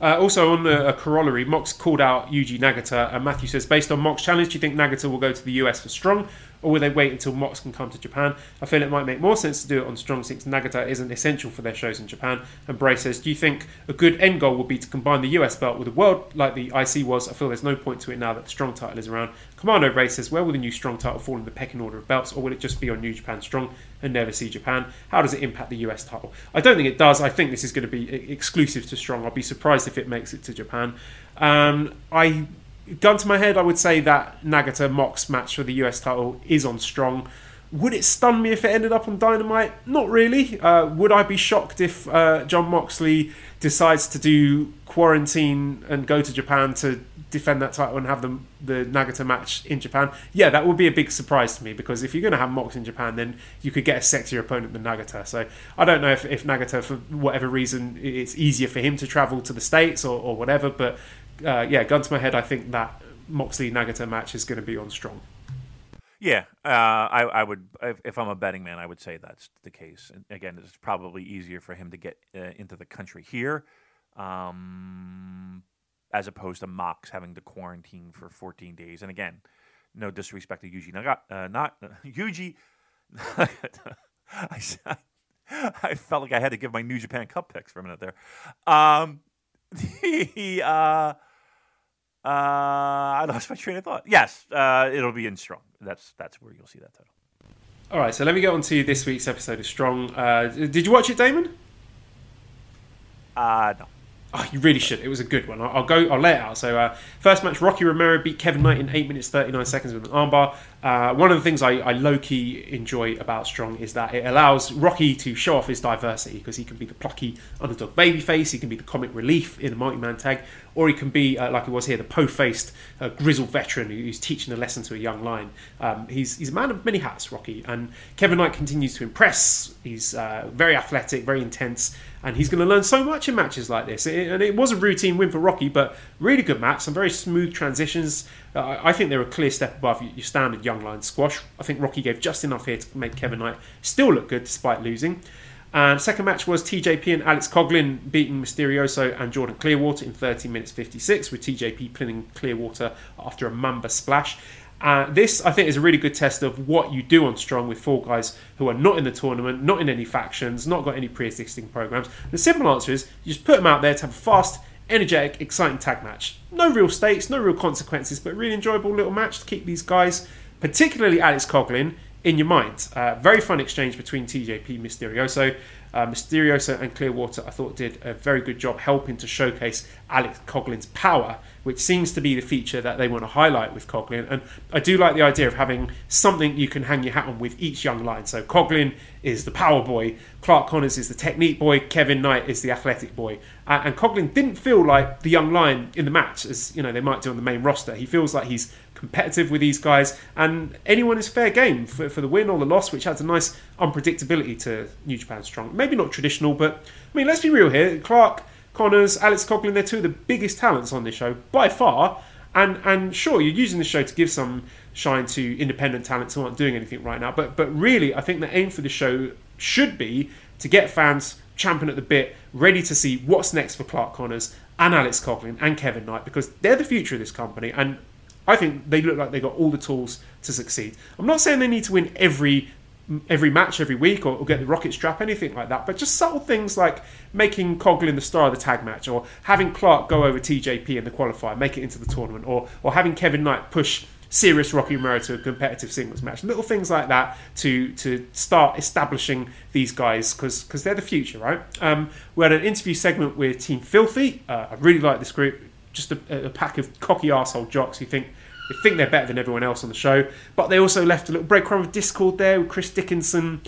S1: Uh, also on the uh, corollary, Mox called out Yuji Nagata, and Matthew says, based on Mox challenge, do you think Nagata will go to the US for Strong, or will they wait until Mox can come to Japan? I feel it might make more sense to do it on Strong since Nagata isn't essential for their shows in Japan. And Bray says, do you think a good end goal would be to combine the US belt with the world like the IC was? I feel there's no point to it now that the Strong title is around. Commando Bray says, where will the new Strong title fall in the pecking order of belts, or will it just be on New Japan Strong and never see Japan? How does it impact the US title? I don't think it does. I think this is going to be exclusive to Strong. I'll be surprised if it makes it to Japan. Um, I gun to my head, I would say that Nagata Mox match for the US title is on Strong. Would it stun me if it ended up on Dynamite? Not really. Uh, would I be shocked if uh, Jon Moxley decides to do quarantine and go to Japan to defend that title and have the, the Nagata match in Japan? Yeah, that would be a big surprise to me because if you're going to have Mox in Japan, then you could get a sexier opponent than Nagata. So I don't know if, if Nagata, for whatever reason, it's easier for him to travel to the States or, or whatever, but uh, yeah, gun to my head, I think that Moxley Nagata match is going to be on strong.
S2: Yeah, uh, I, I would. If, if I'm a betting man, I would say that's the case. And again, it's probably easier for him to get uh, into the country here, um, as opposed to Mox having to quarantine for 14 days. And again, no disrespect to Yuji Nagata, uh, not Yuji. I, I felt like I had to give my New Japan Cup picks for a minute there. Um, the uh, I lost my train of thought. Yes, uh, it'll be in strong. That's that's where you'll see that title.
S1: All right, so let me get on to this week's episode of Strong. Uh, did you watch it, Damon?
S2: Uh, no.
S1: Oh, you really should. It was a good one. I'll, go. I'll lay it out. So, uh, first match: Rocky Romero beat Kevin Knight in eight minutes thirty nine seconds with an armbar. Uh, one of the things I, I low key enjoy about Strong is that it allows Rocky to show off his diversity because he can be the plucky underdog babyface, he can be the comic relief in a multi man tag, or he can be uh, like he was here, the po faced uh, grizzled veteran who's teaching a lesson to a young lion. Um, he's he's a man of many hats, Rocky, and Kevin Knight continues to impress. He's uh, very athletic, very intense and he's going to learn so much in matches like this. It- and it was a routine win for Rocky, but really good match, some very smooth transitions. Uh, I think they're a clear step above your your standard young lion squash. I think Rocky gave just enough here to make Kevin Knight still look good despite losing. And second match was TJP and Alex Coughlin beating Misterioso and Jordan Clearwater in 30 minutes 56, with TJP pinning Clearwater after a Mamba splash. Uh, this, I think, is a really good test of what you do on Strong with four guys who are not in the tournament, not in any factions, not got any pre-existing programs. The simple answer is you just put them out there to have a fast, energetic, exciting tag match. No real stakes, no real consequences, but really enjoyable little match to keep these guys, particularly Alex Coughlin, in your mind. Uh, very fun exchange between TJP Misterioso. Uh, Misterioso and Clearwater, I thought, did a very good job helping to showcase Alex Coughlin's power, which seems to be the feature that they want to highlight with Coughlin. And I do like the idea of having something you can hang your hat on with each young lion. So Coughlin is the power boy, Clark Connors is the technique boy, Kevin Knight is the athletic boy. Uh, and Coughlin didn't feel like the young lion in the match, as you know they might do on the main roster. He feels like he's competitive with these guys, and anyone is fair game for, for the win or the loss, which adds a nice unpredictability to New Japan Strong. Maybe not traditional, but I mean, let's be real here. Clark Connors, Alex Coughlin, they're two of the biggest talents on this show by far. And and sure, you're using the show to give some shine to independent talents who aren't doing anything right now. But but really, I think the aim for the show should be to get fans champing at the bit, ready to see what's next for Clark Connors and Alex Coughlin and Kevin Knight because they're the future of this company. And I think they look like they got all the tools to succeed. I'm not saying they need to win every every match every week or, or get the rocket strap, anything like that, but just subtle things like making Coughlin the star of the tag match, or having Clark go over TJP in the qualifier, make it into the tournament, or or having Kevin Knight push serious Rocky Romero to a competitive singles match. Little things like that to to start establishing these guys because because they're the future, right? Um, we had an interview segment with Team Filthy. Uh, I really like this group. Just a, a pack of cocky asshole jocks who think they think they're better than everyone else on the show, but they also left a little breadcrumb of discord there with Chris Dickinson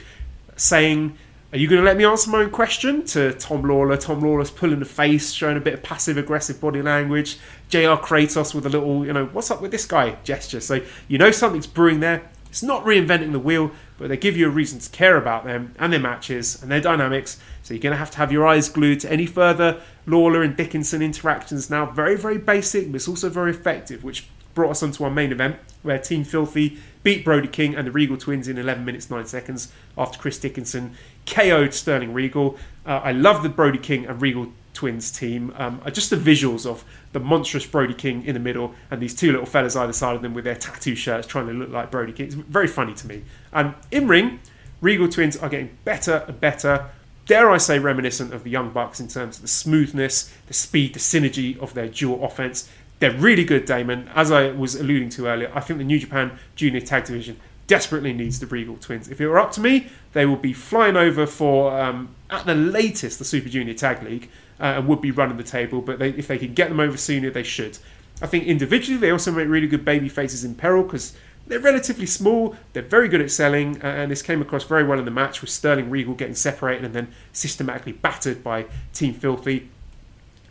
S1: saying, Are you going to let me answer my own question? to Tom Lawlor. Tom Lawlor's pulling the face, showing a bit of passive aggressive body language. JR Kratos with a little, you know, what's up with this guy gesture. So you know something's brewing there. It's not reinventing the wheel, but they give you a reason to care about them and their matches and their dynamics. So you're going to have to have your eyes glued to any further Lawlor and Dickinson interactions now. Very, very basic, but it's also very effective, which brought us on to our main event, where Team Filthy beat Brody King and the Riegel Twins in 11 minutes 9 seconds after Chris Dickinson KO'd Sterling Riegel. Uh, I love the Brody King and Riegel Twins team. Um, just the visuals of the monstrous Brody King in the middle and these two little fellas either side of them with their tattoo shirts trying to look like Brody King. It's very funny to me. And in ring, Riegel Twins are getting better and better. Dare I say, reminiscent of the Young Bucks in terms of the smoothness, the speed, the synergy of their dual offense. They're really good, Damon. As I was alluding to earlier, I think the New Japan Junior Tag Division desperately needs the Riegel Twins. If it were up to me, they would be flying over for, um, at the latest, the Super Junior Tag League uh, and would be running the table. But they, if they could get them over sooner, they should. I think individually, they also make really good baby faces in peril because they're relatively small. They're very good at selling, and this came across very well in the match with Sterling Riegel getting separated and then systematically battered by Team Filthy.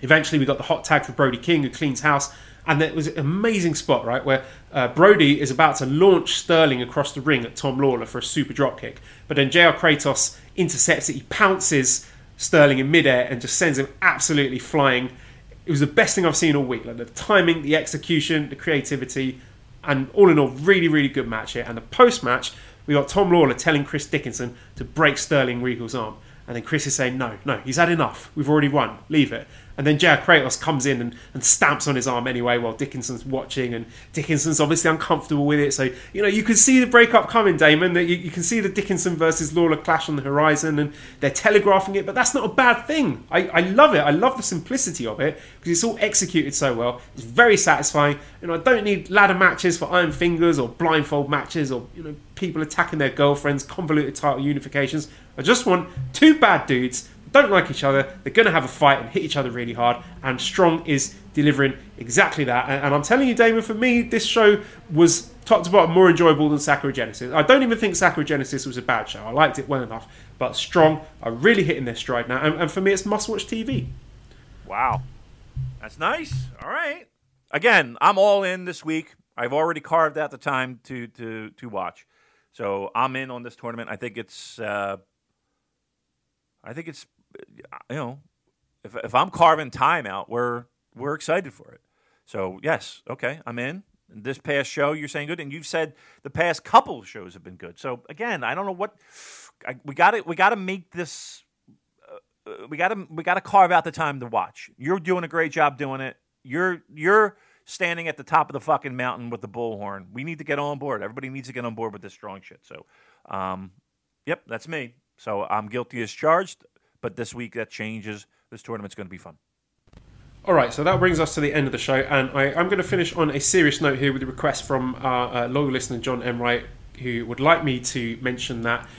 S1: Eventually, we got the hot tag for Brody King, who cleans house. And it was an amazing spot, right, where uh, Brody is about to launch Sterling across the ring at Tom Lawlor for a super dropkick. But then JR Kratos intercepts it. He pounces Sterling in midair and just sends him absolutely flying. It was the best thing I've seen all week. Like the timing, the execution, the creativity, and all in all, really, really good match here. And the post match, we got Tom Lawlor telling Chris Dickinson to break Sterling Riegel's arm. And then Chris is saying, no, no, he's had enough. We've already won. Leave it. And then JR Kratos comes in and, and stamps on his arm anyway while Dickinson's watching. And Dickinson's obviously uncomfortable with it. So, you know, you can see the breakup coming, Damon. You, you can see the Dickinson versus Lawlor clash on the horizon. And they're telegraphing it. But that's not a bad thing. I, I love it. I love the simplicity of it because it's all executed so well. It's very satisfying. You know, I don't need ladder matches for Iron Fingers or blindfold matches or, you know, people attacking their girlfriends, convoluted title unifications. I just want two bad dudes don't like each other. They're going to have a fight and hit each other really hard. And Strong is delivering exactly that. And, and I'm telling you, Damon, for me, this show was top to bottom more enjoyable than Sakura Genesis. I don't even think Sakura Genesis was a bad show. I liked it well enough. But Strong are really hitting their stride now. And, and for me, it's must watch TV.
S2: Wow. That's nice. All right. Again, I'm all in this week. I've already carved out the time to, to, to watch. So I'm in on this tournament. I think it's. Uh, I think it's you know, if if I'm carving time out, we're we're excited for it. So yes, okay, I'm in. This past show, you're saying good, and you've said the past couple shows have been good. So again, I don't know what I, we got to we got to make this. Uh, uh we got to we got to carve out the time to watch. You're doing a great job doing it. You're you're standing at the top of the fucking mountain with the bullhorn. We need to get on board. Everybody needs to get on board with this strong shit. So, um, yep, that's me. So I'm guilty as charged. But this week that changes. This tournament's going to be fun.
S1: All right, so that brings us to the end of the show, and I, am going to finish on a serious note here with a request from our uh, loyal listener John Emright, who would like me to mention that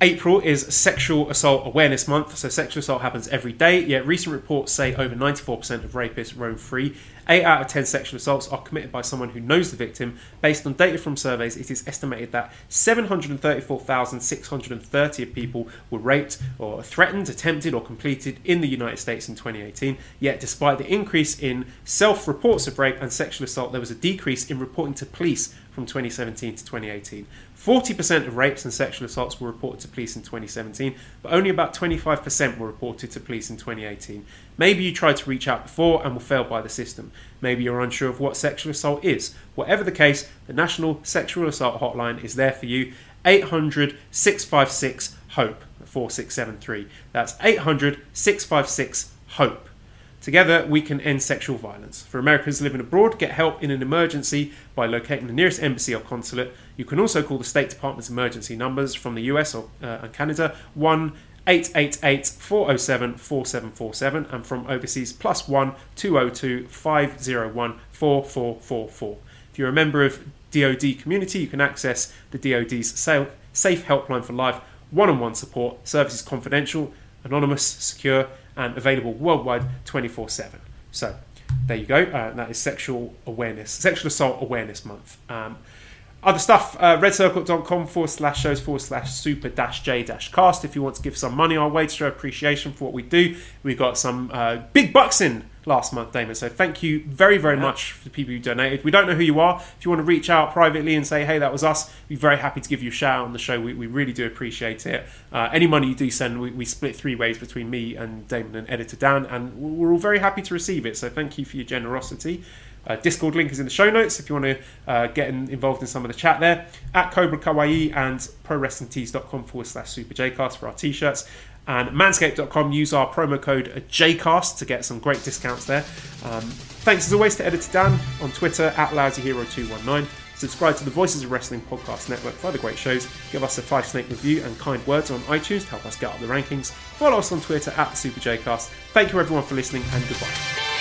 S1: April is Sexual Assault Awareness Month, so sexual assault happens every day. Yet recent reports say over 94% of rapists roam free. 8 out of 10 sexual assaults are committed by someone who knows the victim. Based on data from surveys, it is estimated that 734,630 people were raped or threatened, attempted, or completed in the United States in 2018. Yet, despite the increase in self reports of rape and sexual assault, there was a decrease in reporting to police from 2017 to 2018. 40% of rapes and sexual assaults were reported to police in 2017, but only about 25% were reported to police in 2018. Maybe you tried to reach out before and were failed by the system. Maybe you're unsure of what sexual assault is. Whatever the case, the National Sexual Assault Hotline is there for you. 800 656 HOPE 4673. That's 800 656 HOPE. Together, we can end sexual violence. For Americans living abroad, get help in an emergency by locating the nearest embassy or consulate. You can also call the State Department's emergency numbers from the US or uh, and Canada 1 888 407 4747 and from overseas plus 1 202 501 4444. If you're a member of DoD community, you can access the DoD's Safe Helpline for Life one on one support. Service is confidential, anonymous, secure and available worldwide 24 7. So there you go. Uh, that is Sexual Awareness, Sexual Assault Awareness Month. Um, other stuff, uh, redcircle.com forward slash shows forward slash super dash j dash cast. If you want to give some money our way to show appreciation for what we do, we've got some uh, big bucks in last month, Damon. So thank you very, very much for the people who donated. We don't know who you are. If you want to reach out privately and say, hey, that was us, we'd be very happy to give you a shout out on the show. We, we really do appreciate it. Uh, any money you do send, we, we split three ways between me and Damon and editor Dan, and we're all very happy to receive it. So thank you for your generosity. Uh, Discord link is in the show notes if you want to uh, get in, involved in some of the chat there. At Cobra Kawaii and ProWrestlingTees.com forward slash Super Jcast for our t shirts. And Manscaped.com, use our promo code JCast to get some great discounts there. Um, thanks as always to Editor Dan on Twitter at LousyHero219. Subscribe to the Voices of Wrestling podcast network for other great shows. Give us a five snake review and kind words on iTunes to help us get up the rankings. Follow us on Twitter at the Super Jcast. Thank you everyone for listening and goodbye.